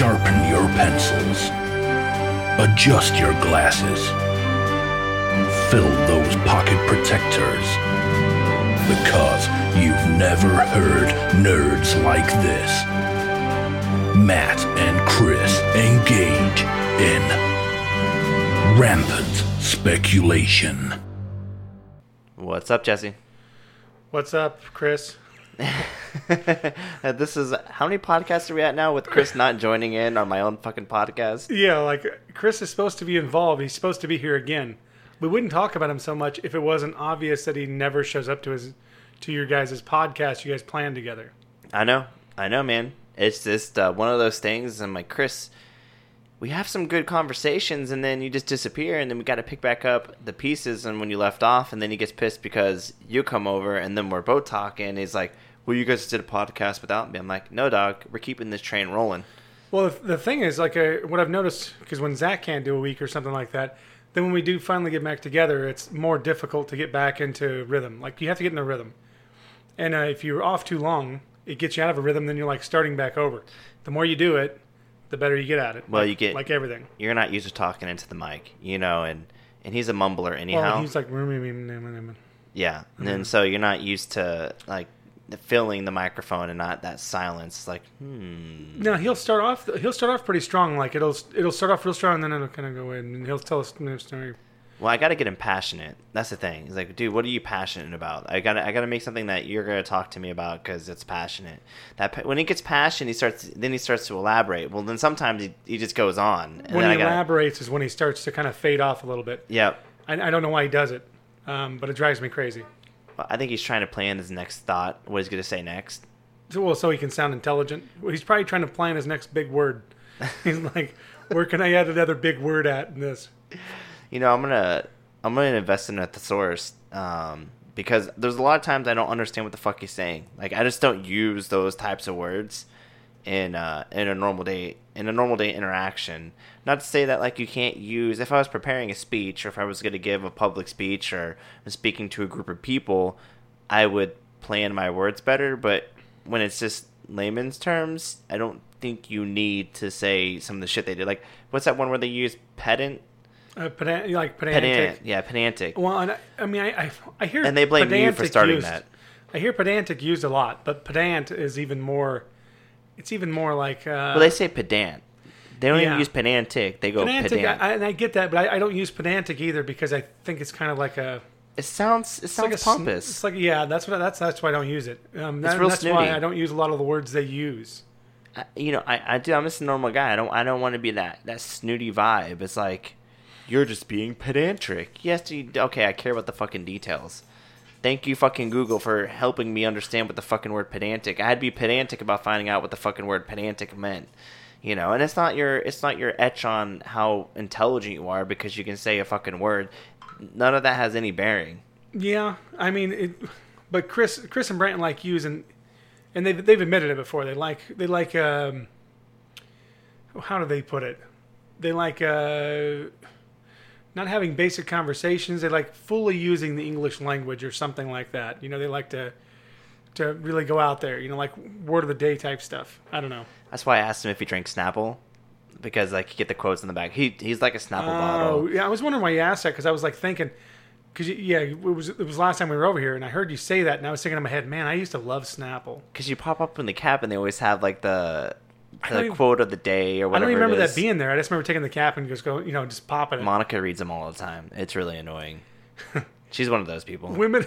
Sharpen your pencils. Adjust your glasses. Fill those pocket protectors. Because you've never heard nerds like this. Matt and Chris engage in rampant speculation. What's up, Jesse? What's up, Chris? This is how many podcasts are we at now with Chris not joining in on my own fucking podcast? Yeah, like Chris is supposed to be involved. He's supposed to be here again. We wouldn't talk about him so much if it wasn't obvious that he never shows up to his to your guys' podcast you guys plan together. I know, I know, man. It's just uh, one of those things. I'm like, Chris, we have some good conversations, and then you just disappear, and then we got to pick back up the pieces and when you left off, and then he gets pissed because you come over, and then we're both talking. He's like, "Well, you guys did a podcast without me." I'm like, "No, dog, we're keeping this train rolling." Well, the, thing is, like, uh, what I've noticed, because when Zach can't do a week or something like that, then when we do finally get back together, it's more difficult to get back into rhythm. Like, you have to get in a rhythm. And uh, if you're off too long, it gets you out of a rhythm, then you're like starting back over. The more you do it, the better you get at it. Well, Like- you get- like everything. You're not used to talking into the mic, you know, and and he's a mumbler anyhow. Well, he's like, "Mm, Yeah, and then so you're not used to like filling the microphone and not that silence. It's like, hmm. no, he'll start off. He'll start off pretty strong. Like it'll it'll start off real strong, and then it'll kind of go in, and he'll tell us a story. Well, I got to get him passionate. That's the thing. He's like, dude, what are you passionate about? I got to I got to make something that you're gonna talk to me about because it's passionate. That when he gets passionate, he starts. Then he starts to elaborate. Well, then sometimes he, he just goes on. And When he gotta, elaborates is when he starts to kind of fade off a little bit. Yep. I, I don't know why he does it, um, but it drives me crazy. I think he's trying to plan his next thought. What he's gonna say next. So, well, so he can sound intelligent. He's probably trying to plan his next big word. He's like, where can I add another big word at in this? You know, I'm gonna I'm gonna invest in a thesaurus um, because there's a lot of times I don't understand what the fuck he's saying. Like I just don't use those types of words in uh, in a normal day in a normal day interaction. Not to say that like you can't use if I was preparing a speech or if I was gonna give a public speech or I'm speaking to a group of people, I would plan my words better. But when it's just layman's terms, I don't think you need to say some of the shit they did. Like what's that one where they use pedant? Uh, pedant, like pedantic. Pedant, yeah, pedantic. Well, and I, I mean, I, I, I hear And they blame you for starting used- that. I hear pedantic used a lot, but pedant is even more. It's even more like. Uh, Well, they say pedant. They don't even use pedantic. They go pedantic, pedant. I, and I get that, but I, I don't use pedantic either because I think it's kind of like a. it sounds it sounds like a sn- pompous. It's like yeah, that's what that's that's why I don't use it. Um, It's real that's snooty. why I don't use a lot of the words they use. I- you know, I, I do. I'm just a normal guy. I don't I don't want to be that that snooty vibe. It's like you're just being pedantic. Yes, you, okay. I care about the fucking details. Thank you, fucking Google, for helping me understand what the fucking word pedantic. I had to be pedantic about finding out what the fucking word pedantic meant. You know, and it's not your it's not your etch on how intelligent you are because you can say a fucking word. None of that has any bearing. Yeah, I mean, it, but Chris, Chris and branton like using, and they've they've admitted it before. They like they like um, how do they put it? They like uh, not having basic conversations. They like fully using the English language or something like that. You know, they like to to really go out there. You know, like word of the day type stuff. I don't know. That's why I asked him if he drank Snapple, because like you get the quotes in the back. He he's like a Snapple bottle. Oh, bottle. yeah. I was wondering why you asked that because I was like thinking, because yeah, it was it was last time we were over here, and I heard you say that, and I was thinking in my head, man, I used to love Snapple. Because you pop up in the cap and they always have like the the even- quote of the day or whatever. I don't remember that being there. I just remember taking the cap and just go, you know, just popping it. Monica reads them all the time. It's really annoying. She's one of those people. Women,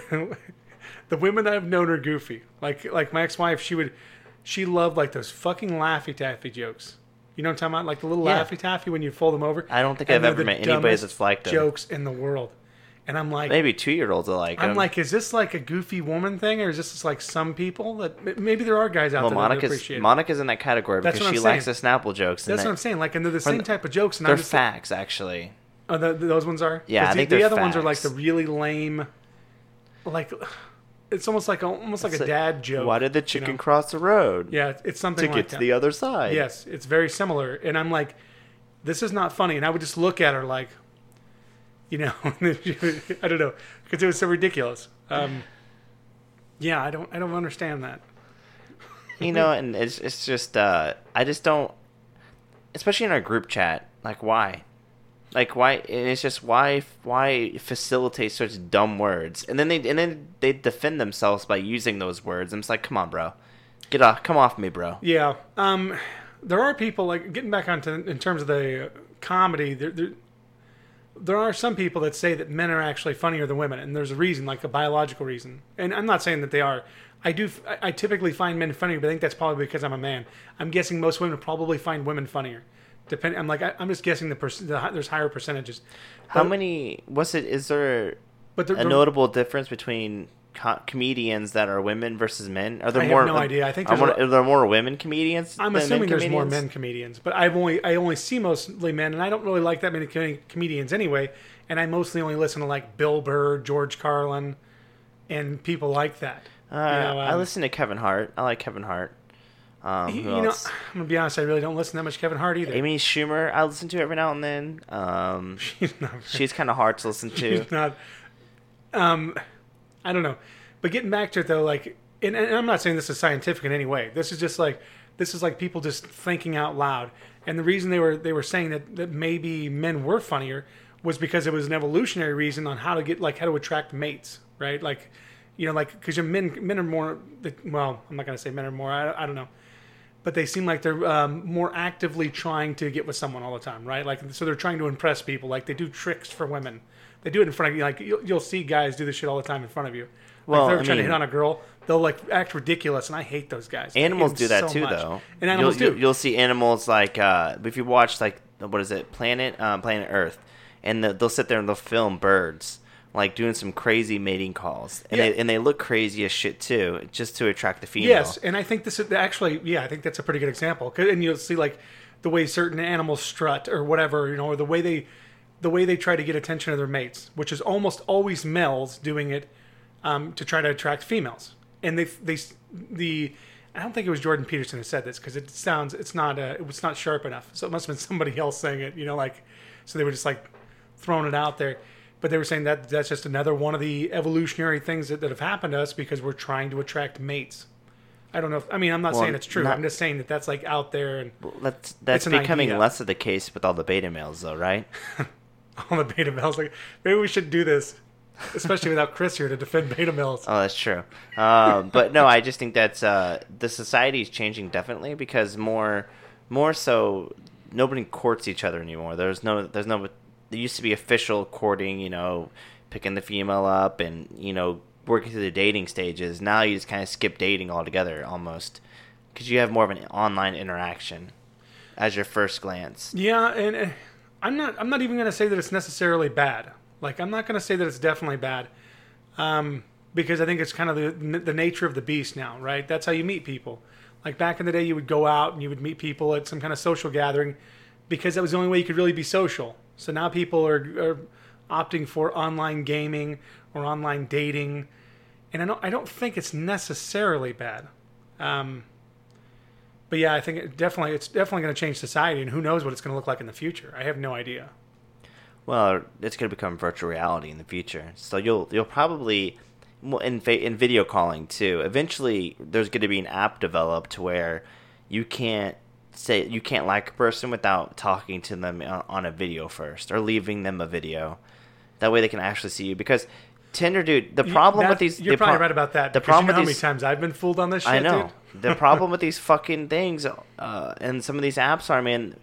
the women that I've known are goofy. Like like my ex-wife, she would, she loved like those fucking laffy taffy jokes. You know what I'm talking about? Like the little Yeah. laffy taffy when you fold them over. I don't think I've ever the met anybody that's like them. jokes in the world. And I'm like, Maybe two year olds are like. I'm them. like, is this like a goofy woman thing, or is this just like some people that maybe there are guys out well, there that appreciate? it. Monica's in that category because she I'm likes the saying. Snapple jokes. That's that- what I'm saying. Like, and they're the same the- type of jokes. And They're I'm just facts, actually. Oh, the, those ones are. Yeah, I the, think the they're other ones are like the really lame, like it's almost like a, almost like It's a dad joke. Why did the you chicken know? cross the road? Yeah, it's something To like get to that. the other side. Yes, it's very similar, and I'm like, this is not funny, and I would just look at her like, you know, I don't know, because it was so ridiculous. Um, yeah, I don't, I don't understand that. you know, and it's it's just uh, I just don't. especially in our group chat. Like why? Like why? And it's just why why facilitate such dumb words? And then they and then they defend themselves by using those words. I'm just like, come on, bro, get off, come off me, bro. Yeah. Um, there are people like getting back onto in terms of the comedy. There, there, are some people that say that men are actually funnier than women, and there's a reason, like a biological reason. And I'm not saying that they are. I do. I typically find men funnier, but I think that's probably because I'm a man. I'm guessing most women probably find women funnier. Depending, I'm like I, am just guessing the, pers- the there's higher percentages. How But- many? What's it? Is there But there, a there- notable difference between co- comedians that are women versus men? Are there I have more? no idea. I think there's more- are there more women comedians? I'm assuming there's more men comedians, but I've only I only see mostly men, and I don't really like that many com- comedians anyway. And I mostly only listen to like Bill Burr, George Carlin, and people like that. Uh, You know, I um, listen to Kevin Hart. I like Kevin Hart. Um, You know, else? I'm gonna be honest. I really don't listen that much Kevin Hart either. Amy Schumer, I listen to every now and then. Um, She's not. she's kind of hard to listen to. She's not. Um, I don't know. But getting back to it though, like, and, and I'm not saying this is scientific in any way. This is just like this is like people just thinking out loud. And the reason they were they were saying that that maybe men were funnier was because it was an evolutionary reason on how to get like how to attract mates, right? Like, you know, like because men men are more well, I'm not gonna say men are more. I, I don't know but they seem like they're um, more actively trying to get with someone all the time, right? Like, so they're trying to impress people. Like, they do tricks for women. They do it in front of you. Like, you'll, you'll see guys do this shit all the time in front of you. Like, Well, if they're I trying to hit on a girl, they'll like act ridiculous, and I hate those guys. Animals do that so too, much. though. And animals you'll, do. You'll see animals like uh, if you watch like what is it, Planet um, Planet Earth, and the, they'll sit there and they'll film birds like doing some crazy mating calls, and Yeah. they and they look crazy as shit too, just to attract the female. Yes, and I think this is actually, yeah, I think that's a pretty good example. And you'll see like the way certain animals strut or whatever, you know, or the way they, the way they try to get attention of their mates, which is almost always males doing it um, to try to attract females. And they, they, the, I don't think it was Jordan Peterson who said this because it sounds, it's not, uh, it was not sharp enough. So it must have been somebody else saying it, you know, like, so they were just like throwing it out there. But they were saying that that's just another one of the evolutionary things that, that have happened to us because we're trying to attract mates. I don't know. If, I mean, I'm not Well, saying it's true. not- I'm just saying that that's like out there and Well, that's that's becoming idea. less of the case with all the beta males, though, right? all the beta males. Like maybe we should do this, especially without Chris here to defend beta males. Oh, that's true. Um, but no, I just think that's uh, the society is changing definitely because more, more so, nobody courts each other anymore. There's no, there's no. There used to be official courting, you know, picking the female up and you know working through the dating stages. Now you just kind of skip dating altogether, almost, because you have more of an online interaction as your first glance. Yeah, and uh, I'm not. I'm not even going to say that it's necessarily bad. Like I'm not going to say that it's definitely bad, um, because I think it's kind of the the nature of the beast now, right? That's how you meet people. Like back in the day, you would go out and you would meet people at some kind of social gathering, because that was the only way you could really be social. So now people are, are opting for online gaming or online dating, and I don't. I don't think it's necessarily bad. Um, but yeah, I think it definitely it's definitely going to change society, and who knows what it's going to look like in the future. I have no idea. Well, it's going to become virtual reality in the future. So you'll you'll probably in in video calling too. Eventually, there's going to be an app developed where you can't say you can't like a person without talking to them on, a video first or leaving them a video. That way, they can actually see you because. Tinder, dude. The problem That- with these, you're the probably pro- right about that. The problem you know how with many these, times I've been fooled on this shit. I know. dude? the problem with these fucking things uh, and some of these apps are, man,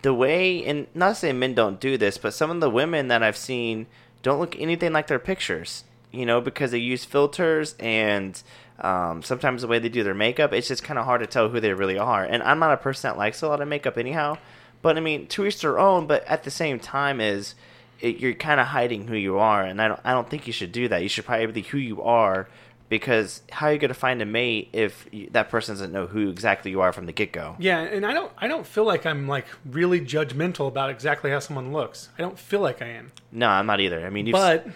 the way, and not saying men don't do this, but some of the women that I've seen don't look anything like their pictures, you know, because they use filters and um, sometimes the way they do their makeup, it's just kind of hard to tell who they really are. And I'm not a person that likes a lot of makeup anyhow, but I mean, to each their own, but at the same time is it, you're kind of hiding who you are, and I don't, I don't think you should do that. You should probably be who you are because how are you going to find a mate if you, that person doesn't know who exactly you are from the get go? Yeah, and I don't I don't feel like I'm like really judgmental about exactly how someone looks. I don't feel like I am. No, I'm not either. I mean, But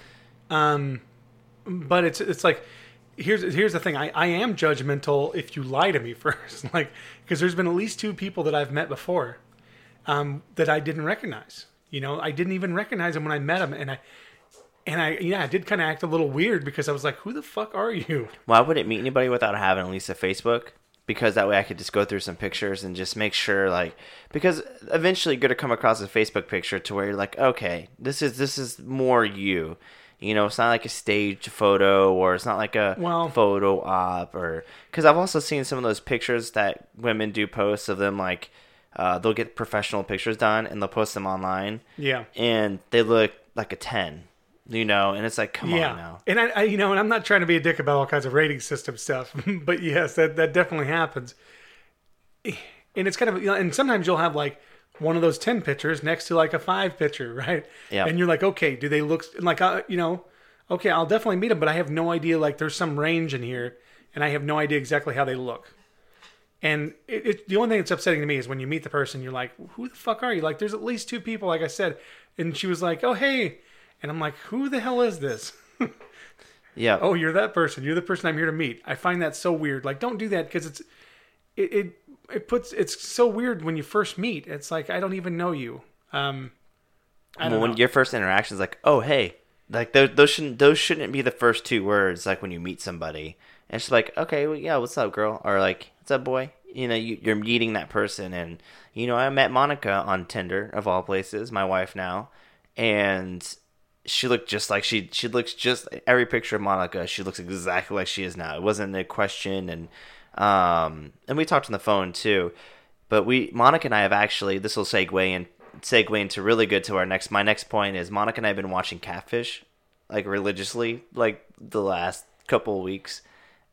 um but it's it's like here's here's the thing. I, I am judgmental if you lie to me first. like because there's been at least two people that I've met before um that I didn't recognize. You know, I didn't even recognize them when I met them and I and I yeah, I did kind of act a little weird because I was like, "Who the fuck are you?" I wouldn't meet anybody without having at least a Facebook. because that way I could just go through some pictures and just make sure like because eventually you're gonna come across a Facebook picture to where you're like, okay, this is this is more you. You know, it's not like a staged photo or it's not like a Well- photo op or because I've also seen some of those pictures that women do posts of them like uh, they'll get professional pictures done and they'll post them online Yeah. and they look like a 10 you know and it's like come yeah. on now And I, I, you know, and I'm not trying to be a dick about all kinds of rating system stuff, but yes, that that definitely happens. And it's kind of, you know, and sometimes you'll have like one of those ten pitchers next to like a five pitcher, right? Yeah. And you're like, okay, do they look like, uh, you know, okay, I'll definitely meet them, but I have no idea. Like, there's some range in here, and I have no idea exactly how they look. And it, it, the only thing that's upsetting to me is when you meet the person, you're like, who the fuck are you? Like, there's at least two people, like I said. And she was like, oh, hey. And I'm like, who the hell is this? yeah oh, you're that person. You're the person I'm here to meet. I find that so weird. Like, don't do that because it's, it, it, it puts, it's so weird when you first meet. It's like, I don't even know you. Um, I well, when know. your first interaction is like oh hey like those, those shouldn't those shouldn't be the first two words like when you meet somebody and she's like okay well, yeah what's up girl or like what's up boy you know you, you're meeting that person and you know i met monica on tinder of all places my wife now and she looked just like she she looks just every picture of monica she looks exactly like she is now it wasn't a question and um and we talked on the phone too. But we monica and i have actually this will segue in segue into really good to our next my next point is monica and i have been watching catfish like religiously like the last couple weeks.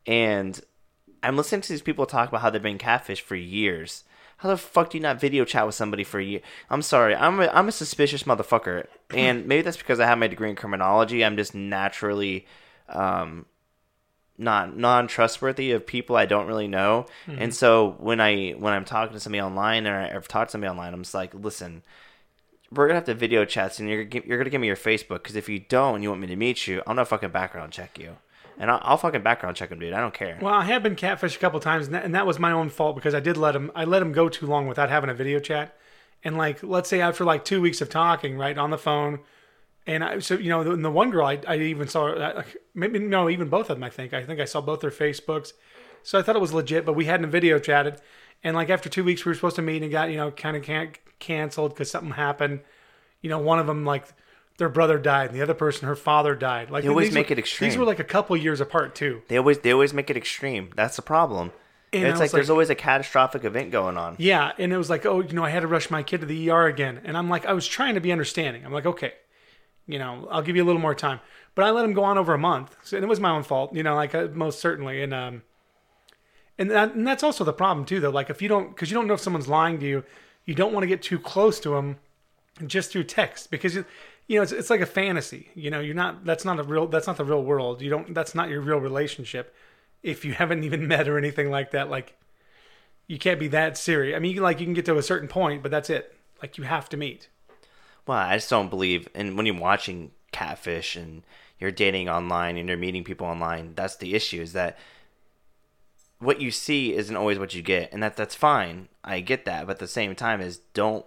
And i'm listening to these people talk about how they've been catfish for years. How the fuck do you not video chat with somebody for a year? I'm sorry, I'm a, I'm a suspicious motherfucker, and maybe that's because I have my degree in criminology. I'm just naturally um, not non trustworthy of people I don't really know. And mm-hmm. so when I when I'm talking to somebody online or I've talked to somebody online, I'm just like, listen, we're gonna have to video chat and you're gonna you're gonna give me your Facebook because if you don't, and you want me to meet you, I'm gonna fucking background check you, and I'll, I'll fucking background check him, dude. I don't care. Well, I have been catfished a couple times, and that, and that was my own fault because I did let him. I let him go too long without having a video chat, and like, let's say after like two weeks of talking, right on the phone, and I so you know, the, the one girl I, I even saw, uh, maybe no, even both of them. I think I think I saw both their Facebooks, so I thought it was legit. But we hadn't video chatted, and like after two weeks, we were supposed to meet and got you know kind of can- canceled because something happened. You know, one of them like. Their brother died, and the other person, her father died. Like They always make were- it extreme. These were like a couple years apart too. They always they always make it extreme. That's the problem. And it's was like, there's always a catastrophic event going on. Yeah, and it was like, oh, you know, I had to rush my kid to the ER again, and I'm like, I was trying to be understanding. I'm like, okay, you know, I'll give you a little more time, but I let him go on over a month, so, and it was my own fault, you know, like uh, most certainly, and um, and that and that's also the problem too, though. Like if you don't, because you don't know if someone's lying to you, you don't want to get too close to them, just through text, because you, you know, it's it's like a fantasy. You know, you're not. That's not a real. That's not the real world. You don't. That's not your real relationship. If you haven't even met or anything like that, like you can't be that serious. I mean, like you can get to a certain point, but that's it. Like you have to meet. Well, I just don't believe. And when you're watching catfish and you're dating online and you're meeting people online, that's the issue. Is that what you see isn't always what you get, and that that's fine. I get that, but at the same time, is don't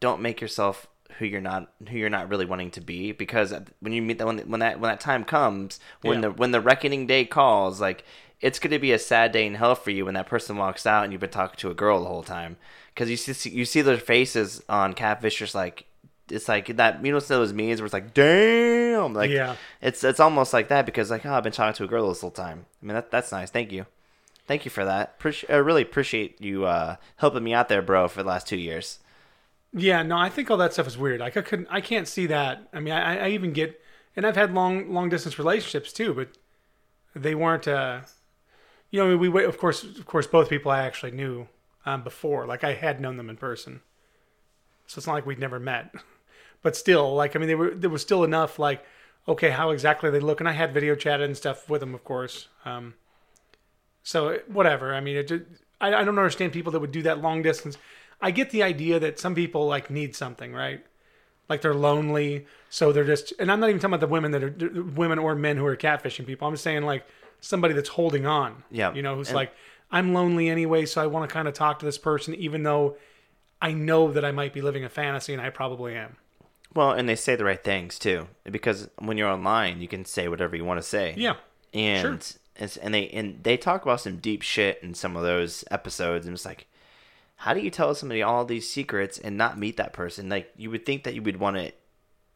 don't make yourself who you're not who you're not really wanting to be because when you meet that when, when that when that time comes when Yeah. the when the reckoning day calls like it's going to be a sad day in hell for you when that person walks out and you've been talking to a girl the whole time because you see you see their faces on catfish just like it's like that you know those memes where it's like damn like Yeah. it's it's almost like that because like oh I've been talking to a girl this whole time I mean that that's nice thank you thank you for that I really appreciate you uh, helping me out there bro for the last two years Yeah, no, I think all that stuff is weird. Like I couldn't, I can't see that. I mean, I, I even get, and I've had long, long distance relationships too, but they weren't. uh You know, we wait. Of course, of course, both people I actually knew um, before. Like I had known them in person, so it's not like we'd never met. But still, like I mean, they were there was still enough. Like, okay, how exactly they look, and I had video chatted and stuff with them, of course. Um, so whatever. I mean, it just, I, I don't understand people that would do that long distance. I get the idea that some people like need something, right? Like they're lonely, so they're just. And I'm not even talking about the women that are women or men who are catfishing people. I'm saying like somebody that's holding on. Yeah. You know, who's And- like, I'm lonely anyway, so I want to kind of talk to this person, even though I know that I might be living a fantasy, and I probably am. Well, and they say the right things too, because when you're online, you can say whatever you want to say. Yeah. and sure. And they and they talk about some deep shit in some of those episodes, and it's like, how do you tell somebody all these secrets and not meet that person? Like you would think that you would want to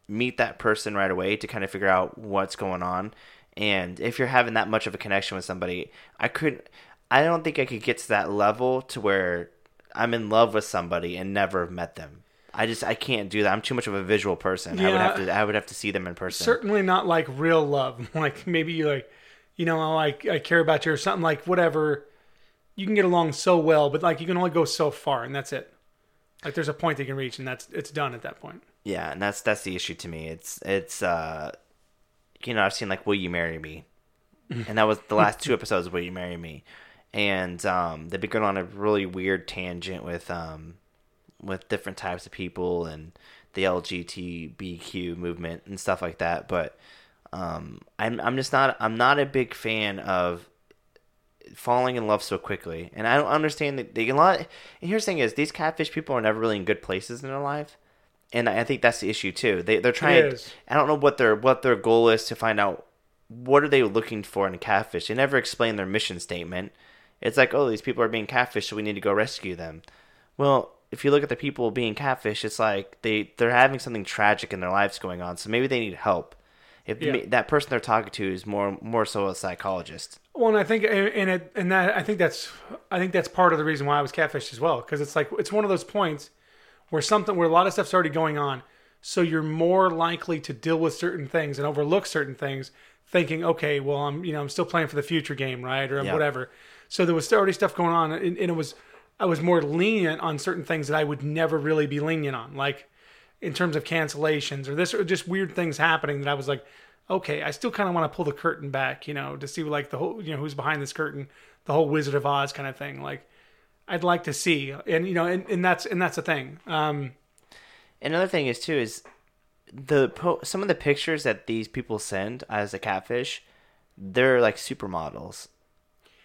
meet that person right away to kind of figure out what's going on. And if you're having that much of a connection with somebody, I couldn't. I don't think I could get to that level to where I'm in love with somebody and never have met them. I just I can't do that. I'm too much of a visual person. I would have Yeah. to I would have to see them in person. Certainly not like real love. Like maybe you like, you know, like I care about you or something like whatever. You can get along so well, but like you can only go so far, and that's it. Like there's a point they can reach, and that's it's done at that point. Yeah, and that's that's the issue to me. It's it's uh you know, I've seen like Will You Marry Me? And that was the last two episodes of Will You Marry Me? And um they've been going on a really weird tangent with um with different types of people and the LGBTQ movement and stuff like that. But um I'm I'm just not I'm not a big fan of falling in love so quickly. And I don't understand that they a lot. And here's the thing: is these catfish people are never really in good places in their life, and I think that's the issue too. They they're trying. is. I don't know what their what their goal is to find out what are they looking for in a catfish. They never explain their mission statement. It's like, oh, these people are being catfished, so we need to go rescue them. Well, if you look at the people being catfish, it's like they they're having something tragic in their lives going on, so maybe they need help. If Yeah. ma- that person they're talking to is more more so a psychologist. Well, and I think, and it, and that I think that's, I think that's part of the reason why I was catfished as well, because it's like it's one of those points where something, where a lot of stuff's already going on, so you're more likely to deal with certain things and overlook certain things, thinking, okay, well, I'm, you know, I'm still playing for the future game, right, or Yeah. whatever. So there was already stuff going on, and, and it was, I was more lenient on certain things that I would never really be lenient on, like in terms of cancellations or this or just weird things happening that I was like, okay, I still kind of want to pull the curtain back, you know, to see like the whole, you know, who's behind this curtain, the whole Wizard of Oz kind of thing. Like, I'd like to see, and you know, and, and that's and that's the thing. Um, Another thing is too is the po- some of the pictures that these people send as a catfish, they're like supermodels,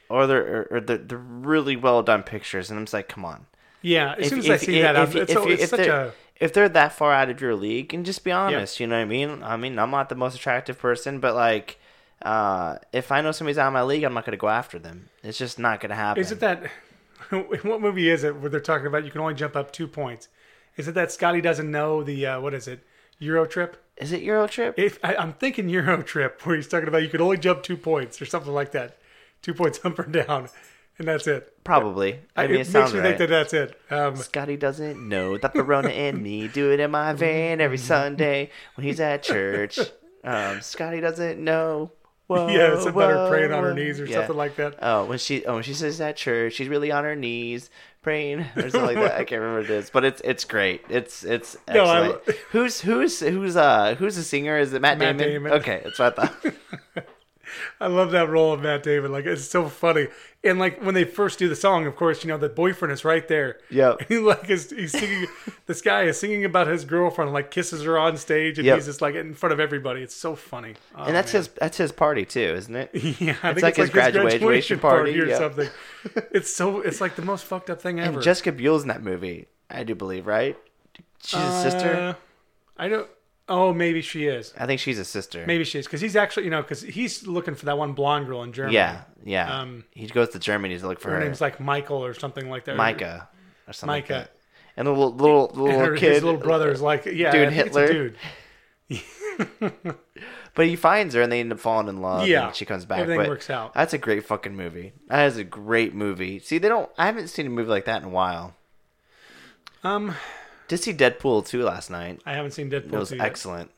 or they're or, they're, they're really well done pictures, and I'm just like, come on. yeah, as If- soon as I see if- that, if- it's, if so, you- it's if such they're- a if they're that far out of your league, and just be honest, you know what I mean? I mean, I'm not the most attractive person, but like, uh, if I know somebody's out of my league, I'm not gonna go after them. It's just not gonna happen. Is it that? what movie is it where they're talking about you can only jump up two points? Is it that Scotty doesn't know the uh, what is it Euro Trip? Is it Euro Trip? If I, I'm thinking Euro Trip, where he's talking about you could only jump two points or something like that, two points up or down, and that's it. Probably. I mean, it it, makes me right. think that that's it. Um, Scotty doesn't know that Fiona and me do it in my van every Sunday when he's at church. Um, Scotty doesn't know. Whoa, yeah, it's about her praying on her knees or Yeah. something like that. Oh, when she oh when she says at church, she's really on her knees praying or something like that. I can't remember what it is, but it's it's great. It's it's excellent. No, I- who's who's who's uh who's the singer? Is it Matt, Matt Damon? Damon. Okay, that's what I thought. I love that role of Matt Damon. Like it's so funny. And like when they first do the song, of course, you know the boyfriend is right there. Yeah. He like is he's singing. this guy is singing about his girlfriend. Like kisses her on stage, and Yep. he's just like in front of everybody. It's so funny. Oh, and that's man. his that's his party too, isn't it? Yeah, I think like his graduation party, or yeah. something. It's so it's like the most fucked up thing ever. And Jessica Biel's in that movie, I do believe, right? She's a sister. Uh, I don't. Oh, maybe she is. I think she's a sister. Maybe she is because he's actually you know because he's looking for that one blonde girl in Germany. Yeah, yeah. Um, he goes to Germany to look for her her. name's like Michael or something like that. Micah or something like Micah. that. And the little little, little her, kid, his little brother is like yeah, Dude, I think it's a Hitler. dude. but he finds her and they end up falling in love. Yeah, and she comes back. everything but works out. That's a great fucking movie. That is a great movie. See, they don't. I haven't seen a movie like that in a while. Um, Did see Deadpool 2 last night. I haven't seen Deadpool. It was 2 yet. excellent.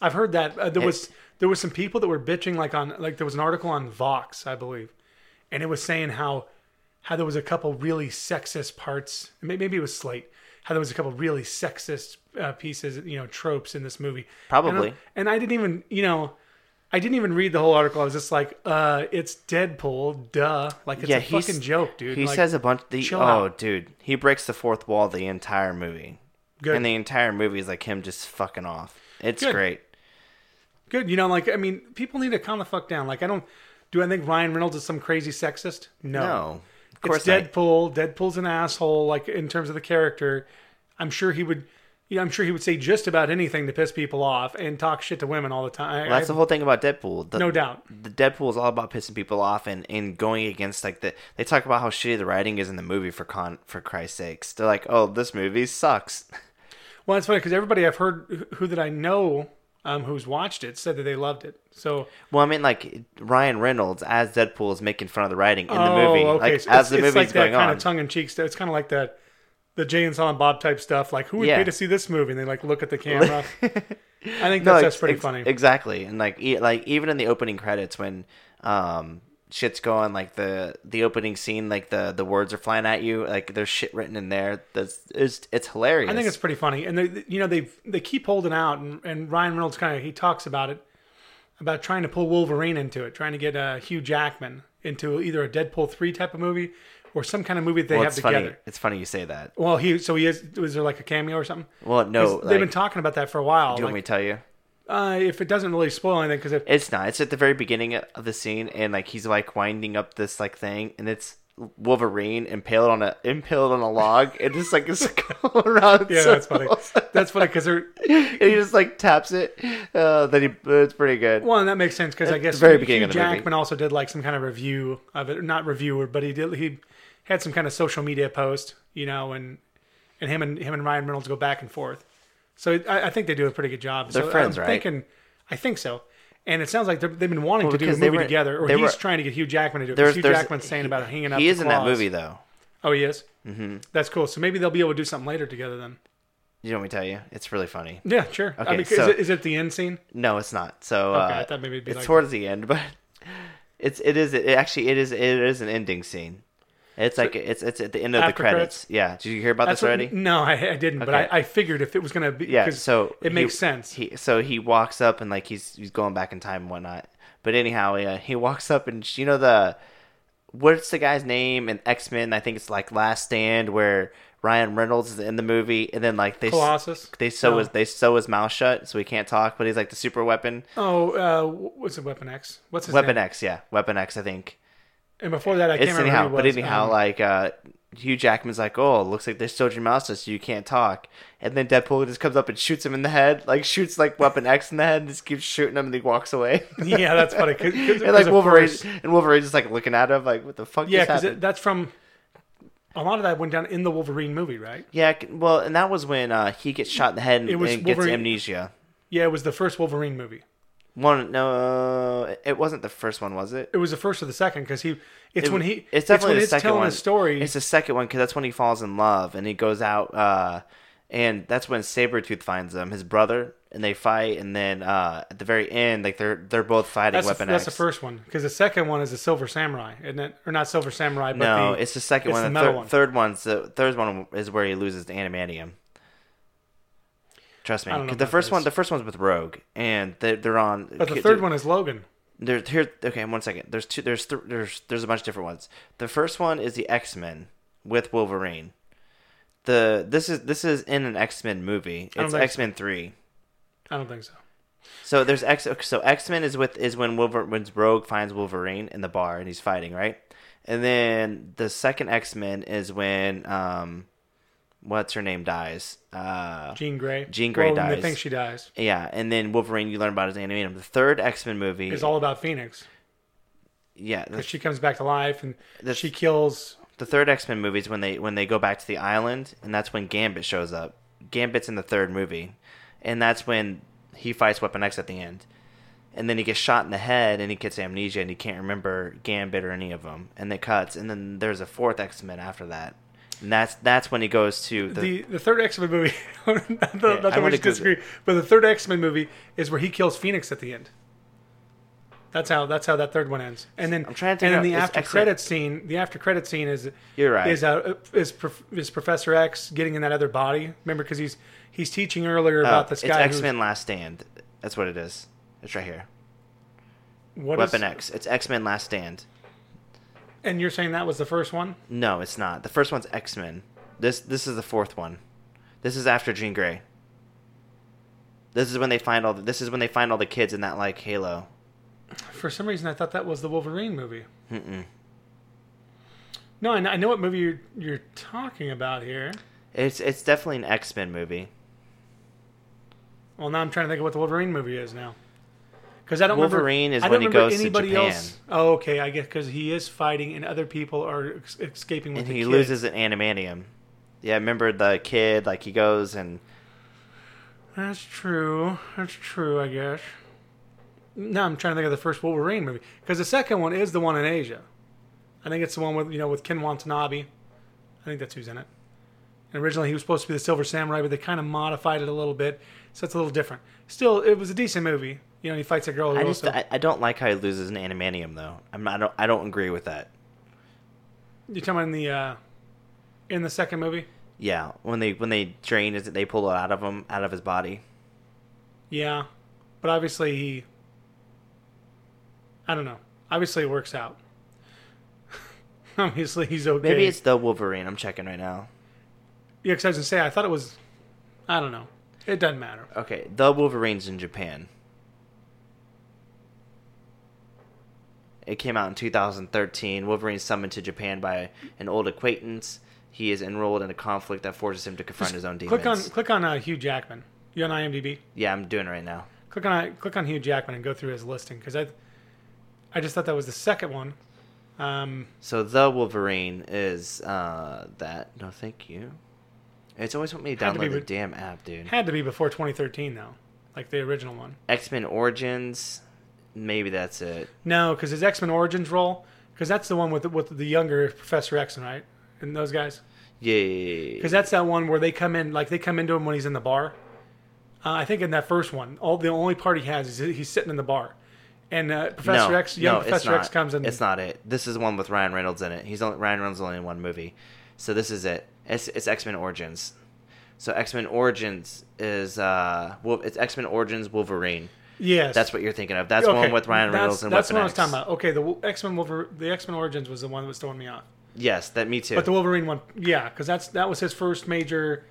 I've heard that uh, there was there was some people that were bitching like on like there was an article on Vox, I believe, and it was saying how how there was a couple really sexist parts. Maybe it was Slate. How there was a couple really sexist uh, pieces, you know, tropes in this movie. Probably. And I, and I didn't even, you know, I didn't even read the whole article. I was just like, uh, it's Deadpool, duh. Like it's yeah, a fucking joke, dude. He Like, says a bunch. The, oh, out. dude, he breaks the fourth wall the entire movie. Good. And the entire movie is like him just fucking off. It's Good. great. Good. You know, like I mean, people need to calm the fuck down. Like I don't. Do I think Ryan Reynolds is some crazy sexist? No. No, of course it's not. Deadpool. Deadpool's an asshole. Like in terms of the character, I'm sure he would. Yeah, I'm sure he would say just about anything to piss people off and talk shit to women all the time. Well, that's the whole thing about Deadpool. The, no doubt. The Deadpool is all about pissing people off and, and going against like the. They talk about how shitty the writing is in the movie for con for Christ's sakes. They're like, oh, this movie sucks. Well, it's funny because everybody I've heard who that I know um, who's watched it said that they loved it. So Well, I mean, like Ryan Reynolds as Deadpool is making fun of the writing in the oh, movie, okay. like So as the it's movie's like that going kind on. of tongue in cheek stuff. It's kind of like that the Jay and Silent Bob type stuff. Like who would Yeah. pay to see this movie? And they like look at the camera. I think that's, that's ex- pretty ex- funny. Exactly, and like e- like even in the opening credits when um shit's going like the the opening scene like the the words are flying at you like there's shit written in there that's it's it's hilarious. I think it's pretty funny, and they, you know they they keep holding out, and, and Ryan Reynolds kind of he talks about it, about trying to pull Wolverine into it, trying to get uh, Hugh Jackman into either a Deadpool three type of movie or some kind of movie that they well, have it's together. funny. It's funny you say that. Well, he so he is was there like a cameo or something? Well, no, 'Cause they've been talking about that for a while. do you want me to tell you? Uh, if it doesn't really spoil anything, because if It's not. It's at the very beginning of the scene, and like he's like winding up this like thing, and it's Wolverine impaled on a impaled on a log, and just like it's going around. yeah, that's funny. That's funny because they're and he just like taps it. Uh, then he, it's pretty good. well, and that makes sense because I guess the very Hugh beginning of the movie. Jackman also did like some kind of review of it, not reviewer, but he did he had some kind of social media post, you know, and and him and him and Ryan Reynolds go back and forth. So I, I think they do a pretty good job. They're so friends, I'm right? Thinking, I think so. And it sounds like they've been wanting Well, to do a movie were- together, or he's were- trying to get Hugh Jackman to do it. There's, Hugh there's, Jackman's saying about hanging up. He is in that movie though. Oh, he is. Mm-hmm. That's cool. So maybe they'll be able to do something later together then. You want me to tell you? It's really funny. Yeah, sure. I Okay, mean, so- is, it, is it the end scene? No, it's not. So Okay, uh, I thought maybe it'd be it's like towards the end, but it's it is it actually it is it is an ending scene. It's like it's it's at the end of the credits. Yeah. Did you hear about That's this what- already? no, I, I didn't. But I, I figured if it was gonna be, yeah. So it he- makes sense. He so he walks up and like he's he's going back in time and whatnot. But anyhow, yeah, he walks up and you know the what's the guy's name in X Men? I think it's like Last Stand where Ryan Reynolds is in the movie, and then like they Colossus. they sew No. his they sew his mouth shut so he can't talk, but he's like the super weapon. Oh, uh, what's it? Weapon X. What's his Weapon name? X, yeah, Weapon X. I think And before that, I can't it's remember anyhow, but anyhow, Um, like uh, Hugh Jackman's like, oh, it looks like sewed your mouth so you can't talk, and then Deadpool just comes up and shoots him in the head, like shoots like Weapon X in the head, and just keeps shooting him, and he walks away. yeah, that's funny. 'cause- 'cause- and like Wolverine, course- and Wolverine's just like looking at him, like, what the fuck Yeah, because that's from a lot of that went down in the Wolverine movie, right? yeah, well, and that was when uh, he gets shot in the head and, It was and gets amnesia. Yeah, it was the first Wolverine movie. One, no, it wasn't the first one, was it? It was the first or the second because he. It's It- when he. It's definitely when the it's second telling one. story. It's the second one because that's when he falls in love and he goes out, uh, and that's when Sabretooth finds him, his brother, and they fight. And then uh, at the very end, like they're they're both fighting that's the, Weapon that's X. the first one because the second one is the Silver Samurai, isn't it? Or not Silver Samurai, but no, the, it's the second it's one. the The, metal third, one. third one's the third one is where he loses the adamantium. Trust me, I don't know 'cause the first one, the first one's with Rogue, and they're, they're on. but the third one is Logan. There's here. Okay, one second. There's two. There's th- there's there's a bunch of different ones. The first one is the X Men with Wolverine. The this is this is in an X Men movie. It's X Men three. I don't think so. So there's X. So X Men is with is when Wolver, when Rogue finds Wolverine in the bar and he's fighting right, and then the second X Men is when um, what's her name dies. Uh, Jean Grey. Jean Grey well, They dies. think she dies. yeah, and then Wolverine. You learn about his animatum. The third X Men movie. is all about Phoenix yeah, because she comes back to life and the- she kills. the third X Men movie is when they when they go back to the island, and that's when Gambit shows up. Gambit's in the third movie, and that's when he fights Weapon X at the end. And then he gets shot in the head, and he gets amnesia, and he can't remember Gambit or any of them. And it cuts, and then there's a fourth X Men after that, and that's that's when he goes to the. The, the third X Men movie, not I that should disagree, but the third X Men movie is where he kills Phoenix at the end. That's how that's how that third one ends. And then I'm trying to and then the after X-Men- credit scene, the after credit scene is You're right. is uh, is, is Professor X getting in that other body? Remember because he's he's teaching earlier about Oh, this it's guy. X Men Last Stand. That's what it is. It's right here. what is- Weapon X. It's X Men Last Stand. And you're saying that was the first one? No, it's not. The first one's X Men. This this is the fourth one. This is after Jean Grey. This is when they find all. The, this is when they find all the kids in that like Halo. For some reason, I thought that was the Wolverine movie. No, I know, I know what movie you're, you're talking about here. It's it's definitely an X Men movie. Well, now I'm trying to think of what the Wolverine movie is now. Because I don't Wolverine remember, is I don't when he goes to anybody Japan. else. Oh, okay, I guess because he is fighting and other people are ex- escaping with and he kid. loses an animanium. Yeah, remember the kid? Like he goes and That's true. That's true. I guess. Now I'm trying to think of the first Wolverine movie because the second one is the one in Asia. I think it's the one with you know with Ken Watanabe. I think that's who's in it. And originally he was supposed to be the Silver Samurai, but they kind of modified it a little bit, so it's a little different. Still, it was a decent movie. You know, he fights a girl. I just also, I, I don't like how he loses an animanium though. I'm not, I don't I don't agree with that. you talking about in the uh, in the second movie? Yeah, when they when they drain it, they pull it out of him out of his body. Yeah, but obviously he. I don't know. Obviously, it works out. obviously, he's okay. Maybe it's the Wolverine. I'm checking right now. Yeah, because I was gonna say I thought it was. I don't know. It doesn't matter. Okay, the Wolverine's in Japan. It came out in 2013. Wolverine's summoned to Japan by an old acquaintance. He is enrolled in a conflict that forces him to confront his own demons. Click on click on uh, Hugh Jackman. You on IMDb? Yeah, I'm doing it right now. Click on click on Hugh Jackman and go through his listing because I, I just thought that was the second one. Um, So the Wolverine is uh, that. No, thank you. It's always want me to Had to be download the damn app, dude. had to be before 2013 though, like the original one. X Men Origins. Maybe that's it. No, because his X Men Origins role, because that's the one with the, with the younger Professor X, right? And those guys. Yeah. Because that's that one where they come in, like they come into him when he's in the bar. Uh, I think in that first one, all the only part he has is he's sitting in the bar, and uh, Professor no, X, young no, Professor. X comes in. It's not it. This is one with Ryan Reynolds in it. He's only Ryan Reynolds only in one movie, so this is it. It's, it's X Men Origins. So X Men Origins is uh, well, it's X Men Origins Wolverine. Yes, That's what you're thinking of. That's the one with Ryan Reynolds that's, and That's Weapon what I was talking about. Okay, the X Men Wolver- the X Men Origins was the one that was throwing me off. Yes, that me too. But the Wolverine one, yeah, because that's that was his first major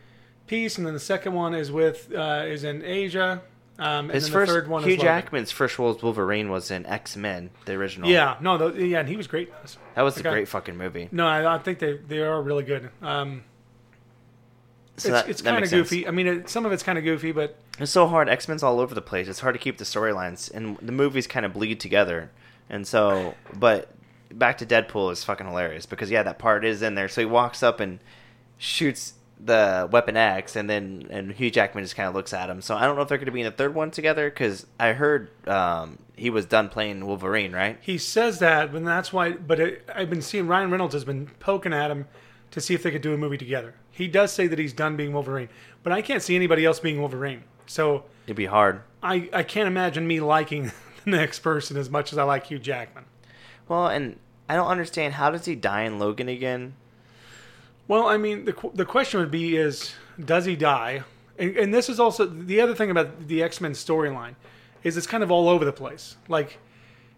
piece, and then the second one is with uh, is in Asia. Um, and His first the third one Hugh. Jackman's first role as Wolverine was in X Men, the original. Yeah, no, the, yeah, and he was great. that was a Okay. great fucking movie. No, I, I think they they are really good. Um, So it's it's kind of sense. goofy. I mean, it, some of it's kind of goofy, but It's so hard. X Men's all over the place. It's hard to keep the storylines, and the movies kind of bleed together. And so, but back to Deadpool is fucking hilarious because yeah, that part is in there. So he walks up and shoots the Weapon X, and then and Hugh Jackman just kind of looks at him. So I don't know if they're going to be in a third one together because I heard um, he was done playing Wolverine, right? he says that, but that's why. But it, I've been seeing Ryan Reynolds has been poking at him to see if they could do a movie together. He does say that he's done being Wolverine, but I can't see anybody else being Wolverine. So It'd be hard. I I can't imagine me liking the next person as much as I like Hugh Jackman. Well, and I don't understand how does he die in Logan again? Well, I mean, the the question would be is does he die? And, and this is also the other thing about the X Men storyline is it's kind of all over the place. Like,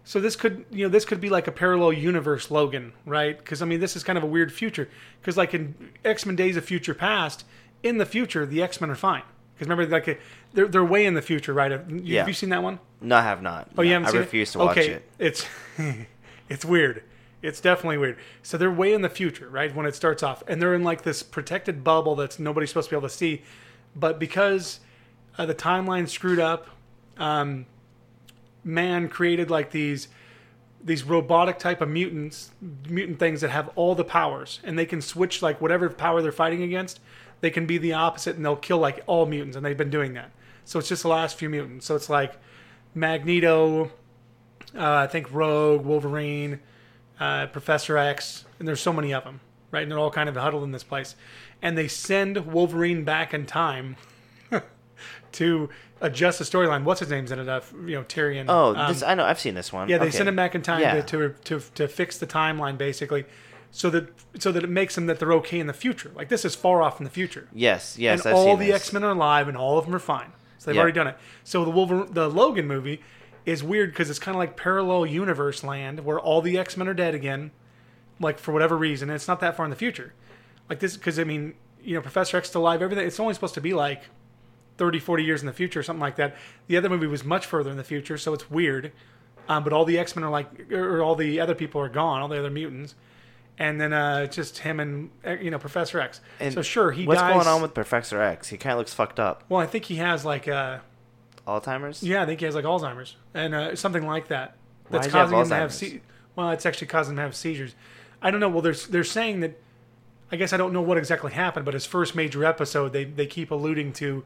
so this could you know this could be like a parallel universe Logan, right? Because I mean, this is kind of a weird future. Because like in X Men Days of Future Past, in the future the X Men are fine. Because remember, like they're they're way in the future, right? Have you, Yeah. have you seen that one? No, I have not. Oh, you haven't I refuse it? to watch okay. it. It's it's weird. It's definitely weird. So they're way in the future, right? When it starts off, and they're in like this protected bubble that's nobody's supposed to be able to see, but because uh, the timeline screwed up, um, man created like these these robotic type of mutants, mutant things that have all the powers, and they can switch like whatever power they're fighting against. They can be the opposite, and they'll kill like all mutants, and they've been doing that. So it's just the last few mutants. So it's like Magneto, uh, I think Rogue, Wolverine, uh, Professor X, and there's so many of them, right? And they're all kind of huddled in this place, and they send Wolverine back in time to adjust the storyline. What's his name's in it? Uh, you know, Tyrion. Oh, Um, this I know. I've seen this one. yeah, they Okay. send him back in time Yeah. to, to to to fix the timeline, basically, so that so that it makes them that they're okay in the future. Like this is far off in the future Yes, yes, and I've all the. X Men are alive, and all of them are fine. So they've Yeah. already done it. So the Wolverine, the Logan movie is weird because it's kind of like parallel universe land where all the X Men are dead again, like for whatever reason. And it's not that far in the future, like this because I mean, you know, Professor X still alive. Everything. It's only supposed to be like 30, 40 years in the future, something like that. The other movie was much further in the future, so it's weird. Um, but all the X Men are like, or all the other people are gone, all the other mutants. And then uh, just him and uh, you know Professor X. And so sure, he dies. What's dies. going on with Professor X? He kind of looks fucked up. Well, I think he has like a Alzheimer's? Yeah, I think he has like Alzheimer's and uh, something like that. Why That's have causing him to have se- well, it's actually causing him to have seizures. I don't know. Well, they're they're saying that. I guess I don't know what exactly happened, but his first major episode, they they keep alluding to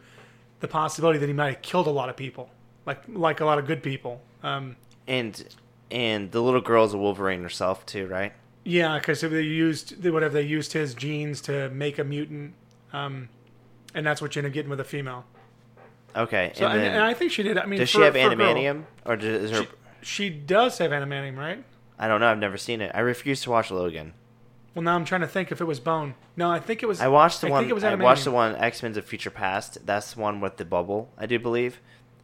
the possibility that he might have killed a lot of people, like like a lot of good people. Um, And and the little girl's a Wolverine herself too, right? yeah, because they used they- whatever they used his genes to make a mutant, um, and that's what you end up getting with a female. Okay. So, and then, and I think she did. I mean, does for- she have for a girl, or does, is her? She, she does have adamantium, right? I don't know. I've never seen it. I refuse to watch Logan. Well, now I'm trying to think if it was Bone. No, I think it was. I watched the I one. Think it was I watched the one X Men's of Future Past. That's the one with the bubble, I do believe.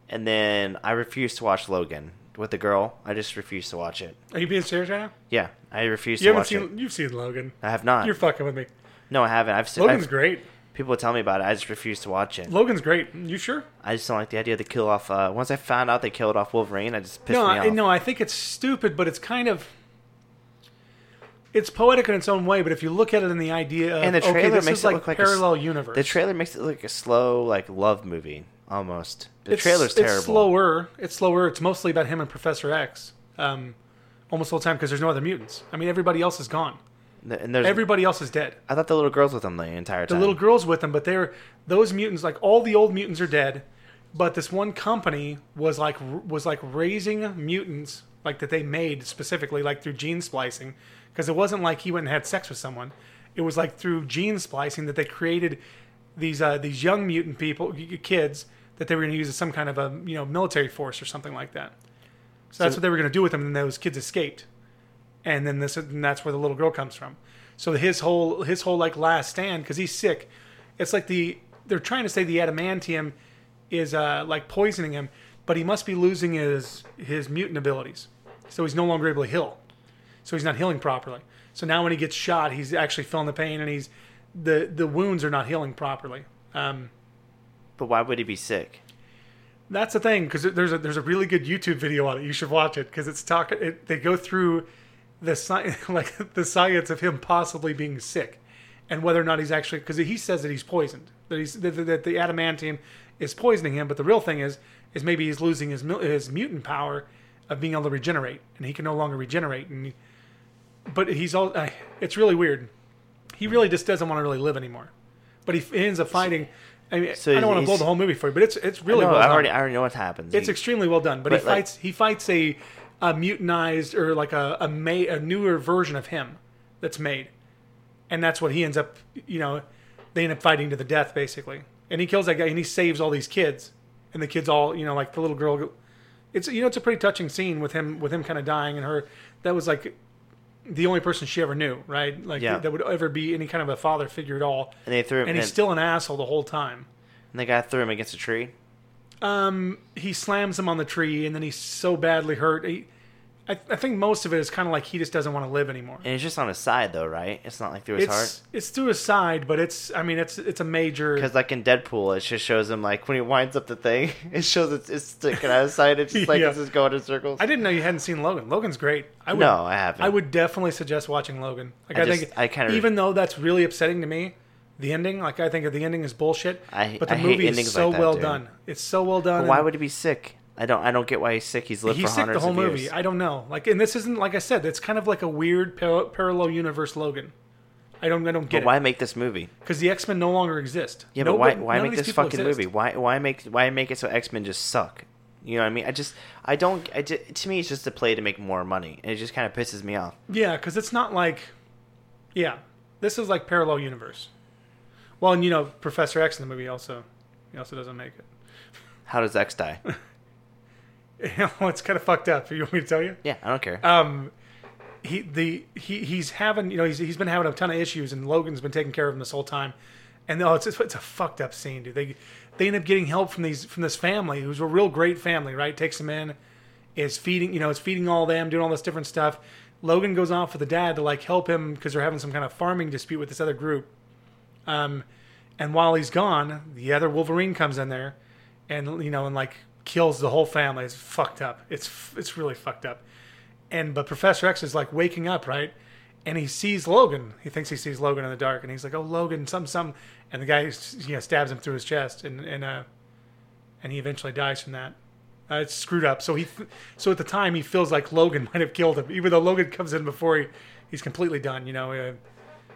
And then I refuse to watch Logan with the girl. I just refuse to watch it. Are you being serious right now? Yeah, I refuse You to haven't watch seen. it. You've seen Logan. I have not. You're fucking with me. no, I haven't. I've seen. Logan's I've, great. people tell me about it. I just refuse to watch it. Logan's great. You sure? I just don't like the idea they kill off. Uh, once I found out they killed off Wolverine, I just pissed no, me I, off. no. I think it's stupid, but it's kind of. It's poetic in its own way, but if you look at it in the idea of And the okay, trailer this makes is it like look like a parallel universe. The trailer makes it look a slow, like love movie almost. The it's, trailer's terrible. It's slower. It's slower. It's mostly about him and Professor X. Um, almost all the time because there's no other mutants. I mean, everybody else is gone. And there's. Everybody else is dead. I thought the little girls with them the entire time. The little girls with them, but they're those mutants. Like all the old mutants are dead, but this one company was like was like raising mutants like that they made specifically like through gene splicing, because it wasn't like he went and had sex with someone. It was like through gene splicing that they created these uh, these young mutant people, kids that they were going to use as some kind of a you know military force or something like that. So, that's what they were going to do with them, and those kids escaped and then this and that's where the little girl comes from. So his whole his whole like last stand because he's sick. It's like the they're trying to say the adamantium is uh, like poisoning him, but he must be losing his his mutant abilities. So he's no longer able to heal. So he's not healing properly. So now when he gets shot, he's actually feeling the pain and he's the the wounds are not healing properly. Um, But why would he be sick? that's the thing because there's a there's a really good YouTube video on it. You should watch it because it's talking. It, they go through the sci- like the science of him possibly being sick, and whether or not he's actually because he says that he's poisoned, that he's that, that the adamantium is poisoning him. But the real thing is is maybe he's losing his his mutant power of being able to regenerate, and he can no longer regenerate. And but he's all uh, it's really weird. He really just doesn't want to really live anymore. But he f- ends up fighting. I mean, So I don't want to he's- blow the whole movie for you, but it's it's really no, well I done. already, I already know what happens. It's He- extremely well done, but, he But, like- fights he fights a, a mutinized or like a a, ma- a newer version of him that's made, and that's what he ends up. You know, they end up fighting to the death basically, and he kills that guy and he saves all these kids, and the kids all you know like the little girl. go- It's you know it's a pretty touching scene with him with him kind of dying and her. That was like the only person she ever knew, right? Like Yeah. that would ever be any kind of a father figure at all. and they threw him. And he's and, still an asshole the whole time. and the guy threw him against a tree. Um, he slams him on the tree, and then he's so badly hurt. He, I, I think most of it is kind of like he just doesn't want to live anymore. And it's just on his side, though, right? It's not like through his heart. It's it's through his side, but it's I mean it's it's a major. Because like in Deadpool, it just shows him like when he winds up the thing, it shows it's, it's sticking out of his side. It's just like Yeah. it's just going in circles. I didn't know you hadn't seen Logan. Logan's great. I would, no, I haven't. I would definitely suggest watching Logan. Like I I, just- think I kinda- even though that's really upsetting to me, the ending. Like I think the ending is bullshit. I- but the I movie is so like that, well dude. done. It's so well done. But why would he be sick? I don't. I don't get why he's sick. He's lived he's for sick hundreds the whole movie. years. I don't know. Like, and this isn't like I said. It's kind of like a weird par- parallel universe Logan. I don't. I don't but get why it make this movie? because the X Men no longer exist. Yeah, but Nobody- why? Why make this fucking exist. movie? Why? Why make? Why make it so X Men just suck? You know what I mean? I just. I don't. I ju- to me, it's just a play to make more money, and it just kind of pisses me off. Yeah, because it's not like, yeah, this is like parallel universe. Well, and you know, Professor X in the movie also, he also doesn't make it. How does X die? well, it's kind of fucked up. You want me to tell you? yeah, I don't care. um, he the he he's having you know he's he's been having a ton of issues and Logan's been taking care of him this whole time, and oh it's it's a fucked up scene, dude. They they end up getting help from these from this family who's a real great family, right? Takes them in, is feeding you know is feeding all them, doing all this different stuff. Logan goes off with the dad to like help him because they're having some kind of farming dispute with this other group. Um, and while he's gone, the other Wolverine comes in there, and you know, and like kills the whole family. It's fucked up. It's it's really fucked up. And but Professor X is like waking up, right? And he sees Logan. He thinks he sees Logan in the dark, and he's like, "Oh, Logan, some some." And the guy, you know, stabs him through his chest, and and uh, and he eventually dies from that. Uh, it's screwed up. So he, so at the time he feels like Logan might have killed him, even though Logan comes in before he, he's completely done. You know, uh,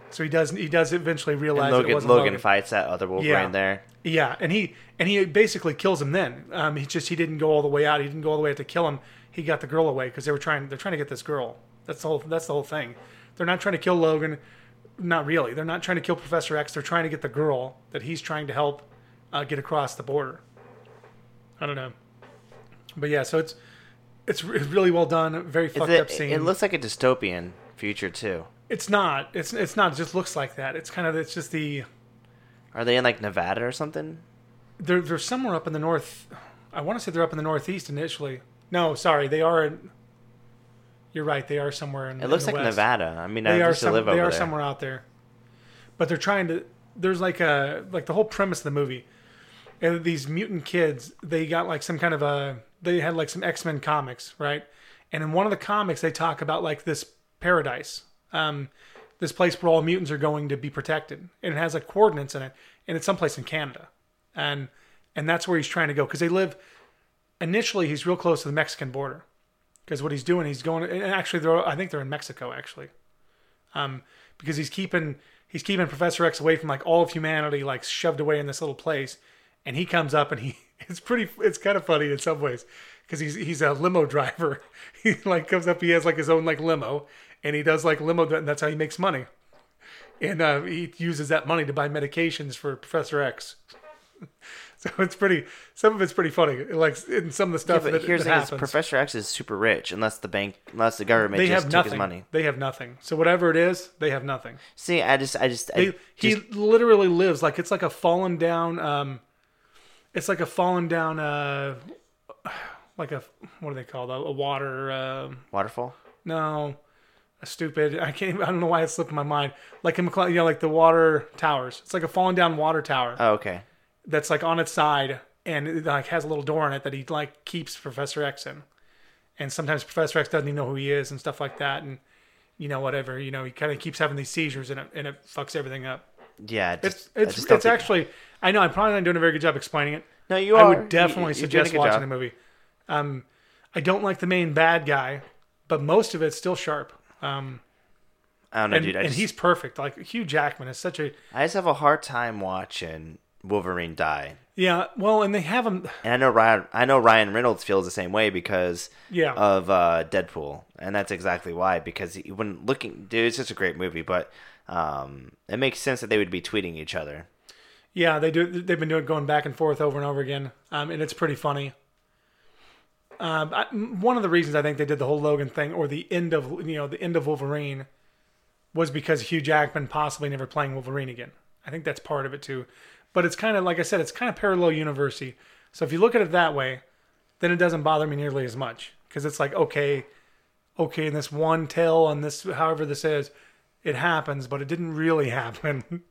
so he does he does eventually realize And it Logan, Logan, Logan. fights that other Wolverine Yeah. there. Yeah, and he and he basically kills him. Then um, he just he didn't go all the way out. He didn't go all the way out to kill him. He got the girl away because they were trying. They're trying to get this girl. That's the whole. That's the whole thing. They're not trying to kill Logan. Not really. They're not trying to kill Professor X. They're trying to get the girl that he's trying to help uh, get across the border. I don't know, but yeah. So it's it's really well done. Very fucked it, up scene. it looks like a dystopian future too. it's not. It's it's not. It just looks like that. It's kind of. It's just the. Are they in like Nevada or something? They're they're somewhere up in the north. I want to say they're up in the northeast initially. No, sorry, they are. In, you're right. They are somewhere in. It looks in like west. Nevada. I mean, They I are used to some, live They are there. somewhere out there, but they're trying to. There's like a like the whole premise of the movie, and these mutant kids. They got like some kind of a. They had like some X Men comics, right? And in one of the comics, they talk about like this paradise, um, this place where all mutants are going to be protected, and it has like coordinates in it, and it's someplace in Canada, and and that's where he's trying to go because they live. Initially, he's real close to the Mexican border, because what he's doing, he's going. And actually, they're I think they're in Mexico actually, um, because he's keeping he's keeping Professor X away from like all of humanity, like shoved away in this little place, and he comes up and he it's pretty it's kind of funny in some ways because he's he's a limo driver. He like comes up, he has like his own like limo, and he does like limo, and that's how he makes money. And uh, he uses that money to buy medications for Professor X. So it's pretty. Some of it's pretty funny. Like in some of the Yeah, stuff but that, here's that the thing. Professor X is super rich, unless the bank, unless the government they just have took nothing. his money. They have nothing. So whatever it is, they have nothing. See, I just, I just, They, I he literally lives like it's like a fallen down. Um, it's like a fallen down. Uh, like a what are they called? A, a water. Um, waterfall. no, stupid. I can't. Even, I don't know why it slipped my mind. Like in McLean, you know, like the water towers. It's like a fallen down water tower Oh, okay. that's like on its side and it like has a little door in it that he like keeps Professor X in. And sometimes Professor X doesn't even know who he is and stuff like that. And you know whatever. You know he kind of keeps having these seizures and it and it fucks everything up. Yeah, just, It's I it's it's think- actually. I know I'm probably not doing a very good job explaining it. No, you are. I would definitely You- you're doing a suggest watching job. the movie. Um, I don't like the main bad guy, but most of it's still sharp. Um, I don't know, and, dude. I and just, he's perfect. Like Hugh Jackman is such a I just have a hard time watching Wolverine die. yeah. Well, and they have him. And I know Ryan, I know Ryan Reynolds feels the same way because Yeah. of uh, Deadpool, and that's exactly why. Because he, when looking, dude, it's just a great movie, but um, it makes sense that they would be tweeting each other. Yeah, they do. They've been doing going back and forth over and over again, um, and it's pretty funny. Um, I, one of the reasons I think they did the whole Logan thing, or the end of you know the end of Wolverine, was because Hugh Jackman possibly never playing Wolverine again. I think that's part of it too. But it's kind of like I said, it's kind of parallel university. So if you look at it that way, then it doesn't bother me nearly as much because it's like okay, okay, in this one tale and this however this is, it happens, but it didn't really happen.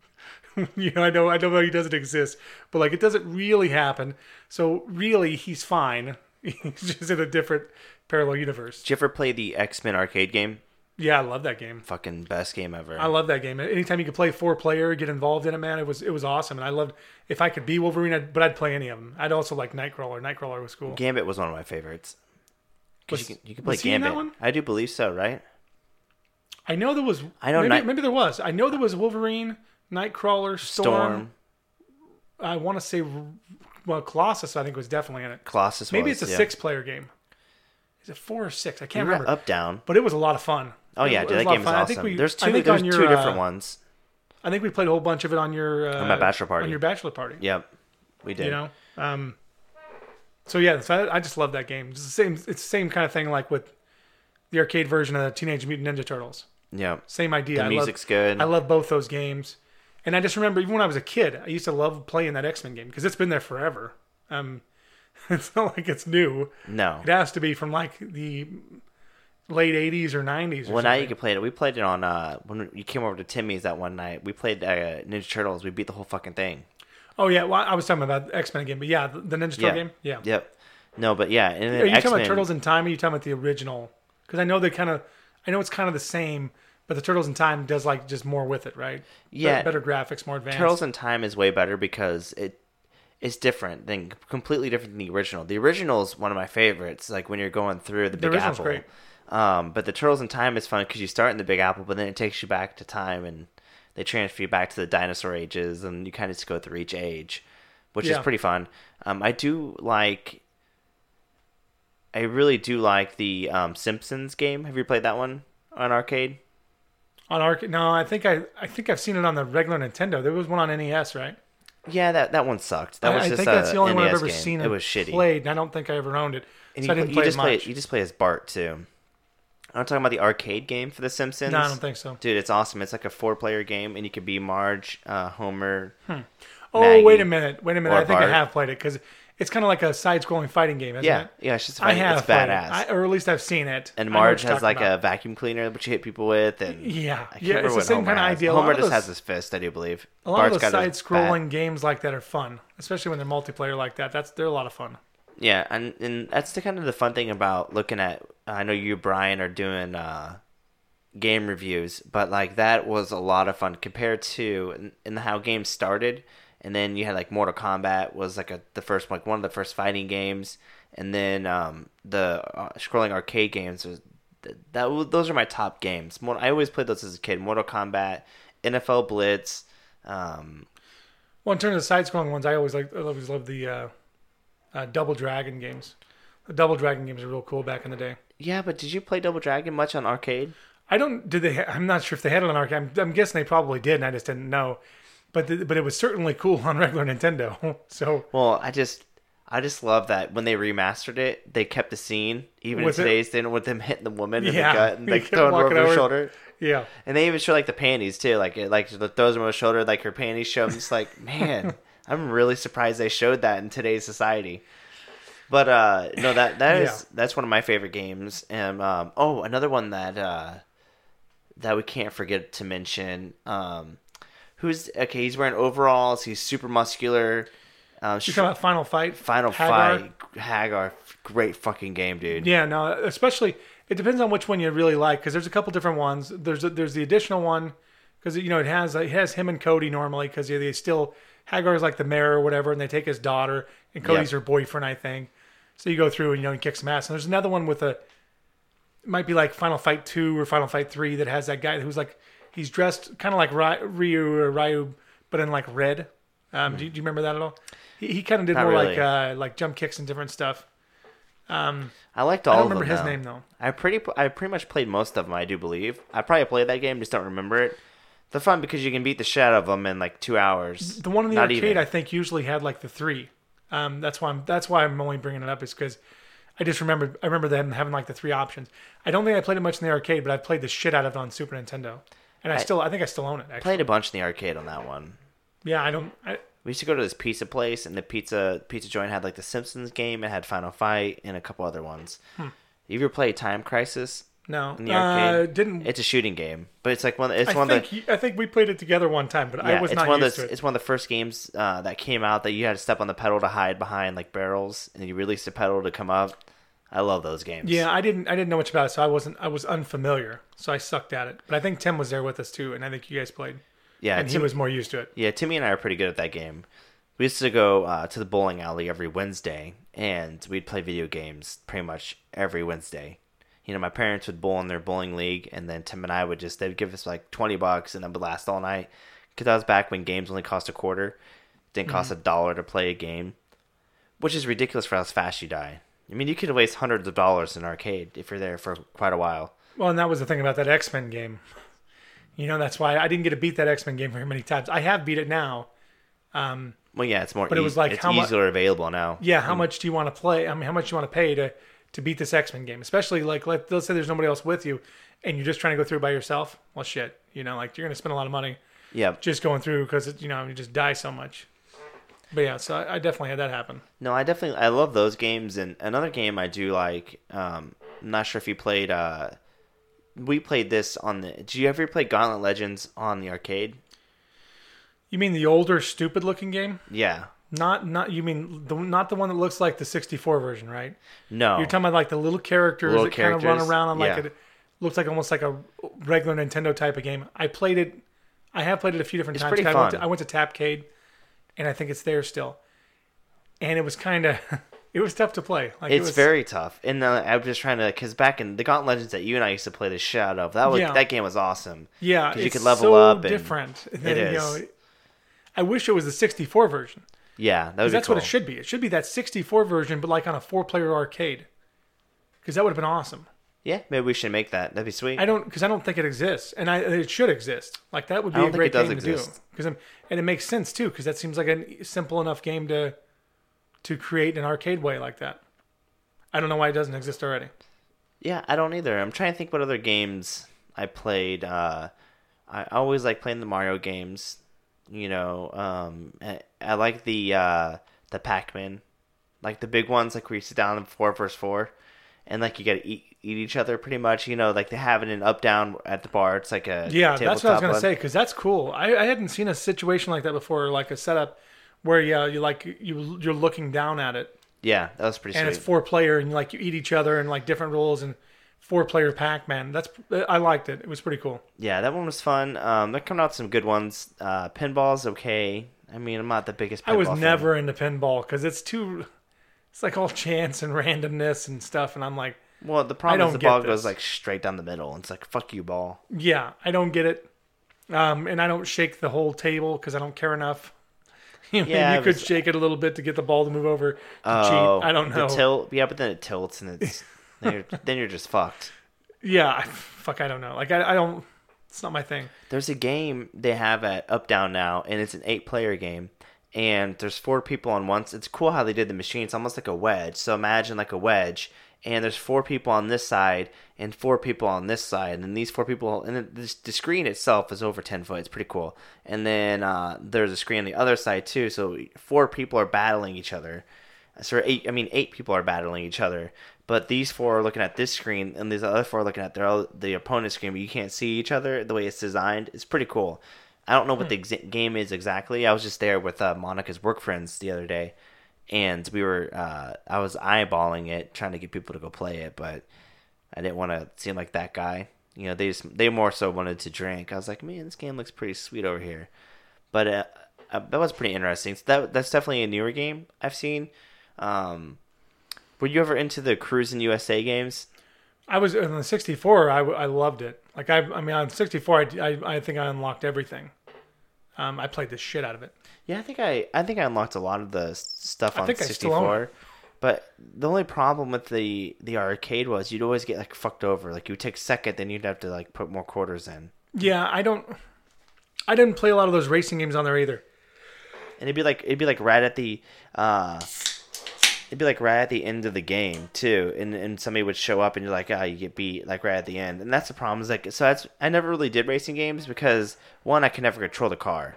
you know, I know, I know he doesn't exist, but like it doesn't really happen. So really, he's fine. He's just in a different parallel universe. Did you ever play the X Men arcade game? Yeah, I love that game. Fucking best game ever. I love that game. Anytime you could play four player, get involved in it, man, it was it was awesome. And I loved if I could be Wolverine, I'd, but I'd play any of them. I'd also like Nightcrawler. Nightcrawler was cool. Gambit was one of my favorites. Was- you can, you can play was he in that Gambit. one? I do believe so, right? I know there was. I know maybe, Night- maybe there was. I know there was Wolverine, Nightcrawler, Storm. Storm, I want to say, well, Colossus. I think was definitely in it. Colossus. Maybe was, it's a yeah. six player game. Is it four or six? I can't remember. Up down. But it was a lot of fun. Oh yeah, dude, that game is awesome. think we- there's two. There's on two different uh, ones. I think we played a whole bunch of it on your uh, On my bachelor party. On your bachelor party. Yep, we did. You know. Um, so yeah, so I, I just love that game. It's the same. It's the same kind of thing like with the arcade version of the Teenage Mutant Ninja Turtles. Yep. Same idea. The I music's love, good. I love both those games, and I just remember even when I was a kid, I used to love playing that X Men game because it's been there forever. Um, it's not like it's new. no. It has to be from like the late '80s or '90s. Or Well, now you can play it. We played it on uh when you came over to Timmy's that one night. We played uh, Ninja Turtles. We beat the whole fucking thing. Oh yeah, well, I was talking about X Men game, but yeah, the, the Ninja Turtle Yeah. game. Yeah. Yep. No, but yeah, and then Are you talking X-Men, about Turtles in Time? Or are you talking about the original? Because I know they kind of, I know it's kind of the same, but the Turtles in Time does like just more with it, right? Yeah. better graphics, more advanced. Turtles in Time is way better because it it's different than completely different than the original. The original is one of my favorites. Like when you're going through the Big Apple. great. Um, but the Turtles in Time is fun because you start in the Big Apple, but then it takes you back to time and they transfer you back to the dinosaur ages, and you kind of just go through each age, which Yeah. is pretty fun. Um, I do like. I really do like the um, Simpsons game. Have you played that one on arcade? On arcade, no, I think I, I think I've seen it on the regular Nintendo. There was one on NES, right? Yeah, that that one sucked. That I, was I just think that's the only one I've ever game. seen. It was shitty. Played, and I don't think I ever owned it, And so I you, didn't you play just it play much. you just play as Bart too. I'm talking about the arcade game for The Simpsons. no, I don't think so. Dude, it's awesome. It's like a four-player game, and you can be Marge, uh, Homer. Oh, Maggie wait a minute, wait a minute. I think I have played it because it's kind of like a side-scrolling fighting game, isn't Yeah, it? yeah. It's just I fun. have It's played badass. I, or at least I've seen it. and I know what Marge you're has talking like about. a vacuum cleaner that you hit people with, and Yeah, I can't yeah, remember it's the what same Homer kind of has. idea. A lot Homer of just those- has his fist, I do believe. A lot Bart's of those side-scrolling games like that are fun, especially when they're multiplayer like that. That's they're a lot of fun. Yeah, and and that's the kind of the fun thing about looking at. I know you, Brian, are doing uh, game reviews, but like that was a lot of fun compared to in, in how games started, and then you had like Mortal Kombat was like a the first like one of the first fighting games, and then um, the uh, scrolling arcade games was th- that those are my top games. I always played those as a kid. Mortal Kombat, NFL Blitz. Um, Well, in terms of side-scrolling ones, I always like I always love the uh, uh, Double Dragon games. The Double Dragon games are real cool back in the day. yeah, but did you play Double Dragon much on arcade? I don't. Did they? Ha- I'm not sure if they had it on arcade. I'm, I'm guessing they probably did, and I just didn't know. But the, but it was certainly cool on regular Nintendo. so Well, I just I just love that when they remastered it, they kept the scene even it- in today's thing with them hitting the woman in Yeah, the gut and like throwing her over her shoulder. yeah, And they even show like the panties too, like it like the throws them over her shoulder, like her panties show. I'm just like, man, I'm really surprised they showed that in today's society. But uh no, that that is Yeah. that's one of my favorite games. And um oh, another one that uh that we can't forget to mention. Um who's okay, he's wearing overalls, he's super muscular. Um, you talking about Final Fight? Final Haggar? Fight, Haggar, great fucking game, dude. Yeah, no, especially it depends on which one you really like because there's a couple different ones. There's a, there's the additional one because you know it has it has him and Cody normally because they still Haggar's like the mayor or whatever, and they take his daughter and Cody's her boyfriend, I think. So you go through and you know he kicks some ass. And there's another one with a it might be like Final Fight two or Final Fight three that has that guy who's like he's dressed kind of like Ryu or Ryu, but in like red. Um, do, you, do you remember that at all? He, he kind of did Not more like uh, like jump kicks and different stuff. I liked all I don't of them. remember his though. name though. I pretty I pretty much played most of them. I do believe I probably played that game, just don't remember it. They're fun because you can beat the shit out of them in like two hours. The one in the Not arcade, even. I think, usually had like the three. Um, that's why I'm. That's why I'm only bringing it up is because I just remember. I remember them having like the three options. I don't think I played it much in the arcade, but I played the shit out of it on Super Nintendo, and I, I- still. I think I still own it. Actually. Played a bunch in the arcade on that one. Yeah, I don't. I, We used to go to this pizza place, and the pizza pizza joint had like the Simpsons game. It had Final Fight and a couple other ones. Hmm. You ever played Time Crisis no, in the uh, didn't. It's a shooting game, but it's like one. It's I one of the. I think we played it together one time, but I was it's not one of used the to it. it's one of the first games uh, that came out that you had to step on the pedal to hide behind like barrels, and you release the pedal to come up. I love those games. Yeah, I didn't. I didn't know much about it, so I wasn't. I was unfamiliar, so I sucked at it. But I think Tim was there with us too, and I think you guys played, yeah. and he Tim- was more used to it. yeah, Timmy and I are pretty good at that game. We used to go uh, to the bowling alley every Wednesday, and we'd play video games pretty much every Wednesday. You know, my parents would bowl in their bowling league, and then Tim and I would just they'd give us like twenty bucks, and it would last all night. Because that was back when games only cost a quarter, it didn't cost a dollar to play a game, which is ridiculous for how fast you die. I mean, you could waste hundreds of dollars in arcade if you're there for quite a while. Well, and that was the thing about that X Men game. You know, that's why I didn't get to beat that X Men game very many times. I have beat it now. Um, well, yeah, it's more. But it was like it's how mu- easier available now. Yeah, how much do you want to play? I mean, how much do you want to pay to to beat this X Men game? Especially like let, let's say there's nobody else with you, and you're just trying to go through by yourself. Well, shit, you know, like you're gonna spend a lot of money Yeah, just going through because you know you just die so much. But yeah, so I, I definitely had that happen. No, I definitely I love those games. And another game I do like. Um, I'm not sure if you played. Uh, we played this on the. Did you ever play Gauntlet Legends on the arcade? You mean the older, stupid looking game? Yeah. Not not you mean the not the one that looks like the 64 version, right? No. You're talking about like the little characters Little that kind of run around on like yeah. a looks like almost like a regular Nintendo type of game. I played it. I have played it a few different It's times. pretty I went, to, fun. I went to Tapcade, and I think it's there still. and it was kind of it was tough to play. Like it It's was, very tough, and uh, I'm just trying to because back in the Gauntlet Legends that you and I used to play the shit of that was Yeah. that game was awesome. yeah. 'cause you could level so up and- different. And It then, you know, I wish it was the 64 version. Yeah, that would 'Cause be that's cool. what it should be. It should be that 64 version, but like on a four-player arcade. Because that would have been awesome. Yeah, maybe we should make that. That'd be sweet. I don't because I don't think it exists, and I it should exist. Like that would be I a don't think great it does game exist. to do. Because and it makes sense too, because that seems like a simple enough game to to create an arcade way like that. I don't know why it doesn't exist already. Yeah, I don't either. I'm trying to think what other games I played. Uh, I always like playing the Mario games. You know, um, I, I like the uh, the Pac-Man, like the big ones, like where you sit down in four versus four, and like you gotta eat eat each other pretty much. You know, like they have it in up down at the bar. It's like a Yeah, that's what I was gonna one. say because that's cool. I, I hadn't seen a situation like that before, like a setup where yeah, you like you you're looking down at it Yeah, that was pretty and sweet. it's four player and you like you eat each other and like different rules and four player Pac Man. That's I liked it. It was pretty cool. Yeah, that one was fun. Um, they're coming out some good ones. Uh, pinball's okay. I mean, I'm not the biggest. Pinball I was fan. never into pinball because it's too. It's like all chance and randomness and stuff, and I'm like, Well, the problem is the ball this. goes like straight down the middle. and It's like fuck you, ball. yeah, I don't get it. Um, and I don't shake the whole table because I don't care enough. You Yeah, you could was- shake it a little bit to get the ball to move over to Oh, cheat. I don't know. Tilt, yeah, but then it tilts and it's then you're then you're just fucked. yeah, I, fuck, I don't know. Like I, I don't. It's not my thing. There's a game they have at Up Down now, and it's an eight-player game. And there's four people on once. It's cool how they did the machine. It's almost like a wedge. So imagine like a wedge, and there's four people on this side and four people on this side, and these four people, and then this, the screen itself is over ten foot. It's pretty cool. And then uh, there's a screen on the other side too. So four people are battling each other. So eight, I mean, eight people are battling each other, but these four are looking at this screen, and these other four are looking at their the opponent's screen. But you can't see each other the way it's designed. It's pretty cool. I don't know what the exa- game is exactly. I was just there with uh, Monica's work friends the other day, and we were uh, I was eyeballing it, trying to get people to go play it, but I didn't want to seem like that guy. You know, they just they more so wanted to drink. I was like, man, this game looks pretty sweet over here, but uh, uh, that was pretty interesting. So that that's definitely a newer game I've seen. Um, were you ever into the Cruis'n USA games? I was on the 64. I, I loved it. Like I, I mean, on 64, I, I, I think I unlocked everything. Um, I played the shit out of it. Yeah, I think I I think I unlocked a lot of the stuff I on think I still own 64. But the only problem with the the arcade was you'd always get like fucked over. Like you would take second, then you'd have to like put more quarters in, Yeah, I don't. I didn't play a lot of those racing games on there either. and it'd be like it'd be like right at the uh, it'd be like right at the end of the game too, and and somebody would show up and you're like, ah, you get beat like right at the end, and that's the problem. Is like so that's I never really did racing games because one I can never control the car.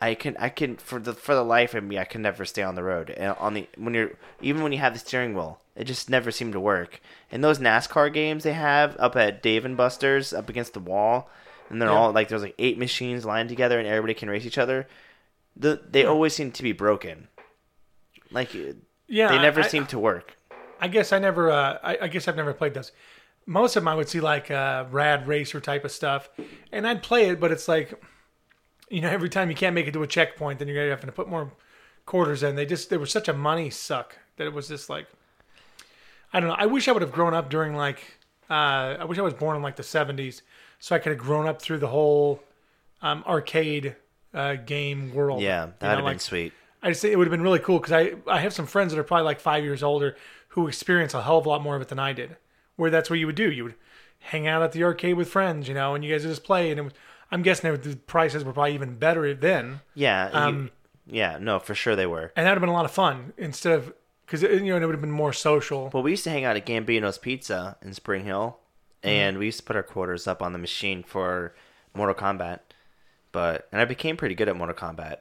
I can I can for the for the life of me I can never stay on the road and on the when you're even when you have the steering wheel it just never seemed to work. And those NASCAR games they have up at Dave and Buster's up against the wall, and they're Yeah. all like there's like eight machines lined together and everybody can race each other. The they always seem to be broken. Like Yeah, they never I, seem to work. I guess I never. Uh, I, I guess I've never played those. Most of them I would see like uh, rad racer type of stuff, and I'd play it, but it's like, you know, every time you can't make it to a checkpoint, then you're having to have to put more quarters in. They just they were such a money suck that it was just like, I don't know. I wish I would have grown up during like, uh, I wish I was born in like the '70s, so I could have grown up through the whole um, arcade uh, game world. Yeah, that'd know, have been sweet. I just think it would have been really cool because I I have some friends that are probably like five years older who experience a hell of a lot more of it than I did. Where that's what you would do. You would hang out at the arcade with friends, you know, and you guys would just play. And it was, I'm guessing the prices were probably even better then, Yeah, you- um, yeah, no, for sure they were. and that would have been a lot of fun instead of because you know it would have been more social. Well, we used to hang out at Gambino's Pizza in Spring Hill, Mm-hmm. and we used to put our quarters up on the machine for Mortal Kombat. But and I became pretty good at Mortal Kombat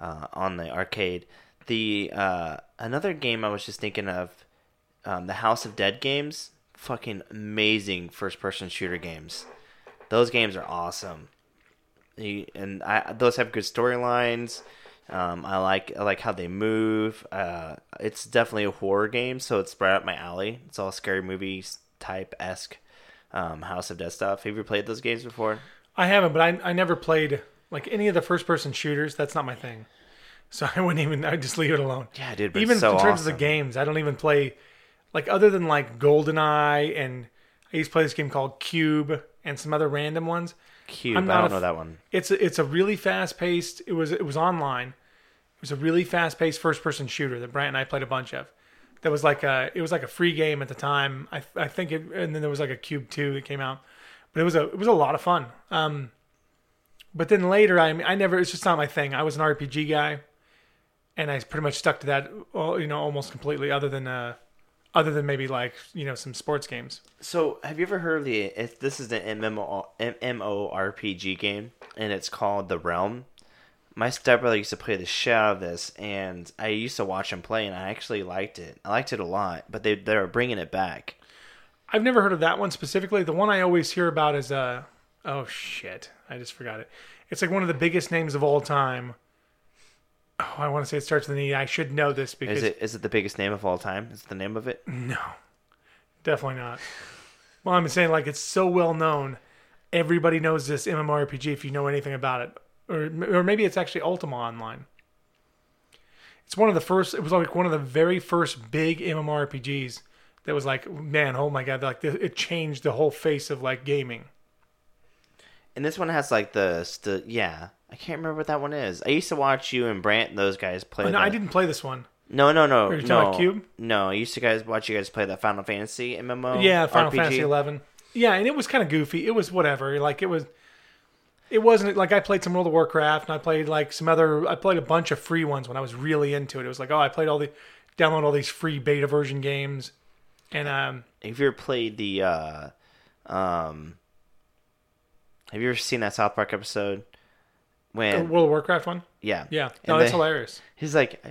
uh, on the arcade. The uh, another game I was just thinking of, um, the House of Dead games. Fucking amazing first-person shooter games. Those games are awesome. You- and I those have good storylines. Um, I like I like how they move. Uh, it's definitely a horror game, so it's right up my alley. It's all scary movies type esque. Um, House of Death stuff. Have you played those games before? I haven't, but I I never played like any of the first person shooters. That's not my thing. so I wouldn't even. I'd just leave it alone. Yeah, dude. But even so in terms awesome. of the games, I don't even play like other than like GoldenEye and I used to play this game called Cube and some other random ones. Cube. I'm I don't a know that one. It's a, it's a really fast paced. It was it was online. It was a really fast paced first person shooter that Brant and I played a bunch of. That was like a it was like a free game at the time. I I think it and then there was like a Cube two that came out, but it was a it was a lot of fun. Um, but then later I I never it's just not my thing. I was an RPG guy, and I pretty much stuck to that. well, You know, almost completely. Other than uh, other than maybe like you know some sports games. So, have you ever heard of the? If this is an MMO MMORPG game, and it's called The Realm. My stepbrother used to play the shit out of this, and I used to watch him play, and I actually liked it. I liked it a lot, but they they were bringing it back. I've never heard of that one specifically. The one I always hear about is uh oh shit, I just forgot it. It's like one of the biggest names of all time. Oh, I want to say it starts with an E. I should know this because Is it is it the biggest name of all time? Is the name of it? no, definitely not. Well, I'm saying like it's so well known, everybody knows this MMORPG if you know anything about it, or or maybe it's actually Ultima Online. It's one of the first. It was like one of the very first big MMORPGs that was like, man, oh my god, like it changed the whole face of like gaming. And this one has like the the yeah. I can't remember what that one is. I used to watch you and Brant and those guys play. Oh, no, the- I didn't play this one. No, no, no, Are you talking no. Cube? No, I used to guys watch you guys play that Final Fantasy MMO. yeah, Final RPG. Fantasy Eleven. Yeah, and it was kind of goofy. It was whatever. Like it was. It wasn't like I played some World of Warcraft and I played like some other. I played a bunch of free ones when I was really into it. It was like, oh, I played all the, download all these free beta version games, and um, Have you ever played the? uh um Have you ever seen that South Park episode? the When World of Warcraft one. yeah Yeah, And that's they- hilarious. He's like,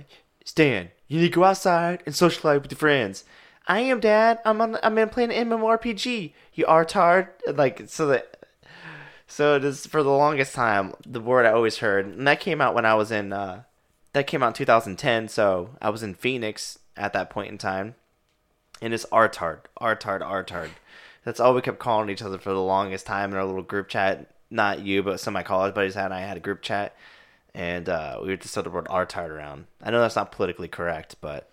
Stan, you need to go outside and socialize with your friends. I am, Dad. I'm on. I'm in playing an MMORPG. You are tard. Like so that. So it is for the longest time the word I always heard, and that came out when I was in. uh That came out in 2010, so I was in Phoenix at that point in time, and it's Artard, Artard, Artard. That's all we kept calling each other for the longest time in our little group chat. Not you, but some of my college buddies had. and I had a group chat, and uh, we would just throw the word "artard" around. I know that's not politically correct, but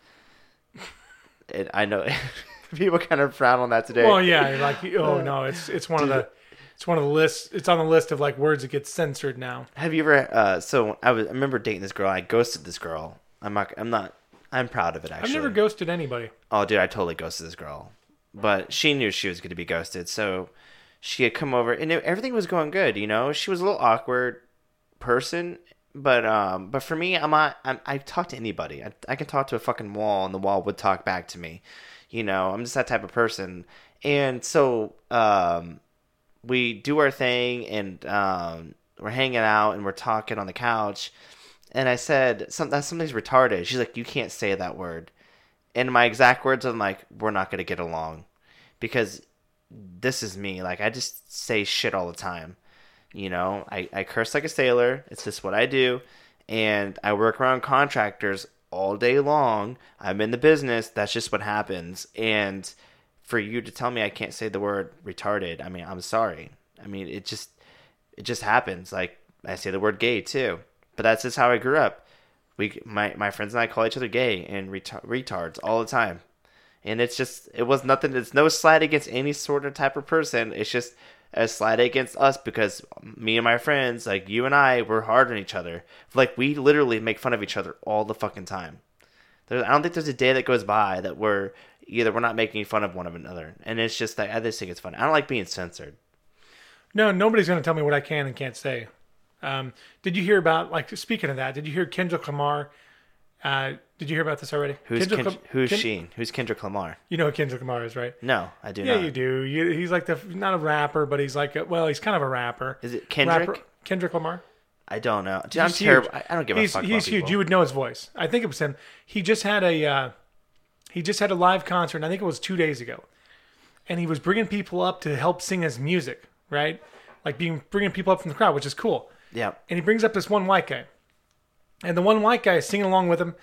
it, I know people kind of frown on that today. Well, yeah, like oh no, it's it's one of the. It's one of the lists. It's on the list of like words that get censored now. Have you ever? Uh, so I was. I remember dating this girl. I ghosted this girl. I'm not. I'm not. I'm proud of it. Actually, I've never ghosted anybody. Oh, dude, I totally ghosted this girl, but she knew she was going to be ghosted, so she had come over, and everything was going good. You know, she was a little awkward person, but um, but for me, I'm not. I'm, I talk to anybody. I, I can talk to a fucking wall, and the wall would talk back to me. You know, I'm just that type of person, and so um, we do our thing, and um, we're hanging out, and we're talking on the couch. And I said, Some, that something's retarded. She's like, you can't say that word. And my exact words, I'm like, we're not going to get along. Because this is me. Like, I just say shit all the time. You know, I, I curse like a sailor. It's just what I do. And I work around contractors all day long. I'm in the business. That's just what happens. And for you to tell me I can't say the word retarded, I mean, I'm sorry. I mean, it just, it just happens. Like, I say the word gay too. But that's just how I grew up. We, my, my friends and I call each other gay and retar- retards all the time. And it's just it was nothing it's no slight against any sort of type of person. It's just a slight against us because me and my friends like you and i we're hard on each other. Like we literally make fun of each other all the fucking time. There, i don't think there's a day that goes by that we're either we're not making fun of one of another. And it's just that i just think it's fun i don't like being censored. No, nobody's to tell me what I can and can't say. Um, did you hear about like speaking of that? Did you hear Kendrick Lamar? Uh, did you hear about this already? who's Kendrick Ken- Lam- who's Ken- she who's kendrick lamar You know who Kendrick Lamar is, right? no i do Yeah, not you do. You, he's like the not a rapper, but he's like a, well, he's kind of a rapper. is it kendrick Rapper, Kendrick Lamar. i don't know Dude, i'm He's terrible. I, I don't give a he's, fuck He's huge. people. You would know his voice. I think it was him. He just had a uh, he just had a live concert. and I think it was two days ago, and he was bringing people up to help sing his music, right? Like being bringing people up from the crowd, which is cool. Yeah And he brings up this one white guy, and the one white guy is singing along with him,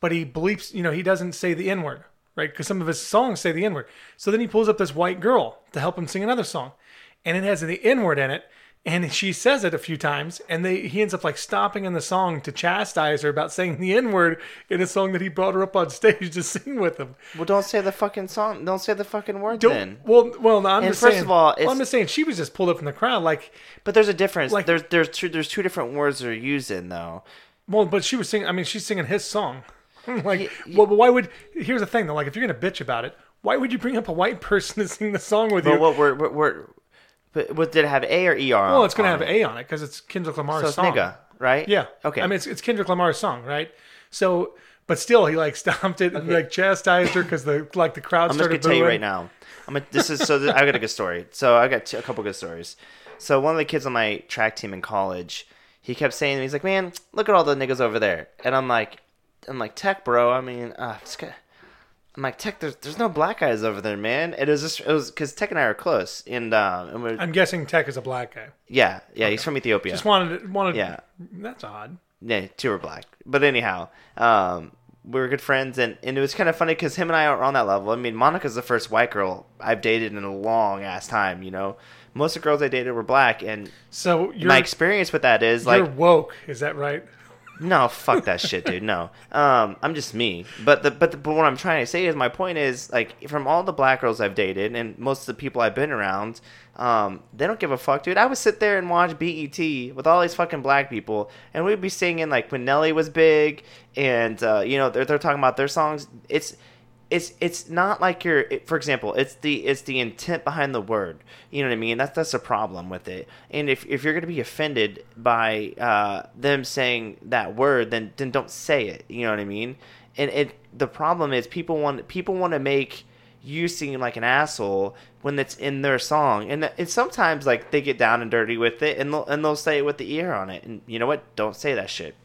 but he bleeps. You know, he doesn't say the n word, right? Because some of his songs say the n word. So then he pulls up this white girl to help him sing another song, and it has the n word in it. And she says it a few times, and they he ends up like stopping in the song to chastise her about saying the N word in a song that he brought her up on stage to sing with him. Well, don't say the fucking song. Don't say the fucking word Don't, then. well, well, no, I'm And just first saying. of all, well, I'm just saying she was just pulled up from the crowd, like, But there's a difference. Like- there's there's two there's two different words they're using though. well, but she was singing. I mean, she's singing his song. like, Y- well, but why would? Here's the thing, though. Like, if you're gonna bitch about it, why would you bring up a white person to sing the song with But you? what? What word? But what did it have A or ER? on- well, it's gonna have it? A on it because it's Kendrick Lamar's So it's song. nigga, right? Yeah. Okay. I mean, it's, it's Kendrick Lamar's song, right? So, but still, he like stomped it and like chastised her because the like the crowd I'm just started gonna tell you right now. I'm gonna, this is so. Th- I got a good story. So I got two, a couple good stories. So one of the kids on my track team in college, he kept saying, he's like, "Man, look at all the niggas over there," and I'm like, I'm like, Tech, bro. I mean, uh, it's good. I'm like, Tech, there's there's no black guys over there, man. It was just it was because Tech and I are close, and um, and we're, I'm guessing Tech is a black guy. yeah, yeah, he's from Ethiopia. Just wanted wanted. Yeah. That's odd. Yeah, two were black. But anyhow, um, we were good friends, and, and it was kind of funny because him and I are on that level. I mean, Monica's the first white girl I've dated in a long ass time. You know, most of the girls I dated were black, and So you're my experience with that is like, you're woke. Is that right? No, fuck that shit, dude. No, um, I'm just me. But the but the, but what I'm trying to say is my point is like from all the black girls I've dated and most of the people I've been around, um, they don't give a fuck, dude. I would sit there and watch BET with all these fucking black people, and we'd be singing like when Nelly was big, and uh, you know they're they're talking about their songs. It's it's it's not like you're for example it's the it's the intent behind the word. You know what i mean? That's that's a problem with it. And if, if you're going to be offended by uh, them saying that word then then don't say it. You know what i mean? And it the problem is people want people want to make you seem like an asshole when it's in their song. And and sometimes like they get down and dirty with it and they'll, and they'll say it with the ear on it. And you know what? Don't say that shit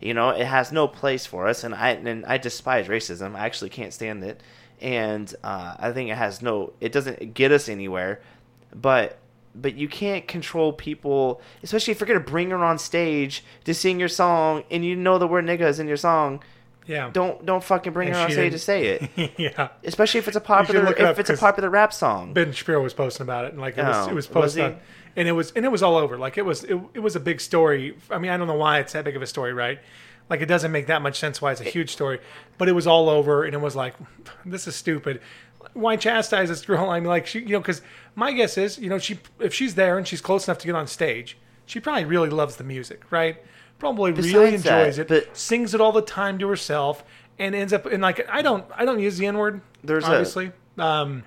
you know, it has no place for us, and I and I despise racism. I actually can't stand it, and uh, I think it has no. It doesn't get us anywhere, but but you can't control people, especially if you're gonna bring her on stage to sing your song, and you know the word "nigga" is in your song. Yeah. Don't don't fucking bring And her on stage to say it, yeah. especially if it's a popular if it's a popular rap song. Ben Shapiro was posting about it, and like it was, Oh, it was was posted, he? And it was and it was all over. Like it was it, it was a big story. I mean, I don't know why it's that big of a story, right? Like it doesn't make that much sense why it's a huge story, but it was all over, and it was like, this is stupid. Why chastise this girl? I mean, like she, you know, because my guess is, you know, she if she's there and she's close enough to get on stage, she probably really loves the music, right? Probably really Besides that, enjoys it, but- sings it all the time to herself, and ends up and like I don't I don't use the N word, There's a- obviously, um,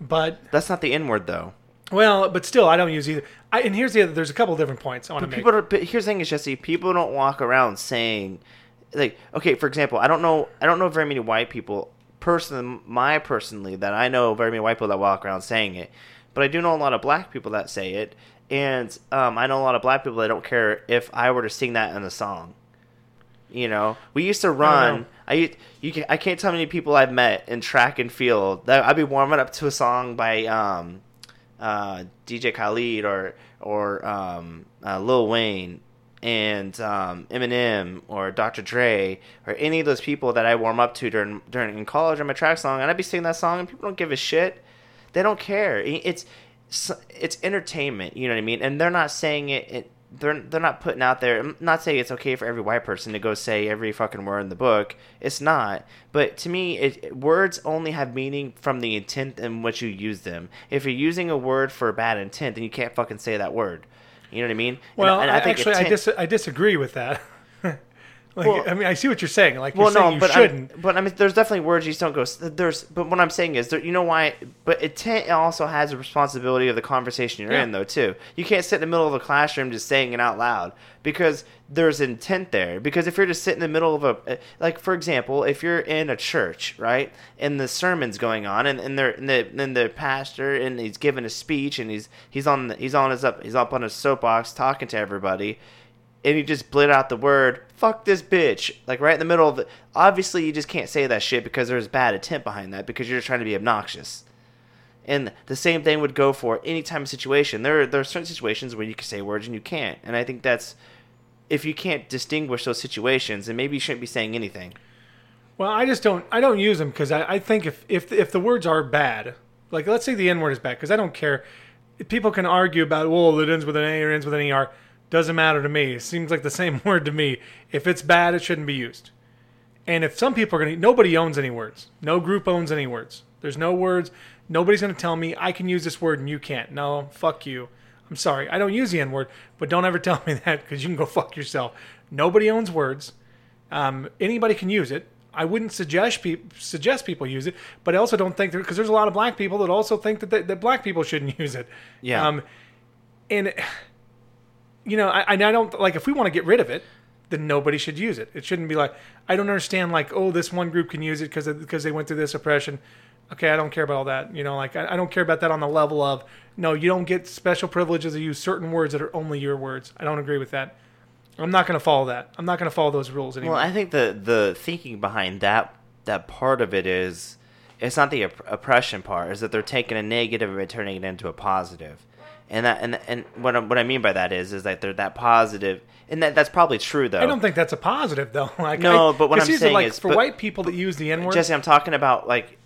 but That's not the N word though. Well, but still, I don't use either. I, and here's the other. There's a couple of different points I want to make. people don't, but here's the thing is Jesse, people don't walk around saying like okay, for example, I don't know I don't know very many white people personally my personally that I know very many white people that walk around saying it. But I do know a lot of black people that say it and um, I know a lot of black people that don't care if I were to sing that in a song. You know, we used to run. I u- you can, I can't tell how many people I've met in track and field that I'd be warming up to a song by um, uh, DJ Khaled or or um, uh, Lil Wayne and um, Eminem or Dr. Dre or any of those people that I warm up to during during in college on my track song, and I'd be singing that song, and people don't give a shit. They don't care. It's it's entertainment. You know what I mean? And they're not saying it. it they're they're not putting out there. I'm not saying it's okay for every white person to go say every fucking word in the book. It's not. But to me, it, words only have meaning from the intent in which you use them. If you're using a word for a bad intent, then you can't fucking say that word. You know what I mean? Well, and I actually, I, dis- I disagree with that. like, Well- I mean, I see what you're saying. Like, Well, no, you but shouldn't. I'm, but I mean, there's definitely words you just don't go. There's, but what I'm saying is, there, you know why? But intent also has a responsibility of the conversation you're Yeah. in, though. Too. You can't sit in the middle of a classroom just saying it out loud because there's intent there. Because if you're just sitting in the middle of a, eh, like, for example, if you're in a church, right, and the sermon's going on, and, and they're and the and the pastor and he's giving a speech, and he's he's on the, he's on his up he's up on his soapbox talking to everybody and you just blit out the word "fuck this bitch" like right in the middle of it. Obviously, you just can't say that shit because there's bad intent behind that because you're just trying to be obnoxious. And the same thing would go for any type of situation. There, are, there are certain situations where you can say words and you can't, and I think that's if you can't distinguish those situations, then maybe you shouldn't be saying anything. Well, I just don't. I don't use them because I, I think if if if the words are bad, like let's say the N word is bad, because I don't care. people can argue about well, it ends with an A or ends with an ER. Doesn't matter to me. It seems like the same word to me. If it's bad, it shouldn't be used. And if some people are going to, nobody owns any words. No group owns any words. There's no words. Nobody's going to tell me I can use this word and you can't. No, fuck you. I'm sorry. I don't use the N word, but don't ever tell me that because you can go fuck yourself. Nobody owns words. Um, anybody can use it. I wouldn't suggest pe- suggest people use it, but I also don't think because there's a lot of black people that also think that, that, that black people shouldn't use it. Yeah. Um, and you know, I, I don't like if we want to get rid of it, then nobody should use it. It shouldn't be like I don't understand like oh this one group can use it because because they went through this oppression. Okay, I don't care about all that. You know, like I, I don't care about that on the level of no, you don't get special privileges to use certain words that are only your words. I don't agree with that. I'm not going to follow that. I'm not going to follow those rules anymore. Well, I think the the thinking behind that that part of it is it's not the opp- oppression part. Is that they're taking a negative and turning it into a positive, and that and and what I, what I mean by that is is that they're that positive, and that that's probably true though. I don't think that's a positive though. Like No, I- but what I'm saying like, is- for but- white people that use the N word, Jesse, I'm talking about like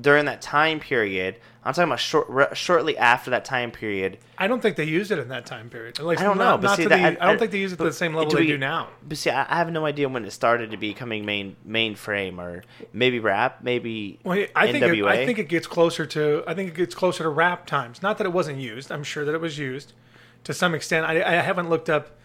during that time period. I'm talking about short, re- shortly after that time period. I don't think they used it in that time period. Least I don't not, know, but not see that the, I- I, don't think they use it to the same level do they do now. But see, I, I have no idea when it started to becoming main mainframe or maybe rap, maybe Well, I think it, NWA. I think it gets closer to I think it gets closer to rap times. Not that it wasn't used. I'm sure that it was used to some extent. I, I haven't looked up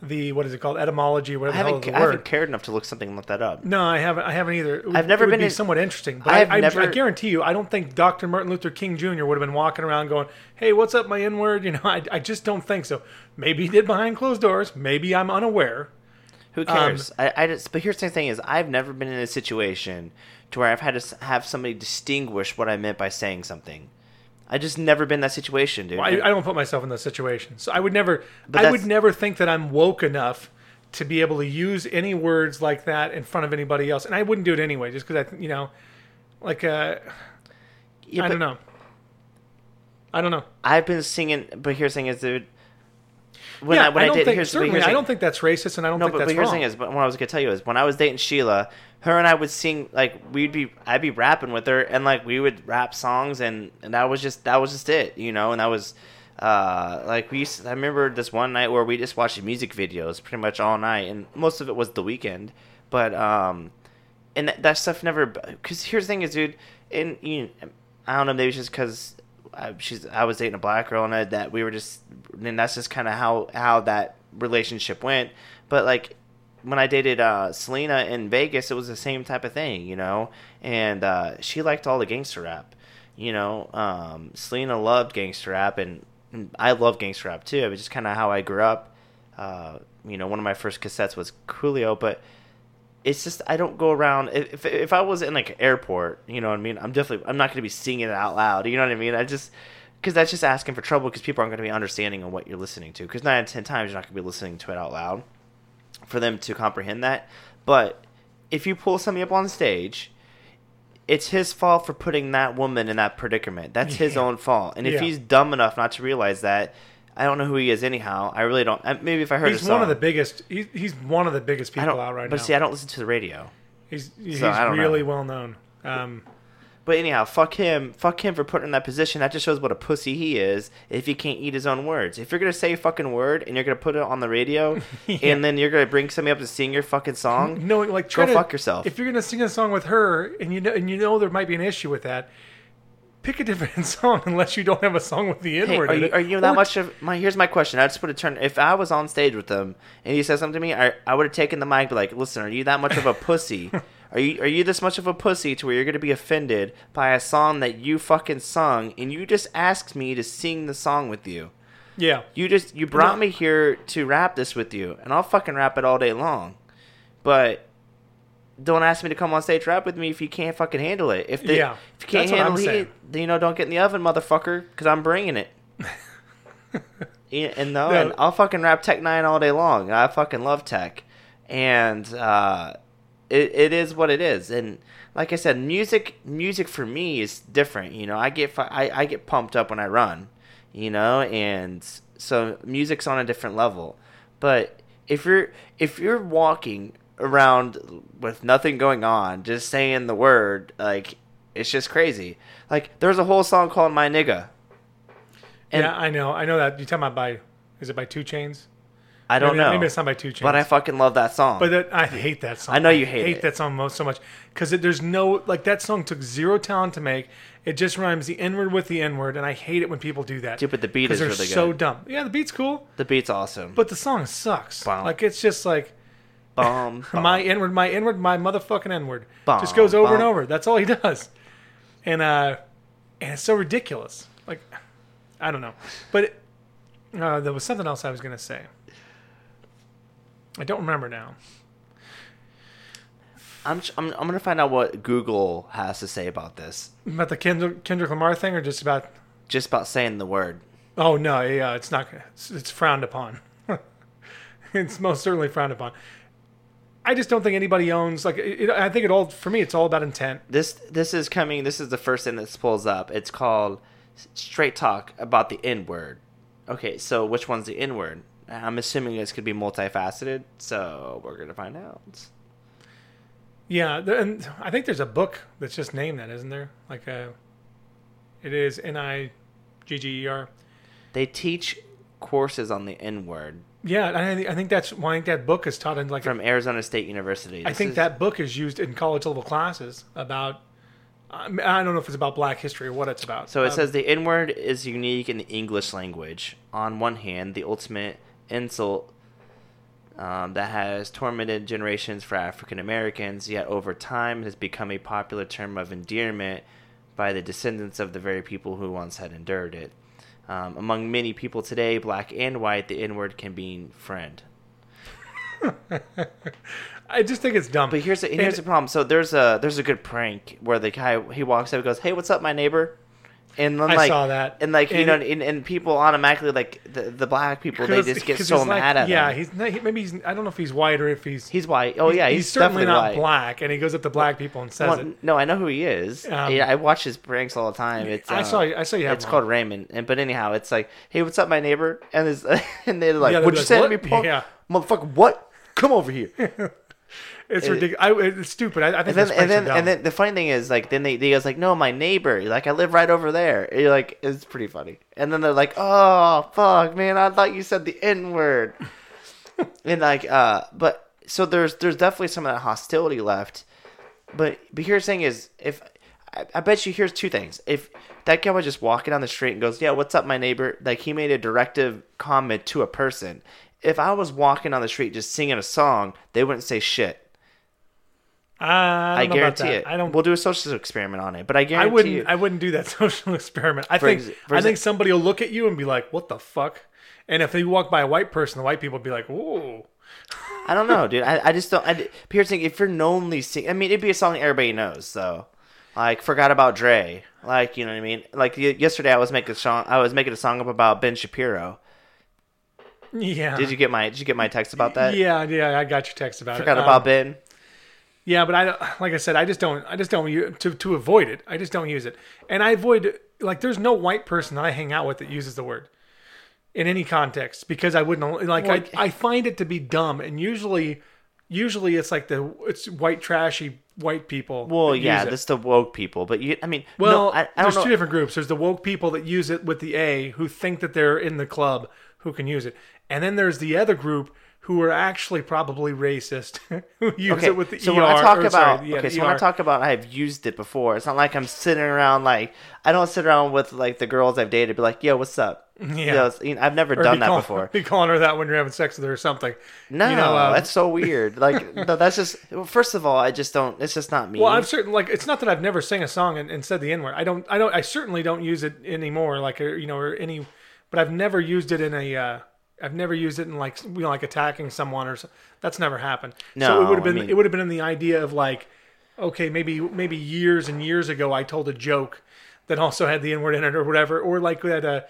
the what is it called etymology or I whatever the hell is the I haven't word. cared enough to look something like that up. No, I haven't. I haven't either. It would- I've never it would been be in- somewhat interesting, but I've I, I, never- I guarantee you, I don't think Dr. Martin Luther King Jr. would have been walking around going, "Hey, what's up, my N word?" You know, I, I just don't think so. Maybe he did behind closed doors. Maybe I'm unaware. Who um, cares? I, I just, but here's the thing: is I've never been in a situation to where I've had to s- have somebody distinguish what I meant by saying something. I just never been in that situation, dude. I, I don't put myself in those situations. So I would never. But I would never think that I'm woke enough to be able to use any words like that in front of anybody else, and I wouldn't do it anyway, just because I, you know, like uh, Yeah, I don't know. I don't know. I've been singing, but here's the thing: is dude. When yeah, I, when I, don't did, think here's, certainly. here's I don't think that's racist, and I don't No, think but, that's but here's the wrong. thing is, but what I was gonna tell you is when I was dating Sheila, her and I would sing like we'd be I'd be rapping with her and like we would rap songs and, and that was just that was just it, you know, and that was uh like we used to, I remember this one night where we just watched music videos pretty much all night and most of it was the Weeknd, but um and that, that stuff never because here's the thing is dude and you I don't know maybe it's just because I, she's I was dating a black girl and I, that we were just and that's just kind of how how that relationship went. But like when I dated uh, Selena in Vegas, it was the same type of thing, you know. And uh, she liked all the gangster rap, you know. Um, Selena loved gangster rap, and, I love gangster rap too. It was just kind of how I grew up. Uh, you know, one of my first cassettes was Coolio, but it's just I don't go around. If if I was in like an airport, you know what I mean. I'm definitely I'm not going to be singing it out loud. You know what I mean? I just because that's just asking for trouble because people aren't going to be understanding on what you're listening to. Because nine out of ten times you're not going to be listening to it out loud for them to comprehend that. But if you pull somebody up on stage, it's his fault for putting that woman in that predicament. That's his own fault. And if Yeah. he's dumb enough not to realize that, I don't know who he is anyhow. I really don't. Maybe if I heard He's a song, one of the biggest. He's, he's one of the biggest people out right but now. But see, I don't listen to the radio. he's he's so don't know. really well known. Um, But anyhow, fuck him. Fuck him for putting in that position. That just shows what a pussy he is if he can't eat his own words. If you're gonna say a fucking word and you're gonna put it on the radio, and then you're gonna bring somebody up to sing your fucking song, no, like try go to, fuck yourself. If you're gonna sing a song with her, and you know, and you know there might be an issue with that, pick a different song unless you don't have a song with the N Hey, are you, are you that Or- much of my? Here's my question. I just would have turned. If I was on stage with them and he said something to me, I I would have taken the mic, and be like, "Listen, are you that much of a pussy? Are you are you this much of a pussy to where you're gonna be offended by a song that you fucking sung and you just asked me to sing the song with you? Yeah, You just you brought No. me here to rap this with you, and I'll fucking rap it all day long. But don't ask me to come on stage rap with me if you can't fucking handle it. If they, Yeah, if you can't that's what I'm handle it, then you know don't get in the oven, motherfucker, because I'm bringing it. yeah, and no, No. and I'll fucking rap Tech N9ne all day long. I fucking love Tech, and uh, it it is what it is. And like I said, music music for me is different. You know, I get fu- I I get pumped up when I run you know and so music's on a different level but if you're if you're walking around with nothing going on just saying the word like it's just crazy like there's a whole song called my nigga And yeah, I know. I know that. You talking about by? Is it by 2 Chainz? I don't maybe, know, Maybe it's not by 2 Chainz. but I fucking love that song. But that, I hate that song. I know you hate it. I hate it. that song most so much because there's no like that song took zero talent to make. It just rhymes the N word with the N word, and I hate it when people do that. Dude, but the beat is they're really so good. dumb. Yeah, the beat's cool, the beat's awesome. but the song sucks. Like it's just like Bum, bum. my N word, my N word, my motherfucking N word. Bum, Just goes over and over. That's all he does, and uh, and it's so ridiculous. Like I don't know, but it, uh, there was something else I was gonna say. I don't remember now. I'm, I'm I'm gonna find out what Google has to say about this. About the Kendrick, Kendrick Lamar thing, or just about Just about saying the word. Oh no, yeah, it's not. It's, it's frowned upon. it's most certainly frowned upon. I just don't think anybody owns like. It, it- I think it all for me. It's all about intent. This this is coming. This is the first thing that pulls up. It's called Straight Talk about the N word. Okay, so which one's the N word? I'm assuming this could be multifaceted, so we're gonna find out. Yeah, and I think there's a book that's just named that, isn't there? Like a, it is N I G G E R. They teach courses on the N word Yeah, I think, I think that's why I think that book is taught in like. from Arizona State University. I think is- that book is used in college level classes about. I I don't know if it's about Black history or what it's about. So it Um, says the N word is unique in the English language. On one hand, the ultimate insult um, that has tormented generations for African Americans, yet over time has become a popular term of endearment by the descendants of the very people who once had endured it. Um, among many people today, black and white, the N word can mean friend. I just think it's dumb. But here's the, here's And- the problem. So there's a there's a good prank where the guy he walks up and goes, "Hey, what's up, my neighbor?" And then I like saw that. and like you And- know, and, and people automatically like the, the black people they just get so he's like- mad at him. yeah, he's not, he, maybe he's I don't know if he's white or if he's He's white. Oh yeah, he's, certainly definitely not white. black, and he goes up to black people and says Well, it. no, I know who he is. Um, yeah, I watch his pranks all the time. It's I uh, saw I saw you have It's one. called Raymond. And but anyhow, it's like, hey, what's up, my neighbor? And it's, and they're like, Yeah, what'd you like, "What?" me, punk? Yeah. Motherfucker, what? Come over here. It's it- ridiculous. I, it's stupid. I, I think And then, and then, and then the funny thing is, like, then they, they goes like, no, my neighbor, like, I live right over there. And you're like, it's pretty funny. And then they're like, oh, fuck, man, I thought you said the N word. and like, uh, but so there's there's definitely some of that hostility left. But but here's the thing is, if I, I bet you here's two things. If that guy was just walking down the street and goes, yeah, what's up, my neighbor? Like he made a directive comment to a person. If I was walking on the street just singing a song, they wouldn't say shit. I, I guarantee it. I don't. We'll do a social experiment on it, but I I guarantee wouldn't. you. I wouldn't do that social experiment. I For think. ex- I think somebody will look at you and be like, "What the fuck?" And if they walk by a white person, the white people will be like, "Ooh." I don't know, dude. I, I just don't. I, but here's the thing: if you're knownly sing, I mean, it'd be a song everybody knows. So, like, forgot about Dre. Like, you know what I mean? Like y- yesterday, I was making a song. I was making a song up about Ben Shapiro. Yeah. Did you get my Did you get my text about that? Yeah, yeah. I got your text about Forgot it. about Um, Ben. Yeah, but I don't- like I said, I just don't. I just don't to to avoid it. I just don't use it, and I avoid like. There's no white person that I hang out with that uses the word in any context because I wouldn't like. Well, I I find it to be dumb, and usually, usually it's like the it's white trashy white people. Well, that yeah, that's the woke people. But you, I mean, Well, no, I, I there's know. two different groups. There's the woke people that use it with the A, who think that they're in the club, who can use it, and then there's the other group who are actually probably racist, who use Okay, it with the so ER. when I talk or, about sorry, yeah, okay, so when I ER. talk about I've used it before, it's not like I'm sitting around like I don't sit around with like the girls I've dated, be like, "Yo, what's up?" Yeah. You know, I've never Or done be that before. Be calling her that when you're having sex with her or something. No, You know, um, that's so weird. Like, no, that's just. Well, first of all, I just don't. It's just not me. Well, I'm certain. Like, it's not that I've never sang a song and, and said the N word. I don't. I don't. I certainly don't use it anymore. Like, or, you know, or any. But I've never used it in a. Uh, I've never used it in like you know, like attacking someone or so. That's never happened. so No, it would have I been. mean- it would have been in the idea of like, okay, maybe maybe years and years ago I told a joke that also had the N word in it or whatever, or like that. Uh,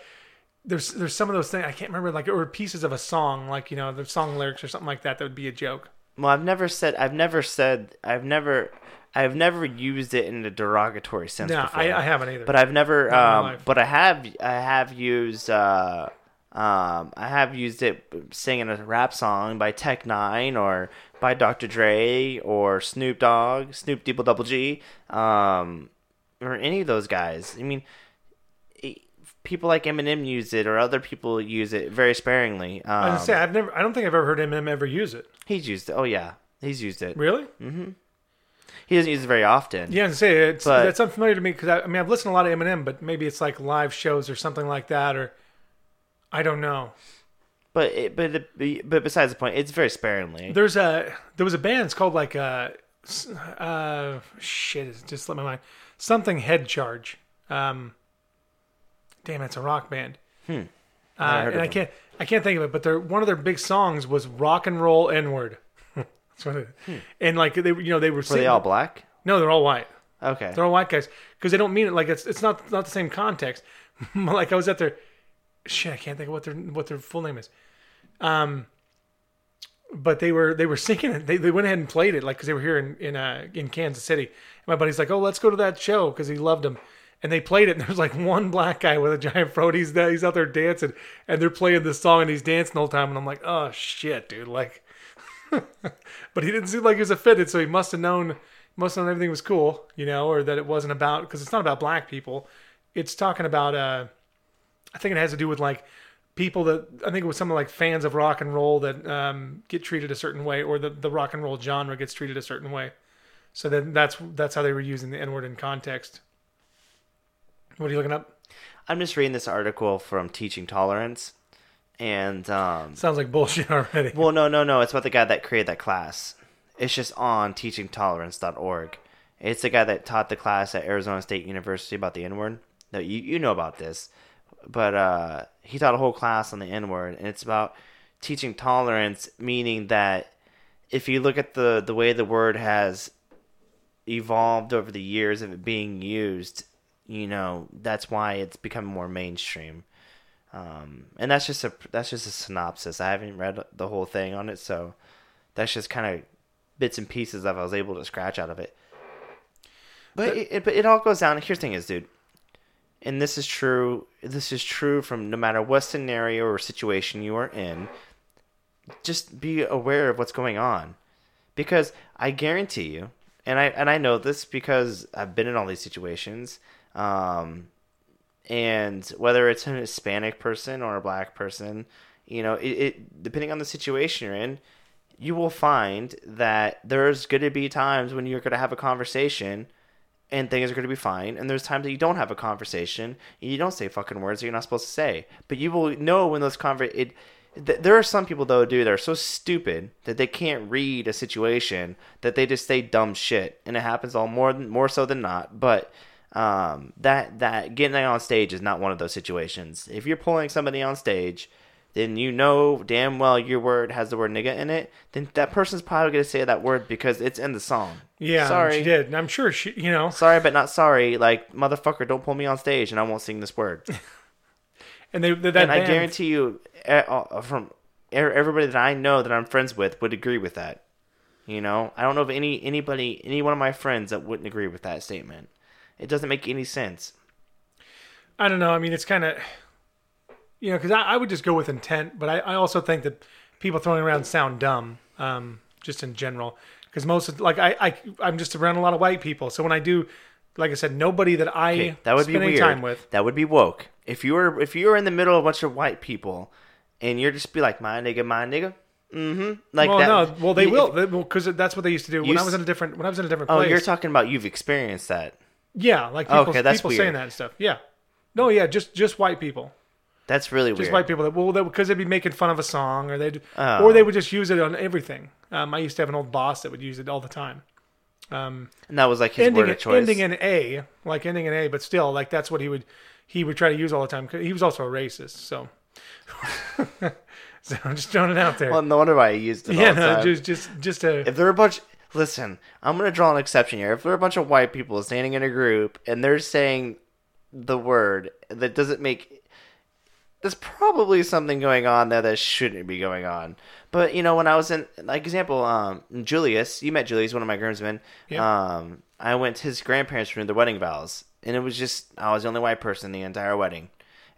there's there's some of those things I can't remember like or pieces of a song like you know the song lyrics or something like that that would be a joke. well, I've never said. I've never said. I've never. I've never used it in a derogatory sense No, before. I, I haven't either. but I've never. Not in my Um, but I have. I have used. Uh, um, I have used it singing a rap song by Tech N9ne or by Dr. Dre or Snoop Dogg, Snoop Double Double G, um, or any of those guys. I mean, it- people like Eminem use it, or other people use it very sparingly. Um, I was say I've never. I don't think I've ever heard Eminem ever use it. he's used it. Oh yeah, he's used it. Really? Mm-hmm. He doesn't use it very often. Yeah, I say it's But- that's unfamiliar to me because I, I mean I've listened to a lot of Eminem, but maybe it's like live shows or something like that, or I don't know. But it, but it, but besides the point, it's very sparingly. There's a there was a band. It's called like uh, uh shit. It just slipped my mind. Something Head Charge. Um, damn, it's a rock band. Uh, heard and I can't I can't think of it, but their one of their big songs was "Rock and Roll N Word." That's what it. And like they were- you know they were Were singing. they all black? No, they're all white. Okay. They're all white guys because they don't mean it like it's it's not not the same context. like I was at their shit, I can't think of what their what their full name is. Um, but they were they were singing it. They they went ahead and played it like because they were here in in uh, in Kansas City. And my buddy's like, oh, let's go to that show because he loved them. And they played it, and there's like one black guy with a giant fro. He's he's out there dancing, and they're playing this song, and he's dancing the whole time. And I'm like, oh shit, dude, like. but he didn't seem like he was offended, so he must have known, must have known everything was cool, you know, or that it wasn't about because it's not about black people. It's talking about, uh, I think it has to do with like people that I think it was some like fans of rock and roll that um, get treated a certain way, or the the rock and roll genre gets treated a certain way. So then that's that's how they were using the N word in context. What are you looking up? I'm just reading this article from Teaching Tolerance, and um, Sounds like bullshit already. well, no, no, no, it's about the guy that created that class. It's just on teachingtolerance.org. It's the guy that taught the class at Arizona State University about the N word. No, you you know about this, but uh, he taught a whole class on the N word, and it's about teaching tolerance, meaning that if you look at the the way the word has evolved over the years of it being used, you know that's why it's become more mainstream. Um, and that's just a that's just a synopsis. I haven't read the whole thing on it, so that's just kind of bits and pieces that I was able to scratch out of it. But it, it, but it all goes down. Here's the thing, is dude, and this is true. This is true from no matter what scenario or situation you are in. Just be aware of what's going on, because I guarantee you, and I and I know this because I've been in all these situations. Um, and whether it's an Hispanic person or a black person, you know, it, it depending on the situation you're in, you will find that there's going to be times when you're going to have a conversation and things are going to be fine, and there's times that you don't have a conversation and you don't say fucking words that you're not supposed to say. But you will know when those conver it. Th- there are some people though, dude, that are so stupid that they can't read a situation that they just say dumb shit, and it happens all more more so than not. But um, that that getting on stage is not one of those situations. If you're pulling somebody on stage, then you know damn well your word has the word nigga in it. Then that person's probably gonna say that word because it's in the song. Yeah, sorry, she did. And I'm sure she, you know, sorry, but not sorry. Like motherfucker, don't pull me on stage and I won't sing this word. and they that and I guarantee you, eh, uh, from everybody that I know that I'm friends with would agree with that. You know, I don't know of any anybody, any one of my friends that wouldn't agree with that statement. It doesn't make any sense. I don't know. I mean, it's kind of, you know, because I, I would just go with intent, but I, I also think that people throwing around sound dumb, um, just in general. Because most of, like, I, I, I'm just around a lot of white people. So when I do, like I said, nobody that I Okay, that would be spend any weird. time with. That would be woke. If you were if you were in the middle of a bunch of white people, and you're just be like my nigga, my nigga, mm-hmm, like well, that. no, well they you- will because that's what they used to do when I was in a different when I was in a different Place. Oh, you're talking about you've experienced that. yeah, like people, Okay, that's people weird. saying that and stuff. Yeah, no, yeah, just just white people. That's really just weird. Just white people that well because they'd be making fun of a song or they'd Oh. or they would just use it on everything. Um, I used to have an old boss that would use it all the time. and that was like his ending word of choice. ending in a like ending in a, but still like that's what he would he would try to use all the time. 'cause He was also a racist, so so I'm just throwing it out there. well, no wonder why he used it yeah, all the no, just just just a if there are a bunch listen i'm going to draw an exception here if there are a bunch of white people standing in a group and they're saying the word that doesn't make there's probably something going on there that shouldn't be going on but you know when i was in like example um julius you met julius one of my groomsmen Yeah. um i went to his grandparents for their wedding vows and it was just i was the only white person in the entire wedding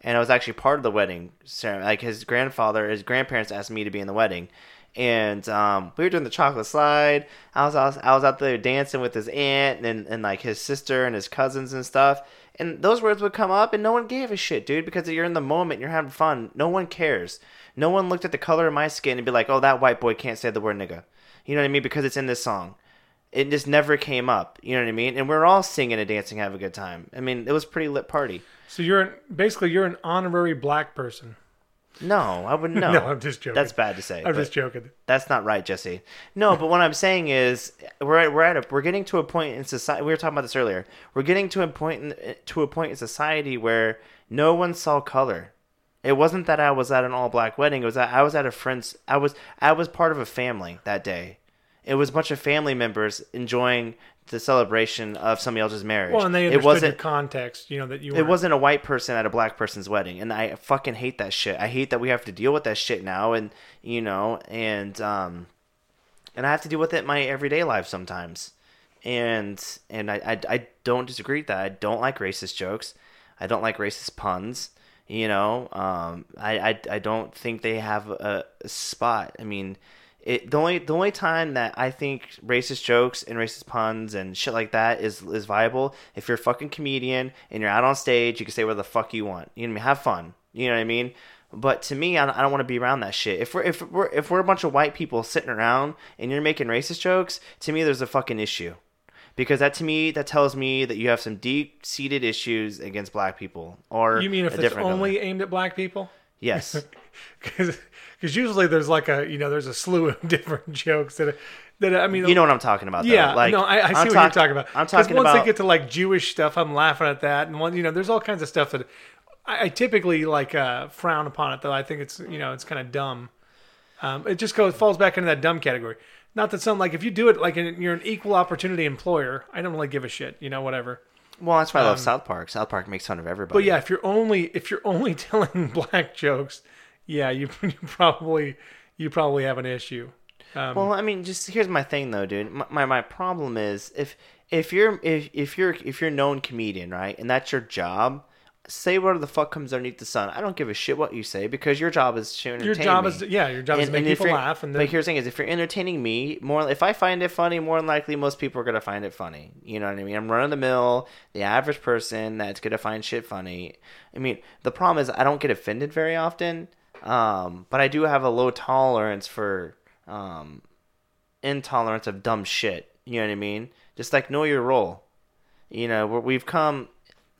and I was actually part of the wedding ceremony. Like his grandfather, his grandparents asked me to be in the wedding, and um, we were doing the chocolate slide. I was, I was I was out there dancing with his aunt and and like his sister and his cousins and stuff. And those words would come up, and no one gave a shit, dude, because you're in the moment, you're having fun. No one cares. No one looked at the color of my skin and be like, "Oh, that white boy can't say the word nigga," you know what I mean? Because it's in this song. It just never came up, you know what I mean? And we're all singing and dancing, having a good time. I mean, it was a pretty lit party. So you're an, basically you're an honorary black person. No, I would no. No, I'm just joking. That's bad to say. I'm just joking. That's not right, Jesse. No, but what I'm saying is we're at, we're at a, we're getting to a point in society. We were talking about this earlier. We're getting to a point in, to a point in society where no one saw color. It wasn't that I was at an all black wedding. It was that I was at a friend's. I was I was part of a family that day. It was a bunch of family members enjoying the celebration of somebody else's marriage. Well, and they it wasn't context. You know that you. it weren't- wasn't a white person at a black person's wedding and i fucking hate that shit i hate that we have to deal with that shit now and you know and um and i have to deal with it in my everyday life sometimes and and i i, I don't disagree with that i don't like racist jokes i don't like racist puns you know um i i, I don't think they have a, a spot i mean it the only the only time that I think racist jokes and racist puns and shit like that is is viable if you're a fucking comedian and you're out on stage, you can say whatever the fuck you want. You know what I mean? Have fun. You know what I mean? But to me, I don't, don't want to be around that shit. If we're if we're if we're a bunch of white people sitting around and you're making racist jokes, to me, there's a fucking issue. Because that to me, that tells me that you have some deep seated issues against black people, or You mean if it's only color. aimed at black people? yes, Because usually there's like a you know there's a slew of different jokes that that I mean you know what I'm talking about. Though. yeah like no I, I see I'm what talk- you're talking about. I'm talking once about they get to like Jewish stuff, I'm laughing at that, and one you know there's all kinds of stuff that I, I typically like uh, frown upon it though. I think it's you know it's kind of dumb. Um, it just goes falls back into that dumb category. Not that some like if you do it like in, you're an equal opportunity employer, I don't really give a shit. You know whatever. Well, that's why I love South Park. South Park makes fun of everybody. Um, But yeah, if you're only if you're only telling black jokes, yeah, you, you probably you probably have an issue. Um, Well, I mean, just here's my thing though, dude. My my, my problem is if if you're if, if you're if you're a known comedian, right, and that's your job, say whatever the fuck comes underneath the sun. I don't give a shit what you say because your job is to entertain your job me. is yeah, your job is to make people laugh, and but then, here's the thing: is if you're entertaining me, more if I find it funny, more than likely most people are gonna find it funny. You know what I mean? I'm running the mill, the average person that's gonna find shit funny. I mean, the problem is I don't get offended very often, um, but I do have a low tolerance for um, intolerance of dumb shit. You know what I mean? Just like know your role. You know, we've come.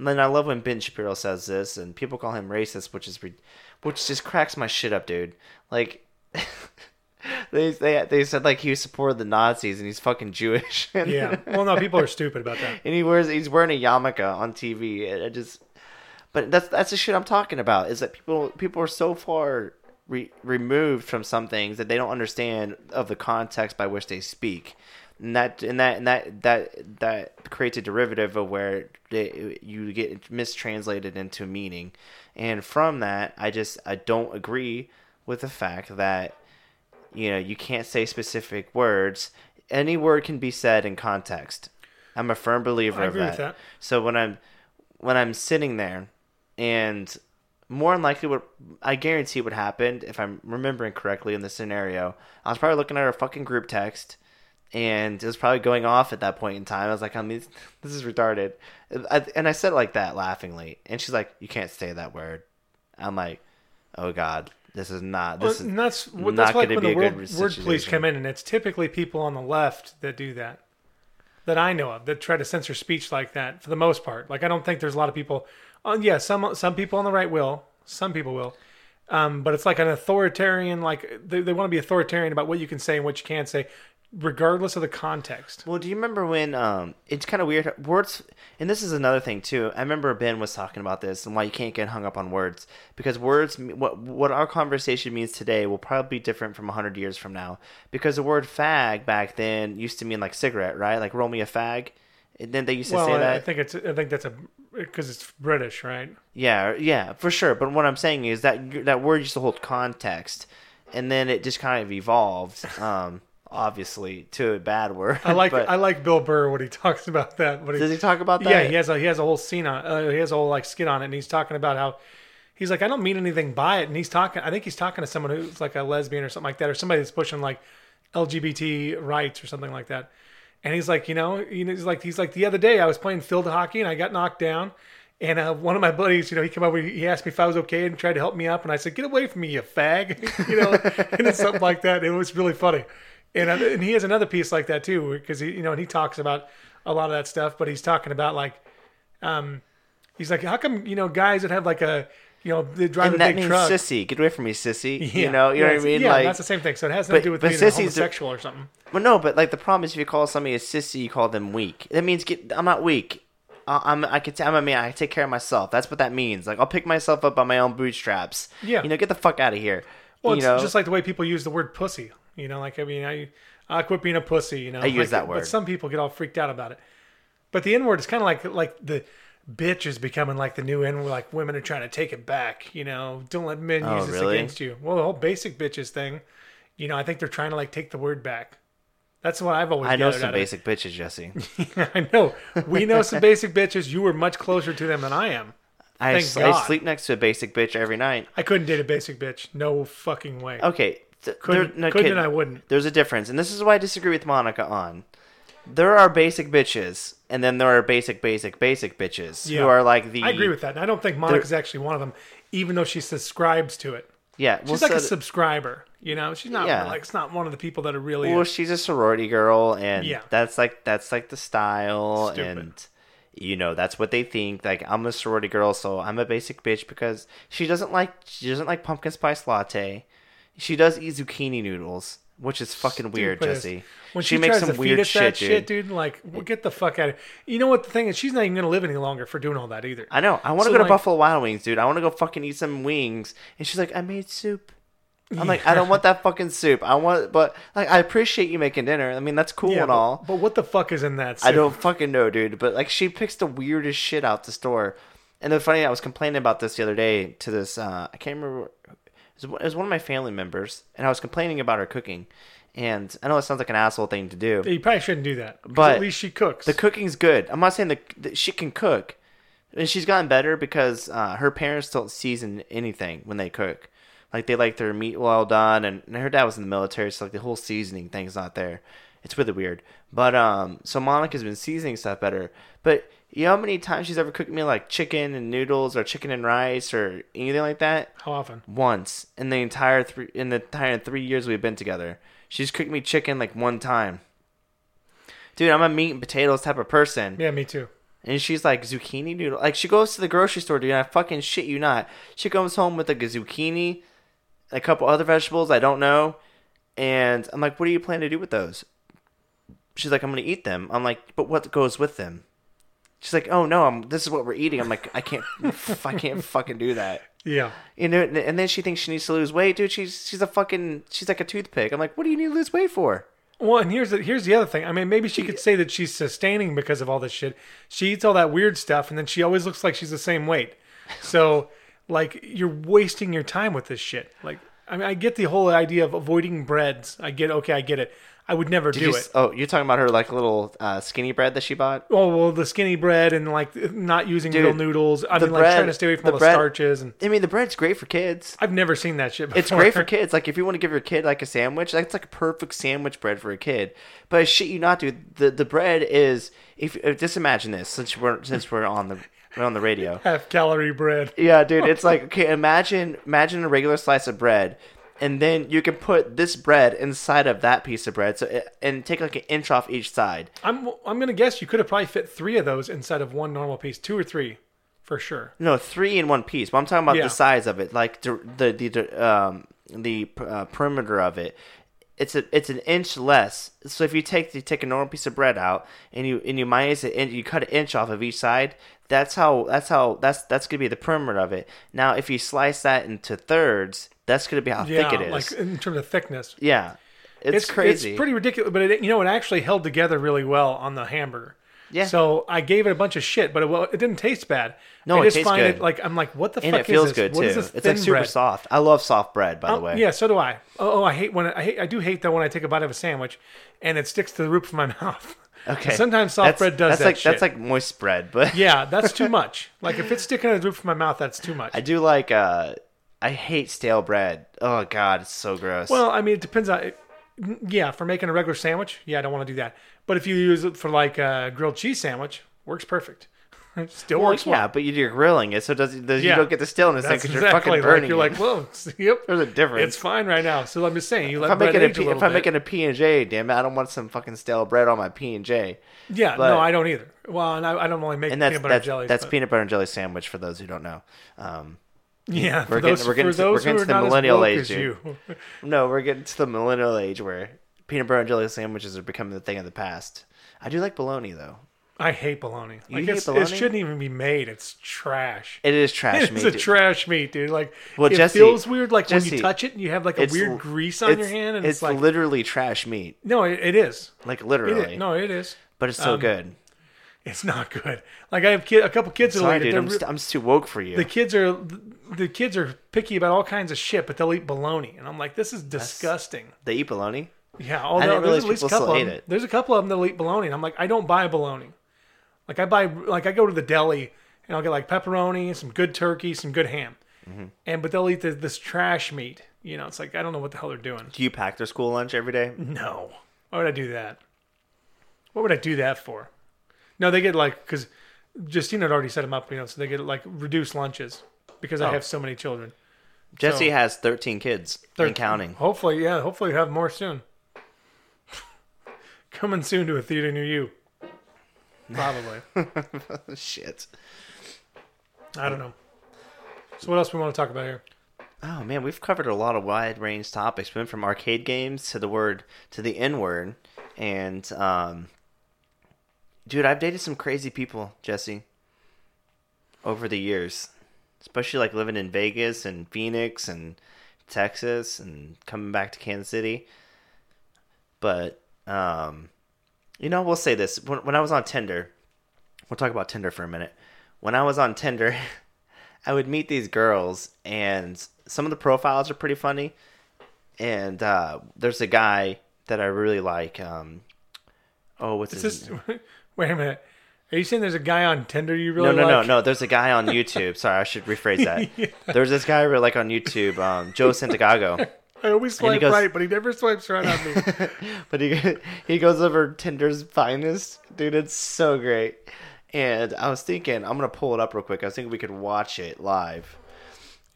And then I love when Ben Shapiro says this, and people call him racist, which is, re- which just cracks my shit up, dude. Like, they they they said like he supported the Nazis and he's fucking Jewish. and, yeah. Well, no, people are stupid about that. and he wears he's wearing a yarmulke on TV. And I just, but that's that's the shit I'm talking about. Is that people people are so far re- removed from some things that they don't understand of the context by which they speak, and that and that and that that that creates a derivative of where they, you get mistranslated into meaning, and from that, I just I don't agree with the fact that you know you can't say specific words. Any word can be said in context. I'm a firm believer of that. that. So when I'm when I'm sitting there, and more than likely, what I guarantee what happened, if I'm remembering correctly in the scenario, I was probably looking at our fucking group text, and it was probably going off at that point in time. I was like, "I mean, this is retarded," and I said it like that laughingly, and she's like, "You can't say that word." I'm like, "Oh God, this is not. This Well, is that's what not that's like gonna be the a word, good word police come in, and it's typically people on the left that do that, that I know of, that try to censor speech like that. For the most part, like I don't think there's a lot of people. Uh, yeah, some some people on the right will, some people will, um, but it's like an authoritarian. Like they, they want to be authoritarian about what you can say and what you can't say, regardless of the context. Well, do you remember when um it's kind of weird words and this is another thing too. I remember Ben was talking about this and why you can't get hung up on words because words what what our conversation means today will probably be different from 100 years from now because the word fag back then used to mean like cigarette, right? Like roll me a fag. And then they used to Well, say that. I think it's I think that's a because it's British, right? Yeah, yeah, for sure. But what I'm saying is that that word used to hold context, and then it just kind of evolved, um, obviously, to a bad word. I like I like Bill Burr when he talks about that. When he, does he talk about that? Yeah, he has a he has a whole scene on. Uh, he has a whole like skit on it, and he's talking about how he's like, I don't mean anything by it, and he's talking. I think he's talking to someone who's like a lesbian or something like that, or somebody that's pushing like LGBT rights or something like that. And he's like, you know, you know, he's like, he's like, the other day I was playing field hockey and I got knocked down, And uh, one of my buddies, you know, he came over, he asked me if I was okay and tried to help me up. And I said, get away from me, you fag. you know, and it's something like that. It was really funny. And, and he has another piece like that too, because he, you know, and he talks about a lot of that stuff, but he's talking about like, um, he's like, how come, you know, guys that have like a, you know, they drive And a that big means truck. sissy. Get away from me, sissy. Yeah, You know, you know yeah, what I mean? Yeah, like, that's the same thing. So it has nothing to do with being homosexual or something. Well, no, but like the problem is if you call somebody a sissy, you call them weak. That means get. I'm not weak. I- I'm. I can. T- I'm a man. I take care of myself. That's what that means. Like I'll pick myself up by my own bootstraps. Yeah. You know, get the fuck out of here. Well, you it's know, just like the way people use the word pussy. You know, like I mean, I I quit being a pussy. You know, I use that word. but some people get all freaked out about it. But the N word is kind of like like the bitch is becoming like the new N word. Like women are trying to take it back. You know, don't let men Oh, use this really? against you. Well, the whole basic bitches thing. You know, I think they're trying to like take the word back. That's what I've always. I know some out of it. basic bitches, Jesse. I know. We know some basic bitches. You were much closer to them than I am. I, Thank s- I sleep next to a basic bitch every night. I couldn't date a basic bitch. No fucking way. Okay. Th- couldn't there- no, couldn't kid, and I wouldn't. There's a difference, and this is why I disagree with Monica on. There are basic bitches, and then there are basic, basic, basic bitches Yeah. who are like the. I agree with that. And I don't think Monica's actually one of them, even though she subscribes to it. Yeah, well, She's like a subscriber. You know, she's not Yeah. like it's not one of the people that are really. Well, she's a sorority girl, and Yeah. that's like that's like the style, Stupid. and you know that's what they think. Like I'm a sorority girl, so I'm a basic bitch because she doesn't like she doesn't like pumpkin spice latte. She does eat zucchini noodles, which is fucking weird, Stupid Jesse. when she, she, makes some weird shit, that dude. shit, dude, like well, get the fuck out of. Here. You know what the thing is? She's not even gonna live any longer for doing all that either. I know. I want to So, go to Buffalo Wild Wings, dude. I want to go fucking eat some wings. And she's like, I made soup. I'm like, I don't want that fucking soup. I want, but like, I appreciate you making dinner. I mean, that's cool yeah, and but, all. but what the fuck is in that? I don't fucking know, dude. But like, she picks the weirdest shit out the store. And the funny, I was complaining about this the other day to this. Uh, I can't remember. It was, one of my family members, and I was complaining about her cooking. And I know it sounds like an asshole thing to do. You probably shouldn't do that. But at least she cooks. The cooking's good. I'm not saying that she can cook, and she's gotten better because uh, her parents don't season anything when they cook. Like they like their meat well done, and, and her dad was in the military, so like the whole seasoning thing's not there. It's really weird. But um, so Monica's been seasoning stuff better. But you know how many times she's ever cooked me like chicken and noodles or chicken and rice or anything like that? How often? Once in the entire three in the entire three years we've been together. She's cooked me chicken like one time. Dude, I'm a meat and potatoes type of person. Yeah, me too. And she's like zucchini noodle. Like she goes to the grocery store, dude. And I fucking shit you not. She comes home with like a zucchini, a couple other vegetables I don't know, and I'm like, "What do you plan to do with those?" She's like, "I'm gonna eat them." I'm like, "But what goes with them?" She's like, "Oh no, I'm. This is what we're eating." I'm like, "I can't. I can't fucking do that." Yeah. You know. And then she thinks she needs to lose weight, dude. She's she's a fucking. She's like a toothpick. I'm like, "What do you need to lose weight for?" Well, and here's the here's the other thing. I mean, maybe she could say that she's sustaining because of all this shit. She eats all that weird stuff, and then she always looks like she's the same weight. So, like, you're wasting your time with this shit. Like, I mean, I get the whole idea of avoiding breads. I get, okay, I get it. I would never Did do you, it. Oh, you're talking about her like little uh, skinny bread that she bought. Oh well, the skinny bread and like not using Dude, real noodles. I the mean, like bread- trying to stay away from the all the bread- starches. And I mean, the bread's great for kids. I've never seen that shit. Before. It's great for kids. Like if you want to give your kid like a sandwich, that's like a perfect sandwich bread for a kid. But shit, you not, dude. The the bread is if, if just imagine this since we're since we're on the we're on the radio. half calorie bread. Yeah, dude. It's like okay, imagine imagine a regular slice of bread, and then you can put this bread inside of that piece of bread. So it, and take like an inch off each side. I'm I'm gonna guess you could have probably fit three of those inside of one normal piece, two or three, for sure. No, three in one piece. But I'm talking about Yeah. the size of it, like the the the um the uh, perimeter of it. It's a it's an inch less. So if you take you take a normal piece of bread out and you and you minus it and you cut an inch off of each side, that's how that's how that's that's gonna be the perimeter of it. Now if you slice that into thirds, that's gonna be how Yeah, thick it is. like in terms of thickness. yeah, it's, crazy. It's pretty ridiculous, but it, you know, it actually held together really well on the hamburger. Yeah. So I gave it a bunch of shit, but it, well, it didn't taste bad. No, I it just tastes find good. it like I'm like, what the and fuck it feels is this? good What too. this It's like super bread? soft. I love soft bread, by the Oh, way. Yeah, so do I. Oh, oh, I hate when I hate. I do hate though when I take a bite of a sandwich and it sticks to the roof of my mouth. Okay. Sometimes soft That's- bread does that's that like shit. that's like moist bread, but yeah, that's too much. Like if it's sticking to the roof of my mouth, that's too much. I do like uh I hate stale bread. Oh god, it's so gross. Well, I mean, it depends on. Yeah, for making a regular sandwich, yeah, I don't want to do that. But if you use it for like a grilled cheese sandwich, works perfect. It still Well, works yeah, well. but you're grilling it, so does, does Yeah. you don't get the stillness because exactly you're fucking like burning. you're like, whoa, yep. There's a difference. It's fine right now. So I'm just saying, you if let I'm bread a age a if I'm making a P and J, damn it, I don't want some fucking stale bread on my P and J. yeah, but- no, I don't either. Well, and I, I don't only make And that's peanut butter that's, jellies. that's but- peanut butter and jelly sandwich for those who don't know. Um, Yeah, We're getting- we're getting to- we're getting to the millennial age no, we're getting to the millennial age where peanut butter and jelly sandwiches are becoming the thing of the past. I do like bologna though. I hate bologna. You Like hate bologna? it shouldn't even be made. It's trash. It is trash It's meat. a dude. trash meat, dude. Like Well, it Jesse- feels weird. Like when you touch it, and you have like a weird grease on your hand, and it's, it's, like literally trash meat, no, it, it is. like literally. is. No, it is. but it's so um, good. It's not good. Like I have kid, a couple kids that Sorry, eat it. dude. I'm, st- I'm just too woke for you. the kids are the kids are picky about all kinds of shit, but they'll eat bologna, and I'm like, this is disgusting. they eat bologna. Yeah, although there's at least a couple of them. it. There's a couple of them that'll eat bologna, and I'm like, I don't buy bologna. Like I buy, like I go to the deli and I'll get like pepperoni, some good turkey, some good ham, Mm-hmm. and but they'll eat this, this trash meat. You know, it's like I don't know what the hell they're doing. Do you pack their school lunch every day? No, why would I do that? What would I do that for? No, they get like because Justina had already set them up, you know, so they get like reduced lunches because I Oh. have so many children. Jesse So- has 13 kids and counting. Hopefully, yeah. Hopefully, you have more soon. Coming soon to a theater near you. Probably. Shit. I don't know. So what else we want to talk about here? Oh man, we've covered a lot of wide range topics. We went from arcade games to the word to the N word, and um, dude, I've dated some crazy people, Jesse, over the years, especially like living in Vegas and Phoenix and Texas and coming back to Kansas City. But um, you know, we'll say this: when, when I was on Tinder, we'll talk about Tinder for a minute. When I was on Tinder. I would meet these girls, and some of the profiles are pretty funny. And uh, there's a guy that I really like. Um, oh, what's Is his? this? Wait a minute. Are you saying there's a guy on Tinder you really no, no, like? no, no. There's a guy on YouTube. Sorry, I should rephrase that. There's this guy I really like on YouTube, um, Joe Santagato. I always swipe goes- right, but he never swipes right on me. but he he goes over Tinder's finest, dude. It's so great. And I was thinking, I'm gonna pull it up real quick. I was thinking we could watch it live.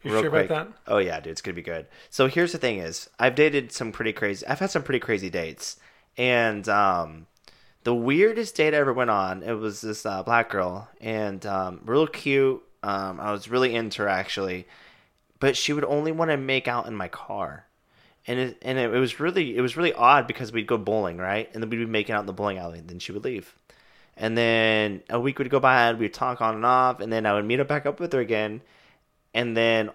You real sure quick. about that? Oh yeah, dude, it's gonna be good. So here's the thing: is I've dated some pretty crazy. I've had some pretty crazy dates, and um, the weirdest date I ever went on, it was this uh, black girl, and um, real cute. Um, I was really into her actually, but she would only want to make out in my car, and it and it, it was really it was really odd because we'd go bowling right, and then we'd be making out in the bowling alley, and then she would leave. And then a week would go by, and we'd talk on and off, and then I would meet up back up with her again, and then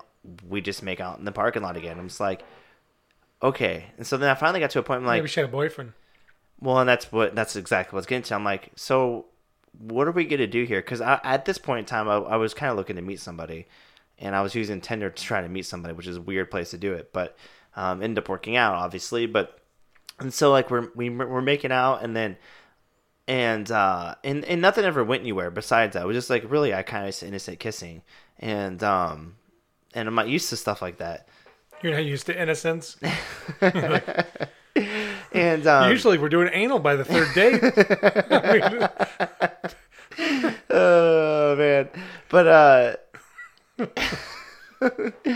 we just make out in the parking lot again. I'm just like, okay. And so then I finally got to a point. I'm like, Maybe she had a boyfriend. Well, and that's what that's exactly what's getting to. I'm like, so what are we gonna do here? Because at this point in time, I, I was kind of looking to meet somebody, and I was using Tinder to try to meet somebody, which is a weird place to do it, but um, ended up working out, obviously. But and so like we're we, we're making out, and then and uh and and nothing ever went anywhere besides that. It was just like really, I kind of innocent kissing, and um and I'm not used to stuff like that. You're not used to innocence. And um, Usually we're doing anal by the third date. I mean, oh man. But uh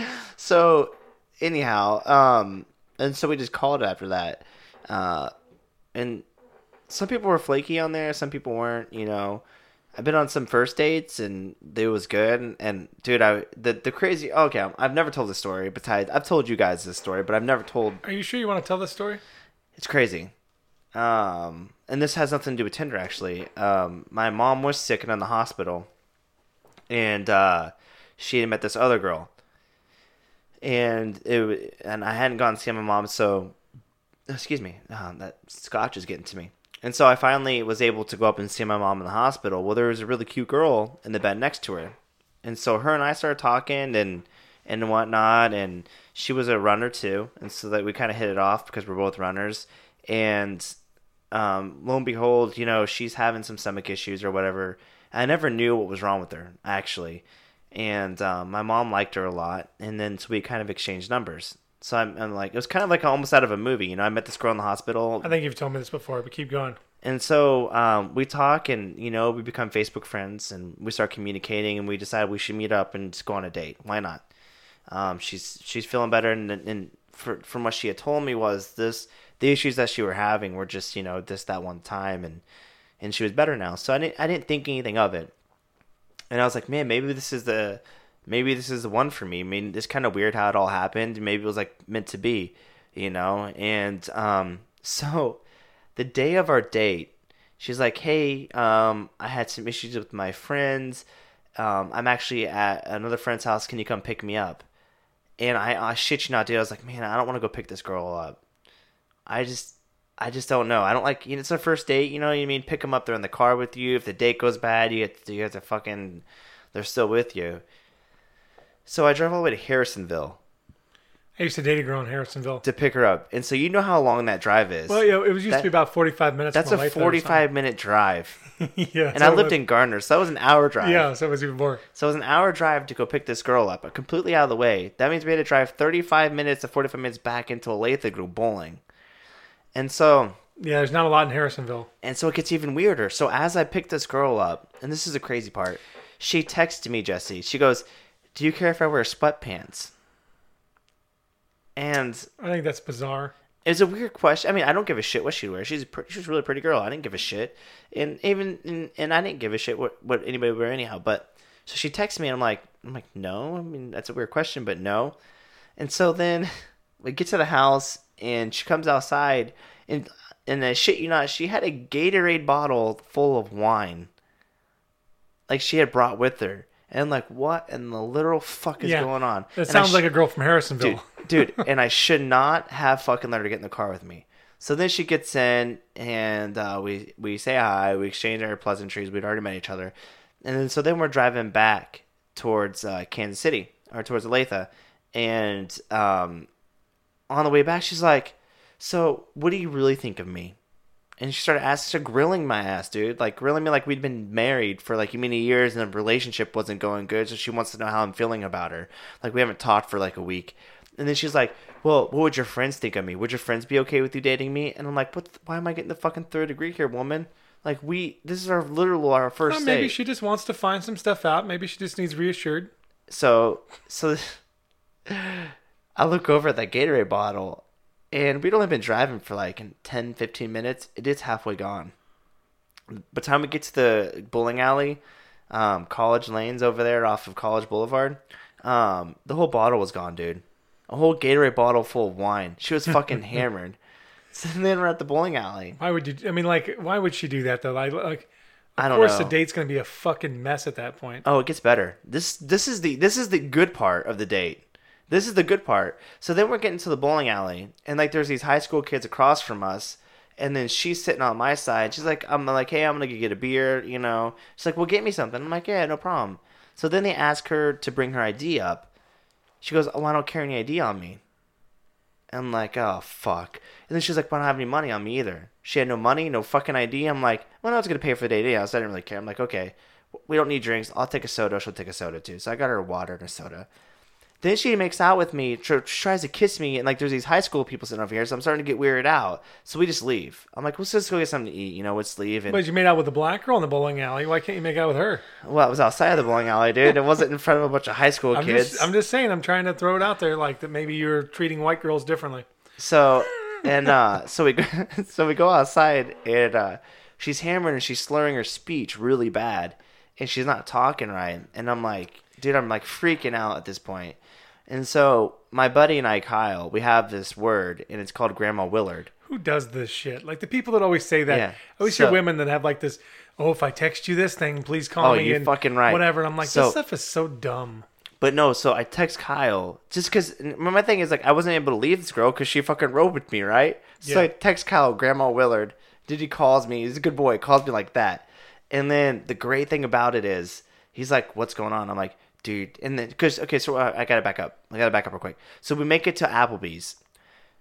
so anyhow um and so we just called after that. Uh and some people were flaky on there. Some people weren't you know. I've been on some first dates and it was good. And, and dude i the, the crazy okay i've never told this story besides i've told you guys this story but i've never told are you sure you want to tell this story? It's crazy. Um, and this has nothing to do with Tinder actually. Um, my mom was sick and in the hospital, and uh, she had met this other girl, and it and I hadn't gone to see my mom, so excuse me, uh, that scotch is getting to me. And so I finally was able to go up and see my mom in the hospital. Well, there was a really cute girl in the bed next to her, and so her and I started talking and and whatnot. And she was a runner too, and so that we kind of hit it off because we're both runners. And um, lo and behold, you know, she's having some stomach issues or whatever. I never knew what was wrong with her actually, and um, my mom liked her a lot. And then so we kind of exchanged numbers. So I'm, I'm like, it was kind of like almost out of a movie. You know, I met this girl in the hospital, I think you've told me this before, but keep going. And so um, we talk, and you know, we become Facebook friends, and we start communicating, and we decide we should meet up and just go on a date. Why not? Um, she's she's feeling better, and, and for, from what she had told me was this: the issues that she were having were just you know this that one time, and and she was better now. So I didn't I didn't think anything of it, and I was like, man, maybe this is the maybe this is the one for me. I mean, it's kind of weird how it all happened. Maybe it was like meant to be, you know. And um, so the day of our date, she's like, "Hey, um, I had some issues with my friends. Um, I'm actually at another friend's house. Can you come pick me up?" And I, I shit you not, dude. I was like, "Man, I don't want to go pick this girl up. I just, I just don't know. I don't like. You know, it's our first date. You know what I mean? Pick them up. They're in the car with you. If the date goes bad, you get, to, you have to fucking. They're still with you." So I drove all the way to Harrisonville I used to date a girl in Harrisonville. to pick her up, and so you know how long that drive is. Well, yeah, it was used That- to be about forty-five minutes. That's a forty-five minute drive, yeah, and I lived in Gardner, so that was an hour drive. Yeah, so it was even more. So it was an hour drive to go pick this girl up, but completely out of the way. That means we had to drive 35 minutes to 45 minutes back into Olathe to go bowling. And so, Yeah, there's not a lot in Harrisonville. and so it gets even weirder. So as I pick this girl up, and this is the crazy part, she texted me, Jesse. She goes, "Do you care if I wear sweatpants?" And I think that's bizarre. it's a weird question. I mean, I don't give a shit what she wears. She's a pre- she's a really pretty girl. I didn't give a shit, and even and, and I didn't give a shit what what anybody would wear anyhow. But so she texts me, and I'm like, I'm like, no. I mean, that's a weird question, but no. And so then we get to the house, and she comes outside, and and I shit you not, she had a Gatorade bottle full of wine, like she had brought with her. And I'm like, what in the literal fuck is yeah, going on? That And sounds sh- like a girl from Harrisonville. dude, dude, and I should not have fucking let her get in the car with me. So then she gets in, and uh, we we say hi, we exchange our pleasantries. We'd already met each other, and then so then we're driving back towards uh, Kansas City or towards Olathe, and um, on the way back, she's like, "So, what do you really think of me?" And she started asking, started grilling my ass, dude. Like grilling me like we'd been married for like many years and the relationship wasn't going good. So she wants to know how I'm feeling about her. Like we haven't talked for like a week. And then she's like, "Well, what would your friends think of me? Would your friends be okay with you dating me?" And I'm like, "What? The, why am I getting the fucking third degree here, woman? Like we, this is our literal our first Well, maybe date." she just wants to find some stuff out. Maybe she just needs reassured. So, so I look over at that Gatorade bottle, and we'd only been driving for like 10, 15 minutes. It is halfway gone. By the time we get to the bowling alley, um, College Lanes over there off of College Boulevard, um, the whole bottle was gone, dude. A whole Gatorade bottle full of wine. She was fucking hammered. So then we're at the bowling alley. Why would you? I mean, like, why would she do that though? Like, like of I don't know. Of course know. the date's gonna be a fucking mess at that point. Oh, it gets better. This this is the this is the good part of the date. This is the good part. So then we're getting to the bowling alley, and like there's these high school kids across from us, and then she's sitting on my side. She's like, I'm like, hey, I'm gonna go get a beer, you know. She's like, well, get me something. I'm like, yeah, no problem. So then they ask her to bring her ID up. She goes, oh, I don't carry any ID on me. I'm like, oh fuck. And then she's like, well, I don't have any money on me either. She had no money, no fucking ID. I'm like, well, I was gonna pay for the date anyhow, so I didn't really care. I'm like, okay, we don't need drinks. I'll take a soda. She'll take a soda too. So I got her water and a soda. Then she makes out with me, tr- tries to kiss me, and like there's these high school people sitting over here, so I'm starting to get weirded out. So we just leave. I'm like, let's just go get something to eat. You know, let's leave. And But you made out with the black girl in the bowling alley. Why can't you make out with her? well, it was outside of the bowling alley, dude. It wasn't in front of a bunch of high school I'm kids. just, I'm just saying. I'm trying to throw it out there, like that. Maybe you're treating white girls differently. So and uh so we go, so we go outside and uh she's hammering and she's slurring her speech really bad and she's not talking right and I'm like dude I'm like freaking out at this point. And so my buddy and I Kyle, we have this word and it's called Grandma Willard. Who does this shit? Like the people that always say that. Yeah. I always So- hear women that have like this. Oh, if I text you this thing, please call Oh, me. you're and fucking right. Whatever. And I'm like, So- this stuff is so dumb. But no, so I text Kyle just because my thing is like I wasn't able to leave this girl because she fucking rode with me, right? So Yeah. I text Kyle, Grandma Willard. Did he calls me? He's a good boy. Calls me like that. And then the great thing about it is he's like, "What's going on?" I'm like, "Dude," and then because okay, so uh, I gotta back up. I gotta back up real quick. So we make it to Applebee's.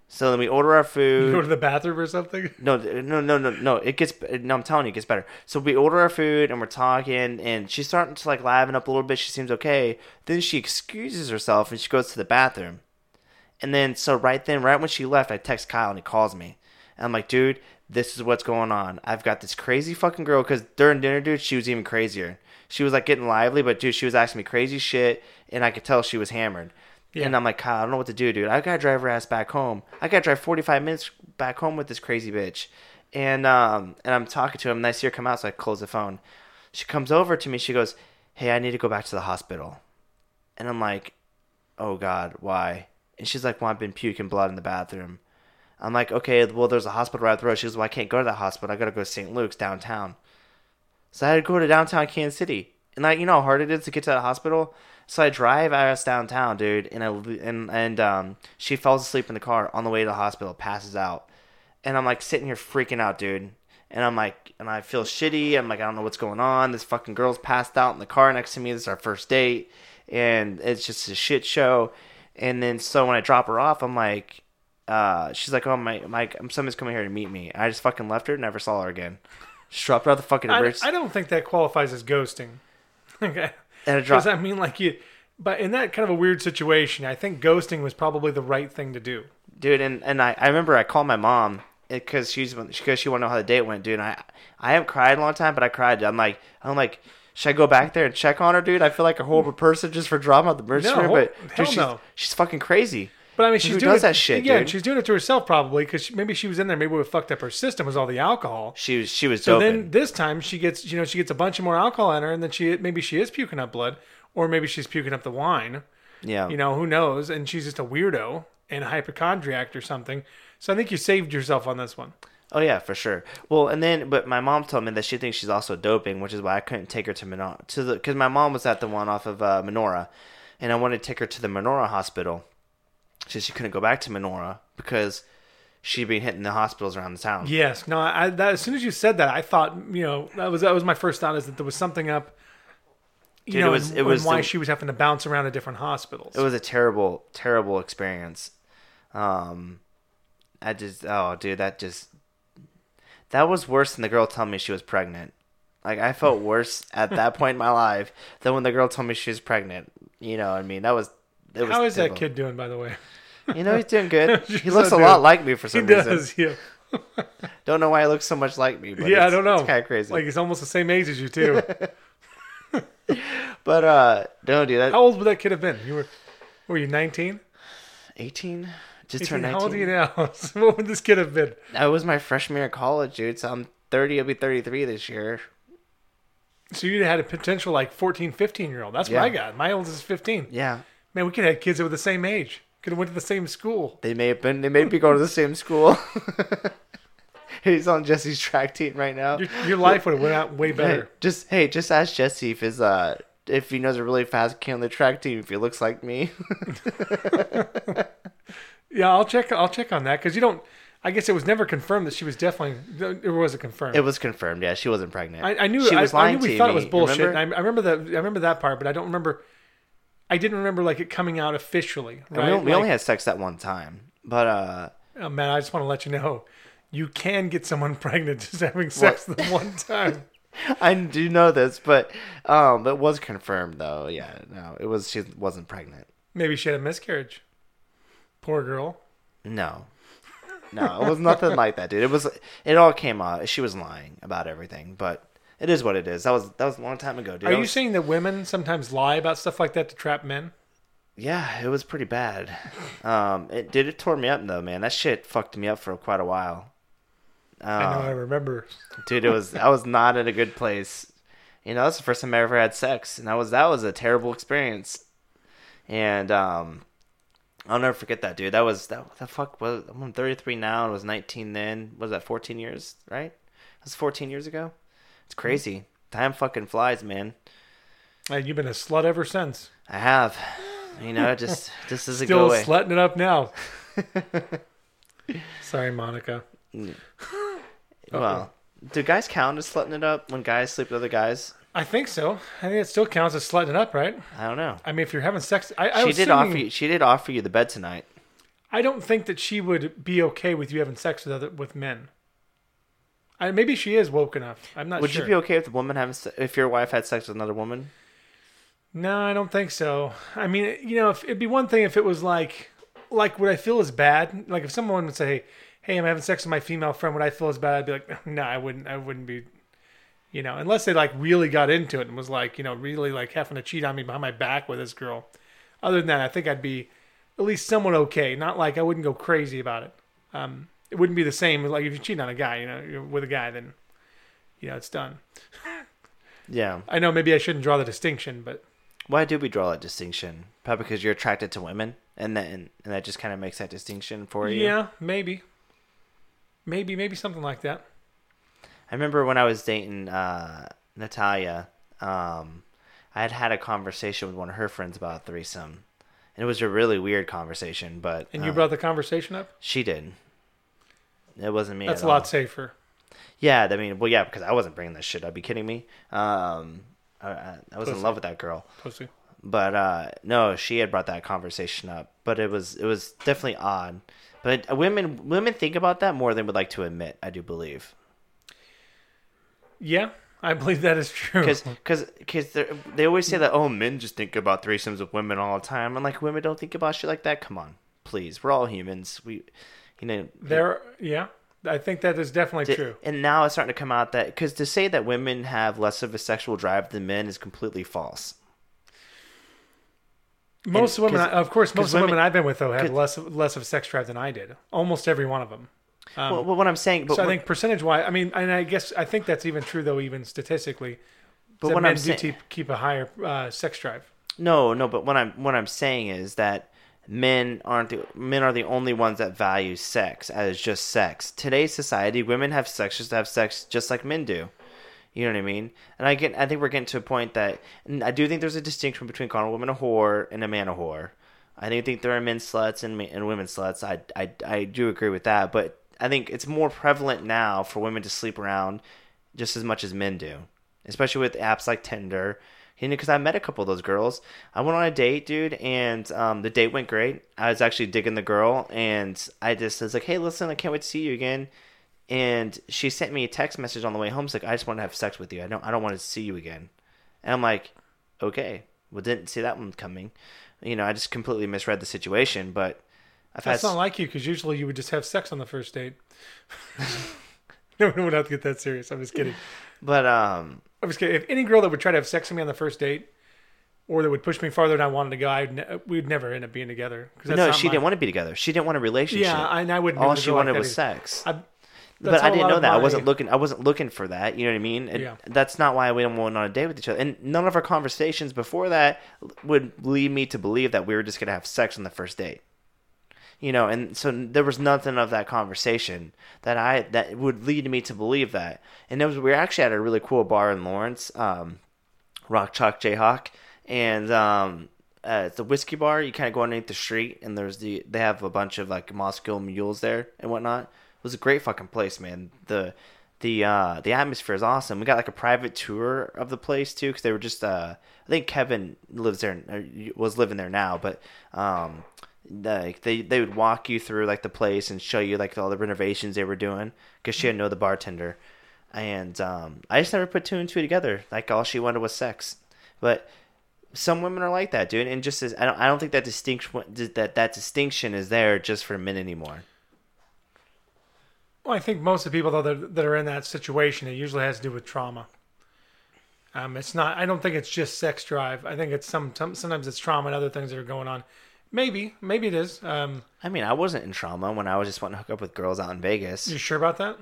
So then we order our You food. go to the bathroom or something. No, no, no, no, no. It gets. No, I'm telling you, it gets better. So we order our food and we're talking, and she's starting to like liven up a little bit. She seems okay. Then she excuses herself and she goes to the bathroom. And then, so right then, right when she left, I text Kyle and he calls me. And I'm like, dude, this is what's going on. I've got this crazy fucking girl because during dinner, dude, she was even crazier. She was like getting lively, but dude, she was asking me crazy shit, and I could tell she was hammered. Yeah. And I'm like, Kyle, I don't know what to do, dude. I gotta drive her ass back home. I gotta drive 45 minutes back home with this crazy bitch. And um, and I'm talking to him, and I see her come out, so I close the phone. She comes over to me. She goes, "Hey, I need to go back to the hospital." And I'm like, "Oh God, why?" And she's like, "Well, I've been puking blood in the bathroom." I'm like, "Okay, well, there's a hospital right up the road." She goes, "Well, I can't go to that hospital. I gotta go to St. Luke's downtown." So I had to go to downtown Kansas City, and like, you know how hard it is to get to that hospital. So I drive us downtown, dude, and I and and um, she falls asleep in the car on the way to the hospital, passes out, and I'm like sitting here freaking out, dude. And I'm like, and I feel shitty. I'm like, I don't know what's going on. This fucking girl's passed out in the car next to me. This is our first date, and it's just a shit show. And then so when I drop her off, I'm like, uh, she's like, oh my, my, somebody's coming here to meet me. And I just fucking left her, never saw her again. Just dropped her off the fucking I. I don't think that qualifies as ghosting. Okay. And it dropped. Because I mean, like you, but in that kind of a weird situation, I think ghosting was probably the right thing to do. dude and and i, I remember i called my mom eh, because she's because she wanted to know how the date went dude and i i haven't cried in a long time but i cried i'm like i'm like should I go back there and check on her, dude? I feel like a horrible person just for drama at the emergency No, room, but dude, she's, no. she's fucking crazy. But I mean, she's Who doing does it, that shit, Yeah, dude? she's doing it to herself probably because maybe she was in there. Maybe we fucked up her system was all the alcohol. She was she was So doping. then this time she gets, you know, she gets a bunch of more alcohol in her, and then she maybe she is puking up blood, or maybe she's puking up the wine. yeah, You know, who knows? And she's just a weirdo and a hypochondriac or something. So I think you saved yourself on this one. Oh yeah, for sure. Well, and then but my mom told me that she thinks she's also doping, which is why I couldn't take her to Menorah to the because my mom was at the one off of uh, Menorah, and I wanted to take her to the Menorah hospital. So she couldn't go back to Menorah because she'd been hitting the hospitals around the town. Yes. No. I that, as soon as you said that, I thought, you know, that was that was my first thought is that there was something up. You Dude, it know, was- and- it was why the- she was having to bounce around to different hospitals. It was a terrible, terrible experience. Um, I just oh dude, that just that was worse than the girl telling me she was pregnant. Like I felt worse at that point in my life than when the girl told me she was pregnant. You know, I mean, that was. It How is that kid doing, by the way? You know, he's doing good. he looks so a lot like me for He some reason. He does. Yeah. Don't know why he looks so much like me. But yeah. I don't know. It's kind of crazy. Like he's almost the same age as you too. but uh, don't do that. How old would that kid have been? You were, were you nineteen? Eighteen. Just turned How old are you now? So what would this kid have been? That was my freshman year of college, dude. So I'm thirty. I'll be thirty-three this year. So you had a potential like 14, 15 year old. That's what I got. My oldest is 15. Yeah. Man, we could have had kids that were the same age. Could have went to the same school. They may have been. They may be going to the same school. He's on Jesse's track team right now. Your, your life would have went out way Hey, better. just hey, just ask Jesse if his uh if he knows a really fast kid on the track team if he looks like me. Yeah, I'll check. I'll check on that because you don't. I guess it was never confirmed that she was definitely. It was it confirmed? it was confirmed. Yeah, she wasn't pregnant. I, I knew. she I, was I lying knew we to thought me. it was bullshit. Remember? I, I remember that. I remember that part, but I don't remember. I didn't remember like it coming out officially. Right? we, we Like, only had sex that one time, but uh, oh, man, I just want to let you know, you can get someone pregnant just having sex the one time. I do know this, but um, it was confirmed though. Yeah, no, it was. She wasn't pregnant. Maybe she had a miscarriage. Poor girl. No, no, it was nothing like that, dude. It was. It all came out. She was lying about everything, but it is what it is. That was that was a long time ago, dude. Are you was- saying that women sometimes lie about stuff like that to trap men? Yeah, it was pretty bad. Um, it did. It tore me up though, man. That shit fucked me up for quite a while. I know. I Uh, remember. dude, it was. I was not in a good place. You know, that's the first time I ever had sex, and that was that was a terrible experience. And um, I'll never forget that, dude. That was that. The fuck was? I'm 33 now. and I was 19 then. Was that 14 years? Right? That was 14 years ago. It's crazy. Time fucking flies, man. And you've been a slut ever since. I have. You know, just just doesn't Still go away. slutting it up now. Sorry, Monica. Mm. Well, do guys count as slutting it up when guys sleep with other guys? I think so. I think it still counts as slutting it up, right? I don't know. I mean, if you're having sex, I, I she was did offer you. She did offer you the bed tonight. I don't think that she would be okay with you having sex with other with men. I, maybe she is woke enough. I'm not sure. Would sure. you be okay if the woman having se- if your wife had sex with another woman? No, I don't think so. I mean, you know, if, it'd be one thing if it was like, like what I feel is bad. Like if someone would say, hey, I'm having sex with my female friend. Would I feel as bad? I'd be like, no, I wouldn't. I wouldn't be. You know, unless they like really got into it and was like, you know, really like having to cheat on me behind my back with this girl. Other than that, I think I'd be at least somewhat okay. Not like I wouldn't go crazy about it. Um, it wouldn't be the same. Like if you cheat on a guy, you know, you're with a guy, then you know it's done. Yeah. I know maybe I shouldn't draw the distinction, but Why do we draw that distinction? Probably because you're attracted to women, and then and that just kind of makes that distinction for you. yeah, maybe, maybe, maybe something like that. I remember when I was dating uh, Natalia, um, I had had a conversation with one of her friends about a threesome. And it was a really weird conversation, but And you uh, brought the conversation up. she did. It wasn't me. That's at a lot all. safer. Yeah, I mean, well, yeah, because I wasn't bringing this shit. I'd be kidding me. Um, I, I was in love with that girl, Pussy. but uh, no, she had brought that conversation up. But it was it was definitely odd. But women women think about that more than would like to admit. I do believe. Yeah, I believe that is true. because because they always say that oh men just think about threesomes with women all the time and like women don't think about shit like that come on please we're all humans we you know there, yeah, I think that is definitely d- true. and now it's starting to come out that because to say that women have less of a sexual drive than men is completely false Most and- women, of course, most women- women I've been with though have less less of a sex drive than I did. Almost every one of them. Um, well, well, what i'm saying but so I think percentage wise, I mean, and I guess I think that's even true though, even statistically. But what men I'm do saying- keep, keep a higher uh, sex drive. No, no, but what I'm what I'm saying is that men aren't the men are the only ones that value sex as just sex. Today's society, women have sex just to have sex just like men do. You know what I mean? And I get I think we're getting to a point that I do think there's a distinction between calling a woman a whore and a man a whore. I do think there are men sluts and, and women sluts. I, I, I do agree with that, but I think it's more prevalent now for women to sleep around just as much as men do, especially with apps like Tinder. You know, because I met a couple of those girls. I went on a date, dude, and um, the date went great. I was actually digging the girl, and I just was like, "Hey, listen, I can't wait to see you again." And she sent me a text message on the way home. She's like, "I just want to have sex with you. I don't, I don't want to see you again." And I'm like, "Okay, well, didn't see that one coming." You know, I just completely misread the situation. But I've That's had not like you because usually you would just have sex on the first date. no, we don't have to get that serious. I'm just kidding. but um, I'm just kidding. If any girl that would try to have sex with me on the first date, or that would push me farther than I wanted to go, I'd ne- we'd never end up being together. no, she my- didn't want to be together. She didn't want a relationship. Yeah, and I wouldn't. All she go like wanted was either. sex. I, but I didn't know that. I wasn't looking. I wasn't looking for that. You know what I mean? And Yeah. That's not why we went on a date with each other. And none of our conversations before that would lead me to believe that we were just gonna have sex on the first date. You know, and so there was nothing of that conversation that I that would lead me to believe that. And it was we were actually at a really cool bar in Lawrence, um, Rock Chalk Jayhawk, and um, uh, it's a whiskey bar. You kind of go underneath the street, and there's the they have a bunch of like Moscow mules there and whatnot. It was a great fucking place, man. The the uh, the atmosphere is awesome. We got like a private tour of the place too, because they were just. Uh, I think Kevin lives there, was living there now, but um, like they they would walk you through like the place and show you like all the renovations they were doing because she didn't know the bartender, and um, I just never put two and two together. Like all she wanted was sex, but some women are like that, dude. And just as I don't I don't think that distinction that that distinction is there just for men anymore. Well, I think most of the people though that, that are in that situation, it usually has to do with trauma. Um, it's not. I don't think it's just sex drive. I think it's some, some sometimes it's trauma and other things that are going on. Maybe, maybe it is. Um, I mean, I wasn't in trauma when I was just wanting to hook up with girls out in Vegas. you sure about that?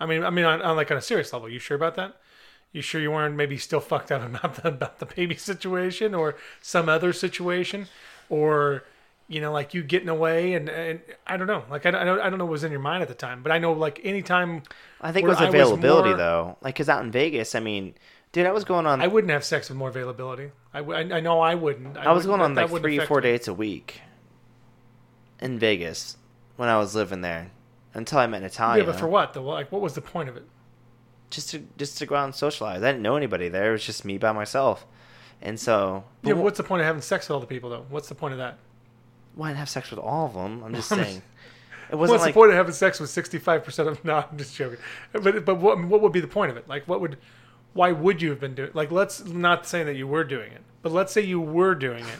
I mean, I mean, on, on like on a serious level, you sure about that? You sure you weren't maybe still fucked up about the about the baby situation or some other situation, or you know, like you getting away and, and I don't know, like I don't, I don't I don't know what was in your mind at the time, but I know like anytime I think it was I was availability more- though. Like, cause out in Vegas, I mean, dude, I was going on. I I, wouldn't have sex with more availability. I, w- I- I know I wouldn't. I was wouldn't- going on like three, four me. dates a week in Vegas when I was living there until I met Natalia. Yeah, but for what? though? like, what was the point of it? just to just to go out and socialize. I didn't know anybody there. It was just me by myself, and so. Yeah, but what's the point of having sex with all the people though? What's the point of that? Why not have sex with all of them? I'm just saying. It wasn't What's like the point of having sex with sixty five percent of? No, I'm just joking. But but what what would be the point of it? Like, what would? Why would you have been doing? Like, let's not saying that you were doing it, but let's say you were doing it.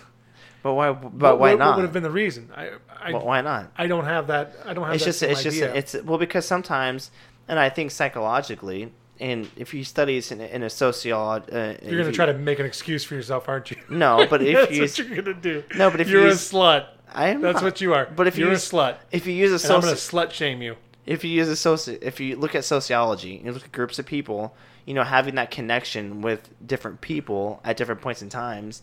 But why? But what, why what, not? What would have been the reason? I I, But why not? I don't have that. I don't have. It's just it's just idea. it's well because sometimes, and I think psychologically, and if you study in, a- in a sociology, uh, You're gonna try to make an excuse for yourself, aren't you? no, but if That's you what you're gonna do. No, but if you're you a slut, I am that's not. what you are. But if you you're use- a slut, if you use a and I'm gonna slut shame you. if you use a soci- if you look at sociology and you look at groups of people, you know, having that connection with different people at different points in times,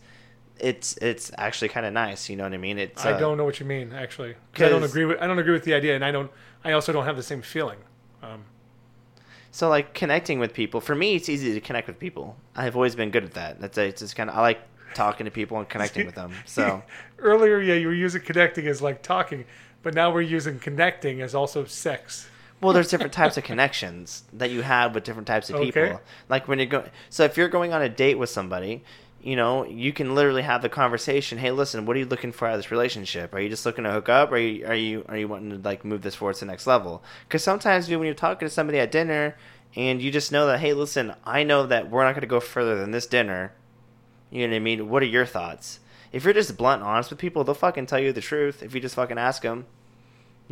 it's it's actually kind of nice. You know what I mean? It's I uh, don't know what you mean, actually. 'Cause I don't agree with. I don't agree with the idea, and I don't. I also don't have the same feeling. Um, So like connecting with people for me, it's easy to connect with people. I've always been good at that. That's a, it's just kind of I like talking to people and connecting with them. So earlier, yeah, you were using connecting as like talking, but now we're using connecting as also sex. Well, there's different types of connections that you have with different types of people. Okay. Like when you're going, so if you're going on a date with somebody, you know, you can literally have the conversation. Hey, listen, what are you looking for out of this relationship? Are you just looking to hook up? Or are you are you are you wanting to like move this forward to the next level? Because sometimes when you're talking to somebody at dinner and you just know that, hey, listen, I know that we're not going to go further than this dinner. You know what I mean? What are your thoughts? If you're just blunt and honest with people, they'll fucking tell you the truth. If you just fucking ask them.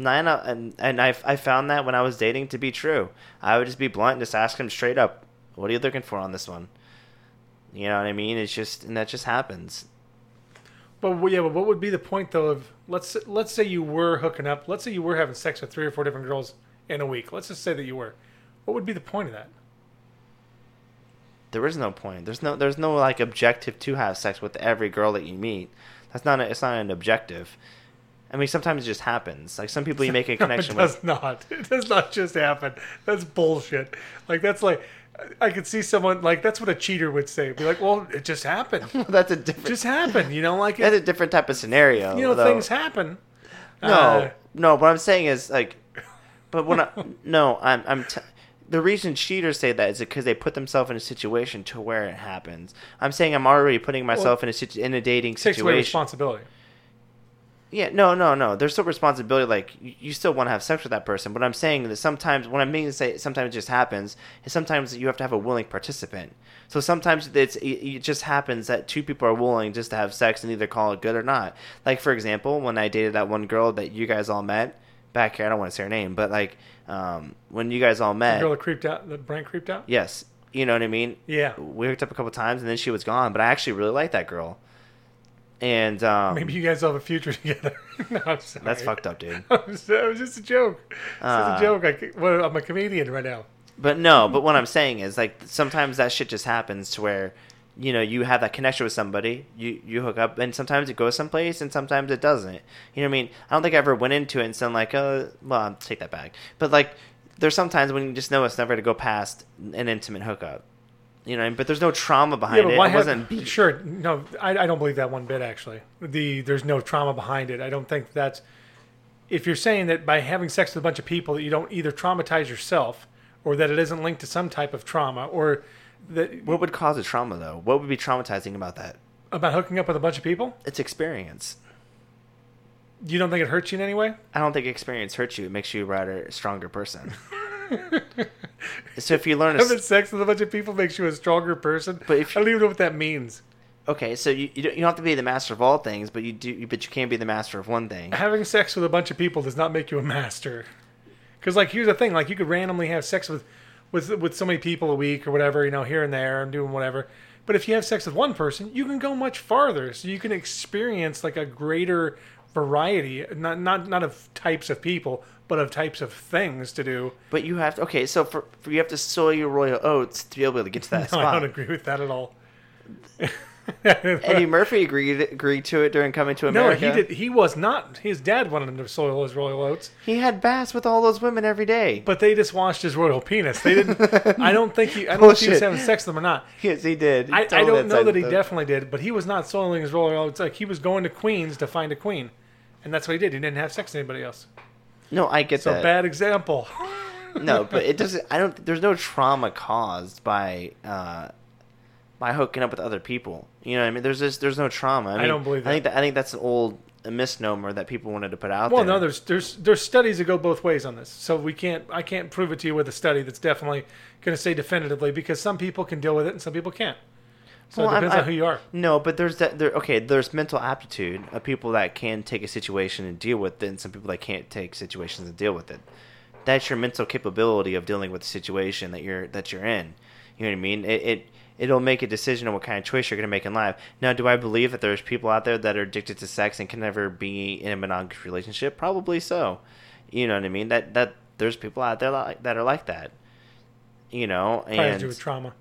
Nine out, and and I I found that when I was dating to be true. I would just be blunt and just ask them straight up, "What are you looking for on this one?" You know what I mean? It's just and that just happens. But w- yeah, but what would be the point though of let's let's say you were hooking up, let's say you were having sex with three or four different girls in a week. Let's just say that you were. What would be the point of that? There is no point. There's no there's no like objective to have sex with every girl that you meet. That's not a, it's not an objective. I mean, sometimes it just happens. Like some people you make a connection it does with. not. It does not just happen. That's bullshit. Like that's like I could see someone like that's what a cheater would say. Be like, well, it just happened. That's a different. just happened. You know, like that's a different type of scenario. you know, though. things happen. No, Uh, no. What I'm saying is like, but when I no, I'm I'm. T- the reason cheaters say that is because they put themselves in a situation to where it happens. I'm saying I'm already putting myself in a situ- in a dating takes away situation. responsibility. Yeah, no, no, no. There's still responsibility. Like you, still want to have sex with that person, but I'm saying that sometimes, when I'm meaning to say sometimes it just happens, is sometimes you have to have a willing participant. So sometimes it's it, just happens that two people are willing just to have sex and either call it good or not. Like for example, when I dated that one girl that you guys all met back here, I don't want to say her name, but like um, when you guys all The met, girl that creeped out, the brain creeped out. yes, you know what I mean. Yeah. We hooked up a couple times and then she was gone, but I actually really liked that girl. And um, Maybe you guys have a future together. no, I'm sorry. that's fucked up, dude. it was just a joke. It's Uh, just a joke. I, well, I'm a comedian right now. But no, but what I'm saying is like sometimes that shit just happens to where you know you have that connection with somebody, you you hook up, and sometimes it goes someplace, and sometimes it doesn't. You know what I mean? I don't think I ever went into it and said like, oh well, I'll take that back. But like, there's sometimes when you just know it's never to go past an intimate hookup. You know, what I mean? but there's no trauma behind it. why It have- wasn't beat. sure? No, I, I don't believe that one bit. Actually, the there's no trauma behind it. I don't think that's. If you're saying that by having sex with a bunch of people that you don't either traumatize yourself, or that it isn't linked to some type of trauma, or that What would cause a trauma though? What would be traumatizing about that? about hooking up with a bunch of people, It's experience. you don't think it hurts you in any way? I don't think experience hurts you. It makes you a brighter, stronger person. so if you learn a, Having sex with a bunch of people makes you a stronger person. But if I don't even know what that means. Okay, so you you don't, you don't have to be the master of all things, but you do. But you can be the master of one thing. Having sex with a bunch of people does not make you a master. Because like here's the thing, like you could randomly have sex with with with so many people a week or whatever, you know, here and there and doing whatever. But if you have sex with one person, you can go much farther. So you can experience like a greater variety, not not not of types of people, but of types of things to do. But you have to. Okay, so for, for you have to soil your royal oats to be able to get to that No, I don't agree with that at all. Eddie Murphy agreed agreed to it during Coming to America. no, America. he did. He was not. His dad wanted him to soil his royal oats. He had baths with all those women every day. But they just washed his royal penis. They didn't. I don't think he. I don't know if he was Bullshit. having sex with them or not. yes, he did. He I, I told don't know side that he definitely did, but he was not soiling his royal oats. Like he was going to Queens to find a queen, and that's what he did. He didn't have sex with anybody else. No, I get that. So that. bad example. no, but it doesn't. I don't. There's no trauma caused by uh, by hooking up with other people. You know what I mean? There's just there's no trauma. I, mean, don't believe I think that. that I think that's an old misnomer that people wanted to put out Well, there. no, there's there's there's studies that go both ways on this. So we can't I can't prove it to you with a study that's definitely going to say definitively because some people can deal with it and some people can't. So Well, it depends I- on who you are. No, but there's that. There, okay, there's mental aptitude of people that can take a situation and deal with it, and some people that can't take situations and deal with it. That's your mental capability of dealing with the situation that you're that you're in. You know what I mean? It, it it'll make a decision on what kind of choice you're going to make in life. Now, do I believe that there's people out there that are addicted to sex and can never be in a monogamous relationship? Probably so. You know what I mean? That that there's people out there like, that are like that. You know, and Probably has to do with trauma.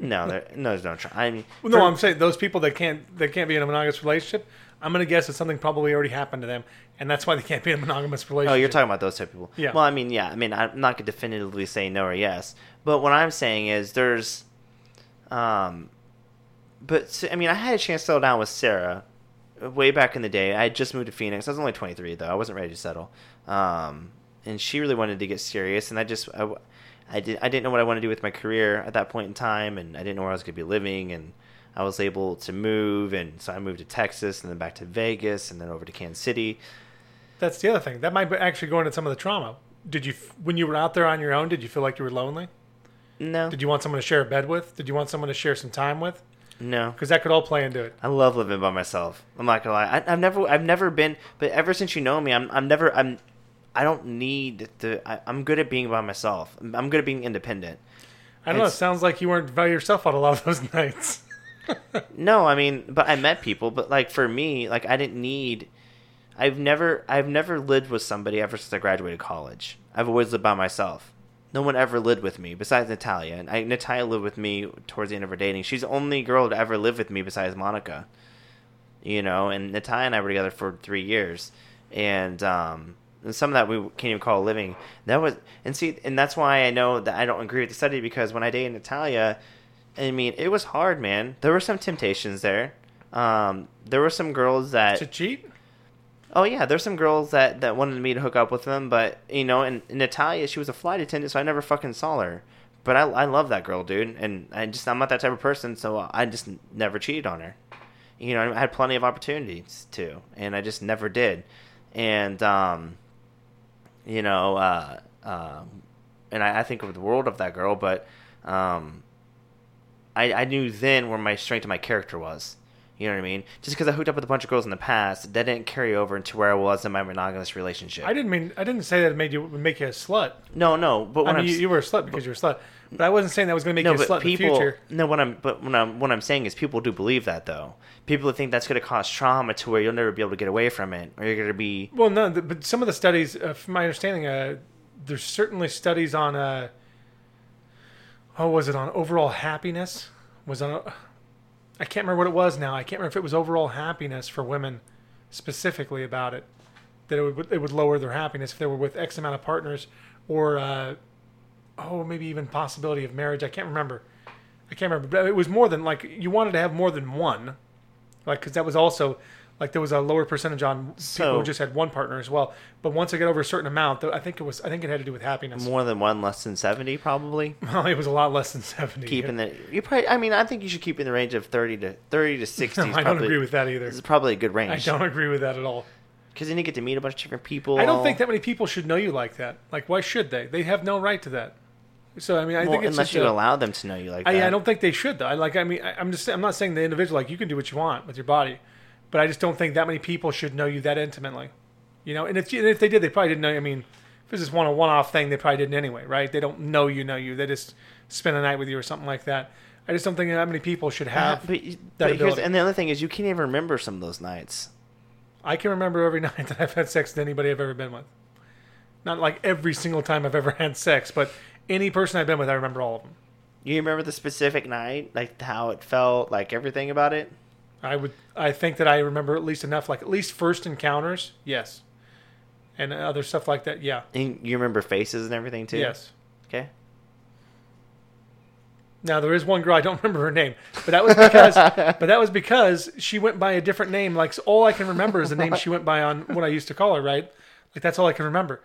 No, there, no, there's no. Try. I mean, Well, no, for- I'm saying those people that can't that can't be in a monogamous relationship. I'm gonna guess that something probably already happened to them, and that's why they can't be in a monogamous relationship. Oh, you're talking about those type of people. Yeah. Well, I mean, yeah. I mean, I'm not gonna definitively say no or yes, but what I'm saying is there's, um, but I mean, I had a chance to settle down with Sarah way back in the day. I had just moved to Phoenix. I was only 23 though. I wasn't ready to settle. Um, and she really wanted to get serious, and I just I, I did I didn't know what I wanted to do with my career at that point in time, and I didn't know where I was gonna be living, and I was able to move, and so I moved to Texas, and then back to Vegas, and then over to Kansas City. That's the other thing. That might be actually go into some of the trauma. Did you, when you were out there on your own, did you feel like you were lonely? No, Did you want someone to share a bed with? Did you want someone to share some time with? no. Because that could all play into it. I love living by myself. I'm not gonna lie. I, I've never, I've never been, but ever since you know me, I'm, I'm never, I'm, I don't need to. I, I'm good at being by myself. I'm good at being independent. I don't know. It sounds like you weren't by yourself on a lot of those nights. No, I mean, but I met people. But like for me, like I didn't need. I've never, I've never lived with somebody ever since I graduated college. I've always lived by myself. No one ever lived with me besides Natalia, and I, Natalia lived with me towards the end of her dating. She's the only girl to ever live with me besides Monica. You know, and Natalia and I were together for three years, and um, and some of that we can't even call living. That was, and see, and that's why I know that I don't agree with the study because when I dated Natalia, I mean, it was hard, man. There were some temptations there. Um, there were some girls that to cheat? Oh yeah, there's some girls that that wanted me to hook up with them, but you know, and, and Natalia, she was a flight attendant, so I never fucking saw her. But I I love that girl, dude, and I just I'm not that type of person, so I just never cheated on her. You know, I had plenty of opportunities to, and I just never did. And um, you know, uh, uh, and I, I think of the world of that girl, but um, I I knew then where my strength of my character was. You know what I mean? Just because I hooked up with a bunch of girls in the past, that didn't carry over into where I was in my monogamous relationship. I didn't mean. I didn't say that it made you make you a slut. no, no, but I when mean, I'm you, you were a slut because you're a slut. But I wasn't saying that was going to make no, you a slut people in the future. no, what I'm but when I'm what I'm saying is people do believe that though. People think that's going to cause trauma to where you'll never be able to get away from it, or you're going to be Well, no, but some of the studies, uh, from my understanding, uh, there's certainly studies on. Uh, oh, was it on overall happiness? Was on. I can't remember what it was now. I can't remember if it was overall happiness for women, specifically about it. That it would it would lower their happiness if they were with X amount of partners, or uh, oh, maybe even possibility of marriage. I can't remember. I can't remember, but it was more than like you wanted to have more than one, like because that was also like there was a lower percentage on people So- who just had one partner as well. But once I got over a certain amount, I think it was I think it had to do with happiness. more than one, less than seventy, probably. Well, it was a lot less than seventy. Keeping the you probably. I mean, I think you should keep in the range of thirty to thirty to sixty. No, I don't agree with that either. This is probably a good range. I don't agree with that at all. because then you get to meet a bunch of different people. I don't think that many people should know you like that. Like, why should they? They have no right to that. So I mean, I Well, think it's unless you a- allow them to know you like I, that. I don't think they should though. I like. I mean, I, I'm just. I'm not saying the individual. Like, you can do what you want with your body, but I just don't think that many people should know you that intimately. You know, and if and if they did, they probably didn't know. I mean, if it's just one a one-off thing, they probably didn't anyway, right? They don't know you know you. They just spend a night with you or something like that. I just don't think that many people should have. but, that but and the other thing is, you can't even remember some of those nights. I can remember every night that I've had sex with anybody I've ever been with. Not like every single time I've ever had sex, but any person I've been with, I remember all of them. You remember the specific night, like how it felt, like everything about it. I would. I think that I remember at least enough, like at least first encounters, yes, and other stuff like that, yeah, And you remember faces and everything too. yes. Okay. Now there is one girl I don't remember her name, but that was because, but that was because she went by a different name. Like so all I can remember is the name she went by on what I used to call her. Right, like that's all I can remember,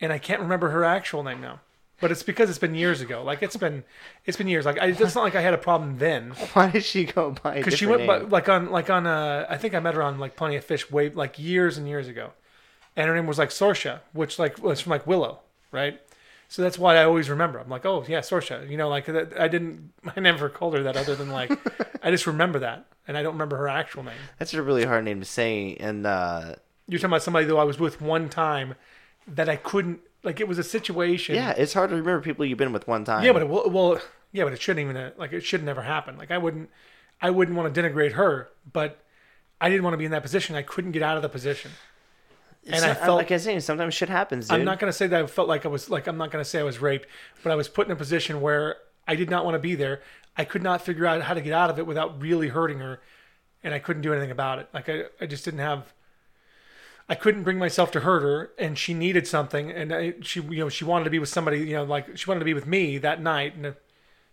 and I can't remember her actual name now. But it's because it's been years ago. Like it's been, it's been years. Like I, it's not like I had a problem then. Why did she go by? because she went by, like on like on uh I think I met her on like Plenty of Fish way like years and years ago, and her name was like Sorsha, which like was from like Willow, right? So that's why I always remember. I'm like, oh yeah, Sorsha. You know, like I didn't, I never called her that other than like, I just remember that, and I don't remember her actual name. That's a really hard name to say. And uh, You're talking about somebody though I was with one time that I couldn't, like it was a situation. yeah, it's hard to remember people you've been with one time. Yeah, but it, well, well, yeah, but it shouldn't even like it should never happen. Like I wouldn't, I wouldn't want to denigrate her, but I didn't want to be in that position. I couldn't get out of the position. It's and I not- felt- like I was saying, sometimes shit happens, dude. I'm not going to say that I felt like I was like I'm not going to say I was raped, but I was put in a position where I did not want to be there. I could not figure out how to get out of it without really hurting her, and I couldn't do anything about it. Like I, I just didn't have. I couldn't bring myself to hurt her, and she needed something, and I, she, you know, she wanted to be with somebody, you know, like she wanted to be with me that night, and,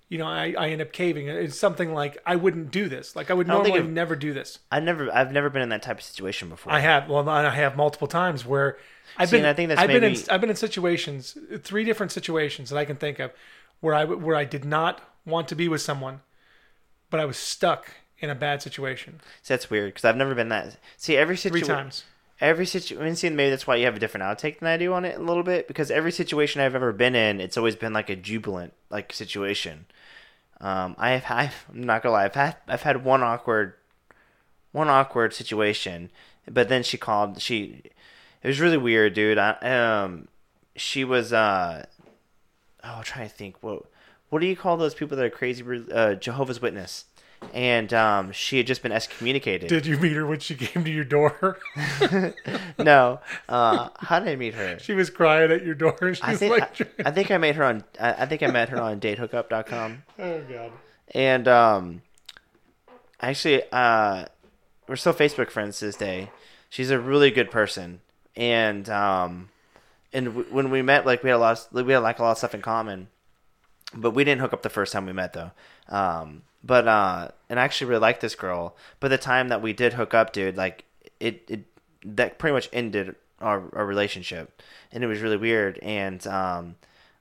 you know, I, I end up caving. It's something like I wouldn't do this. Like I would think normally never do this. I never, I've never been in that type of situation before. I have. Well, I have multiple times where I've See, been. I think that's I've been in. maybe- I've been in situations, three different situations that I can think of, where I where I did not want to be with someone, but I was stuck in a bad situation See, that's weird because I've never been that. See, every situation. three times. Every situation. Maybe that's why you have a different outtake than I do on it a little bit because every situation I've ever been in, it's always been like a jubilant like situation. Um, I have, I've, I'm not gonna lie, I've had, I've had one awkward, one awkward situation, but then she called. She, it was really weird, dude. I, um, she was, uh, oh, I'm trying to think. What, what do you call those people that are crazy? Uh, Jehovah's Witness. And um, she had just been excommunicated. Did you meet her when she came to your door? no, uh, how did I meet her? she was crying at your door, and she I was think like, I, I think I met her on I, I think I met her on datehookup.com. "Oh God." And um actually uh we're still Facebook friends to this day. She's a really good person. And um and w- when we met like we had a lot of, we had like a lot of stuff in common. But we didn't hook up the first time we met though. Um but uh and I actually really liked this girl. But the time that we did hook up, dude, like it it that pretty much ended our, our relationship. And it was really weird and um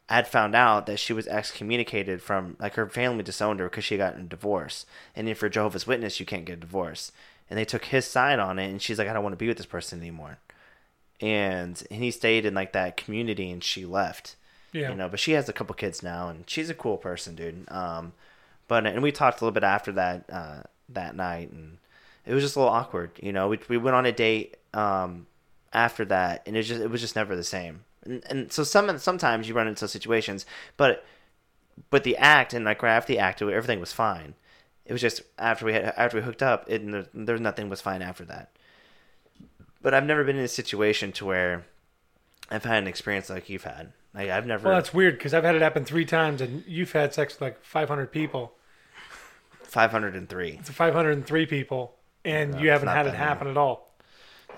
I had found out that she was excommunicated from like her family disowned her because she got a divorce. And if you're Jehovah's Witness, you can't get a divorce. And they took his side on it, and she's like, I don't want to be with this person anymore. And and he stayed in like that community, and she left. Yeah. You know, but she has a couple kids now, and she's a cool person, dude. Um, but and we talked a little bit after that uh, that night, and it was just a little awkward. You know, we we went on a date um, after that, and it just it was just never the same. And, and so some sometimes you run into situations, but but the act and like right after the act, everything was fine. It was just after we had after we hooked up, it there, there nothing was fine after that. But I've never been in a situation to where I've had an experience like you've had. Like I've never. Well, that's weird because I've had it happen three times, and you've had sex with like 500 people. five hundred and three. It's 503 people, and No, you haven't had it many. happen at all.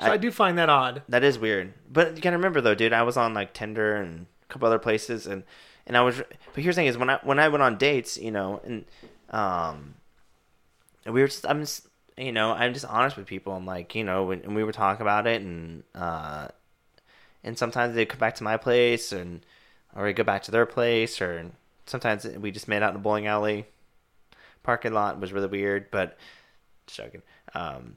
So I- I, do find that odd. That is weird. But you gotta remember though, dude, I was on like Tinder and a couple other places and and I was but here's the thing is when I when I went on dates, you know, and um we were just I'm just you know, I'm just honest with people. I'm like, you know, when and we were talking about it and uh and sometimes they'd come back to my place and or we go back to their place or sometimes we just made out in a bowling alley. Parking lot was really weird, but just joking. Um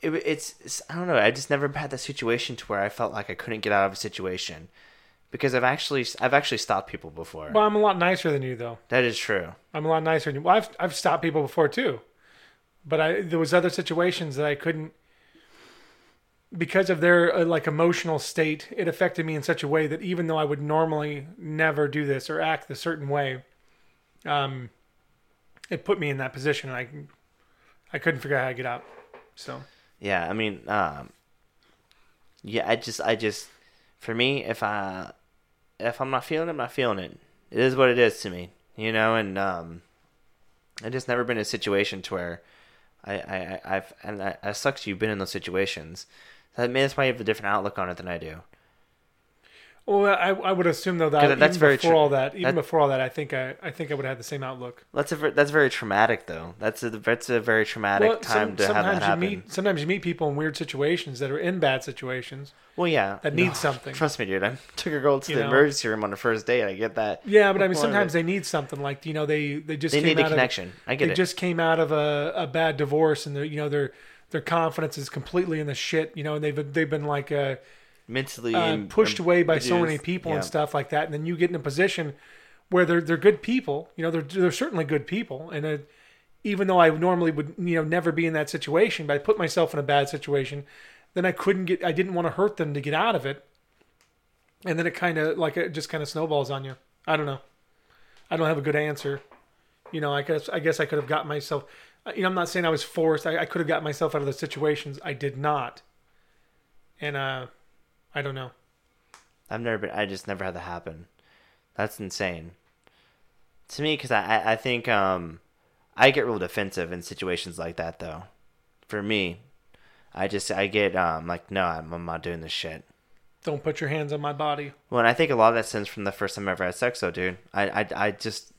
it, it's, it's I don't know. I just never had that situation to where I felt like I couldn't get out of a situation because I've actually I've actually stopped people before. Well, I'm a lot nicer than you, though. that is true. I'm a lot nicer than you. Well, I've I've stopped people before too, but I there was other situations that I couldn't because of their uh, like emotional state. It affected me in such a way that even though I would normally never do this or act a certain way, um, it put me in that position, and I I couldn't figure out how to get out. So Yeah, I mean, um, yeah, I just I just for me if I if I'm not feeling it, I'm not feeling it. It is what it is to me, you know. And um, I just never been in a situation to where I, I I've and I, it sucks you've been in those situations. That that's why you have a different outlook on it than I do. Well, I, I would assume though that even that's very before true. all that, even That- before all that, I think I, I think I would have the same outlook. That's a that's very traumatic though. That's a that's a very traumatic Well, time some- to have that sometimes you happen. meet sometimes you meet people in weird situations that are in bad situations well, yeah, that need something. Trust me, dude. I took a girl to You the know? emergency room on the first date. I get that. Yeah, but I mean, sometimes they need something like you know they they just They came need a out connection. I Of, get they it. just came out of a, a bad divorce, and they're you know their their confidence is completely in the shit. You know, and they've they've been like uh, mentally uh, and- pushed away by so many people Yeah. and stuff like that, and then you get in a position where they're they're good people. You know, they're they're certainly good people, and uh, even though I normally would you know never be in that situation, but I put myself in a bad situation, then I couldn't get. I didn't want to hurt them to get out of it, and then it kind of like it just kind of snowballs on you. I don't know. I don't have a good answer. You know, I guess I guess I could have got myself. You know, I'm not saying I was forced. I, I could have got myself out of those situations. I did not, and uh, I don't know. I've never been. I just never had that happen. That's insane to me because I, I I think um I get real defensive in situations like that though. For me, I just I get um like no I'm, I'm not doing this shit. Don't put your hands on my body. Well, and I think a lot of that stems from the first time I ever had sex, though, dude. I, I, I just,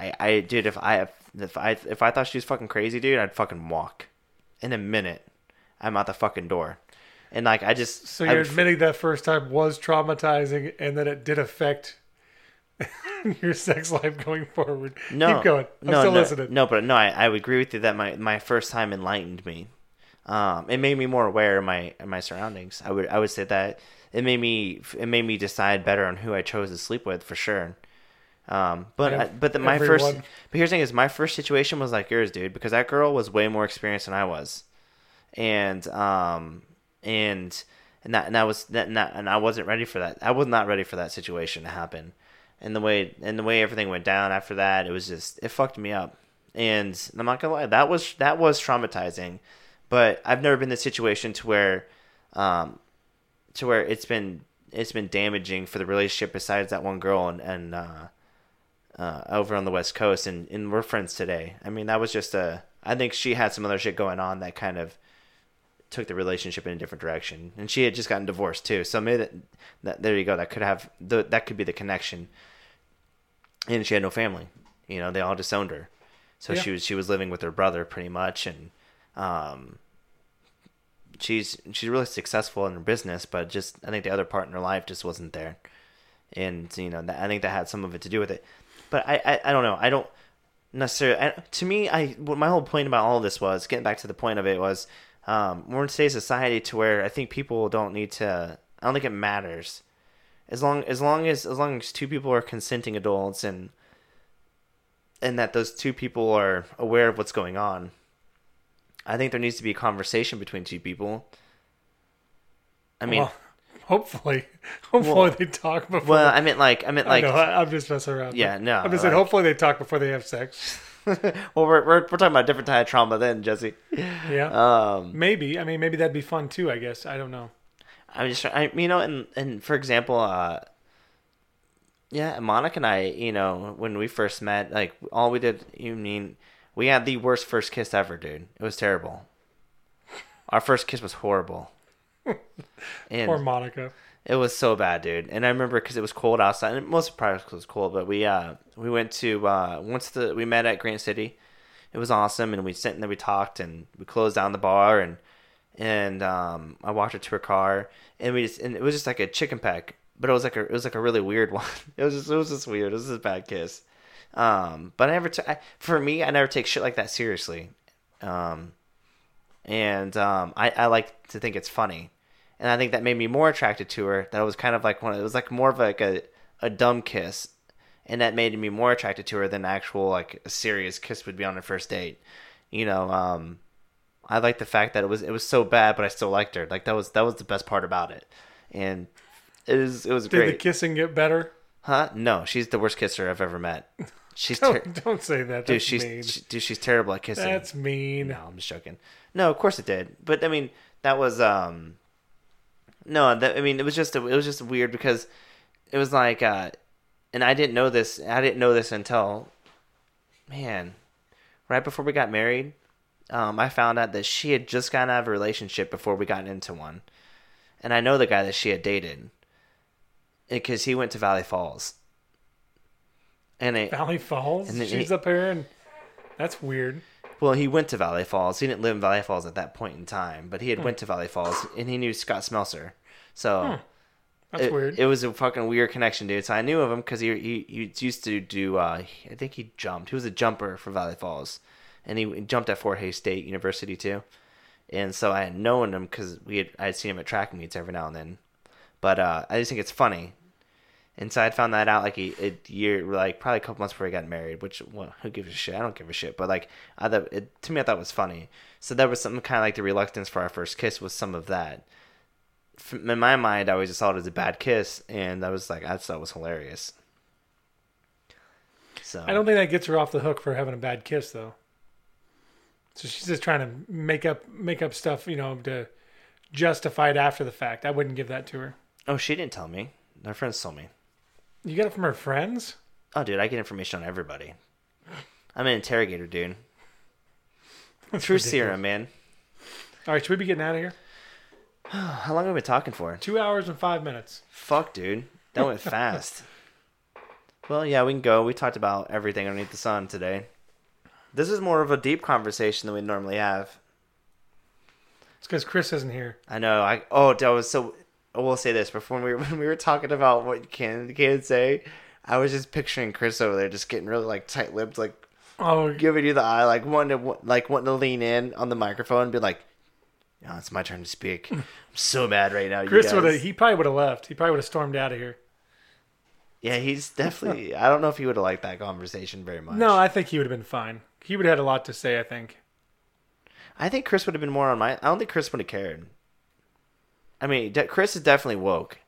I, I, dude, if I, if I, if I thought she was fucking crazy, dude, I'd fucking walk. In a minute, I'm out the fucking door, and like I just, So you're would- admitting that first time was traumatizing, and that it did affect your sex life going forward. no, Keep going. I'm no, still no, listening. No, but no, I, I would agree with you that my, my first time enlightened me. Um, it made me more aware of my, of my surroundings. I would, I would say that it made me, it made me decide better on who I chose to sleep with for sure. Um, but I, but the, my first, but here's the thing is my first situation was like yours, dude, because that girl was way more experienced than I was, and um, and and that and that was that and, that, and I wasn't ready for that. I was not ready for that situation to happen, and the way and the way everything went down after that, it was just it fucked me up. And I'm not gonna lie, that was that was traumatizing, but I've never been in a situation to where, um, to where it's been it's been damaging for the relationship besides that one girl and and uh, uh, over on the west coast and, and we're friends today. I mean that was just a I think she had some other shit going on that kind of took the relationship in a different direction and she had just gotten divorced too. So maybe that, that there you go that could have the, that could be the connection. And she had no family. You know, they all disowned her. So Yeah. she was she was living with her brother pretty much and um she's she's really successful in her business, but just I think the other part in her life just wasn't there, and you know that, I think that had some of it to do with it. But I I, I don't know I don't necessarily I, to me I my whole point about all of this was getting back to the point of it was um, we're in today's society to where I think people don't need to I don't think it matters as long as long as as long as two people are consenting adults and and that those two people are aware of what's going on I think there needs to be a conversation between two people. I mean, Well, hopefully, hopefully Well- they talk before. well, I meant like, I meant I like, I'm just messing around. Yeah, no, I'm just saying. Hopefully they talk before they have sex. well, we're, we're we're talking about a different type of trauma then, Jesse. Yeah, Um, maybe. I mean, maybe that'd be fun too. I guess. I don't know. I'm just, I, you know, and and for example, uh, yeah, Monica and I, you know, when we first met, like all we did, you mean, we had the worst first kiss ever, dude. It was terrible. Our first kiss was horrible. And Poor Monica. It was so bad, dude. And I remember because it was cold outside, and most probably because it was cold. But we uh we went to uh once the we met at Grant City. It was awesome, and we sat and then we talked, and we closed down the bar, and and um I walked her to her car, and we just and it was just like a chicken peck, but it was like a it was like a really weird one. It was just it was just weird. It was just a bad kiss. Um, but I never t- I, for me, I never take shit like that seriously. Um, and um, I I like to think it's funny and I think that made me more attracted to her. That was kind of like one. It was like more of like a a dumb kiss, and that made me more attracted to her than actual like a serious kiss would be on a first date. You know, um, I like the fact that it was it was so bad, but I still liked her. Like that was that was the best part about it, and it was it was Did great. the kissing get better? huh? No, she's the worst kisser I've ever met. She's ter- Don't, don't say that. dude. That's She's mean. she, dude. She's terrible at kissing. That's mean. No, I'm just joking. No, of course it did. But I mean, that was um no, that I mean, it was just it was just weird because it was like uh and I didn't know this. I didn't know this until man, right before we got married. Um, I found out that she had just gotten out of a relationship before we got into one, and I know the guy that she had dated because he went to Valley Falls, and it, Valley Falls. And then She's he- up here, and that's weird. Well, he went to Valley Falls. He didn't live in Valley Falls at that point in time, but he had went to Valley Falls and he knew Scott Smelser. So That's it, weird. it was a fucking weird connection, dude. So I knew of him because he, he he used to do. Uh, I think he jumped. He was a jumper for Valley Falls, and he jumped at Fort Hays State University too. And so I had known him because we had I had seen him at track meets every now and then. But uh, I just think it's funny. And so I found that out like a, a year, like probably a couple months before he got married. Which well, who gives a shit? I don't give a shit. But like, I thought it, to me, I thought it was funny. So there was something kind of like the reluctance for our first kiss was some of that. In my mind, I always just thought it was a bad kiss, and I was like, I thought it was hilarious. So I don't think that gets her off the hook for having a bad kiss, though. So she's just trying to make up make up stuff, you know, to justify it after the fact. I wouldn't give that to her. Oh, she didn't tell me. My friends told me. You got it from her friends. Oh, dude, I get information on everybody. I'm an interrogator, dude. That's True ridiculous. serum, man. All right, should we be getting out of here? How long have we been talking for? Two hours and five minutes. Fuck, dude. That went fast. well, yeah, we can go. We talked about everything underneath the sun today. This is more of a deep conversation than we normally have. It's because Chris isn't here. I know. I oh, that was so. I will say this before we were when we were talking about what you can and can't say. I was just picturing Chris over there, just getting really like tight lipped, like Oh, giving you the eye, like wanting to like wanting to lean in on the microphone and be like, "Oh, it's my turn to speak." I'm so mad right now. Chris would have. He probably would have left. He probably would have stormed out of here. Yeah, he's definitely. I don't know if he would have liked that conversation very much. No, I think he would have been fine. He would have had a lot to say. I think. I think Chris would have been more on my. I don't think Chris would have cared. I mean, de- Chris is definitely woke.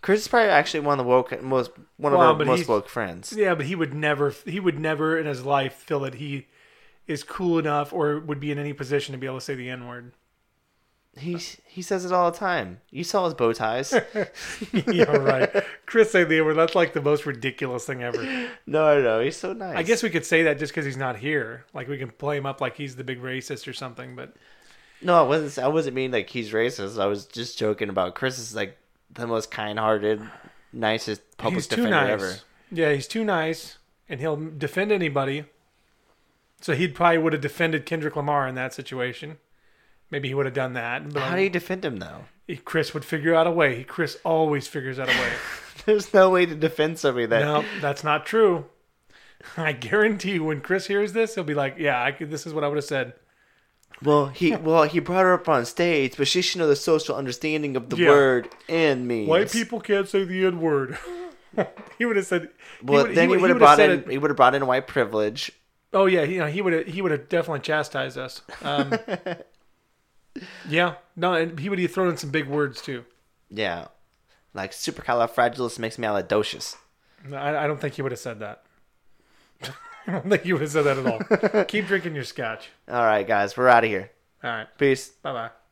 Chris is probably actually one of the woke most one of Well, our most woke friends. Yeah, but he would never. He would never in his life feel that he is cool enough or would be in any position to be able to say the N word. He he says it all the time. You saw his bow ties. yeah, right. Chris saying the N word. That's like the most ridiculous thing ever. no, no, he's so nice. I guess we could say that just because he's not here. Like we can play him up like he's the big racist or something. But no, I wasn't. I wasn't mean like he's racist. I was just joking about Chris is like the most kind-hearted, nicest public he's defender nice. ever. Yeah, he's too nice, and he'll defend anybody. So he'd probably would have defended Kendrick Lamar in that situation. Maybe he would have done that. But How do you defend him though? Chris would figure out a way. Chris always figures out a way. There's no way to defend somebody that. no, that's not true. I guarantee you, when Chris hears this, he'll be like, "Yeah, I could, this is what I would have said." Well, he well he brought her up on stage, but she should know the social understanding of the Yeah. word and means. White people can't say the N word. he would have said. Well, then he would have brought said in it- he would have brought in white privilege. Oh yeah, he, you know, he would have he would have definitely chastised us. Um, yeah, no, and he would have thrown in some big words too. Yeah, like supercalifragilisticexpialidocious. No, I, I don't think he would have said that. I don't think you would have said that at all. Keep drinking your scotch. All right, guys, we're out of here. All right, Peace. bye bye.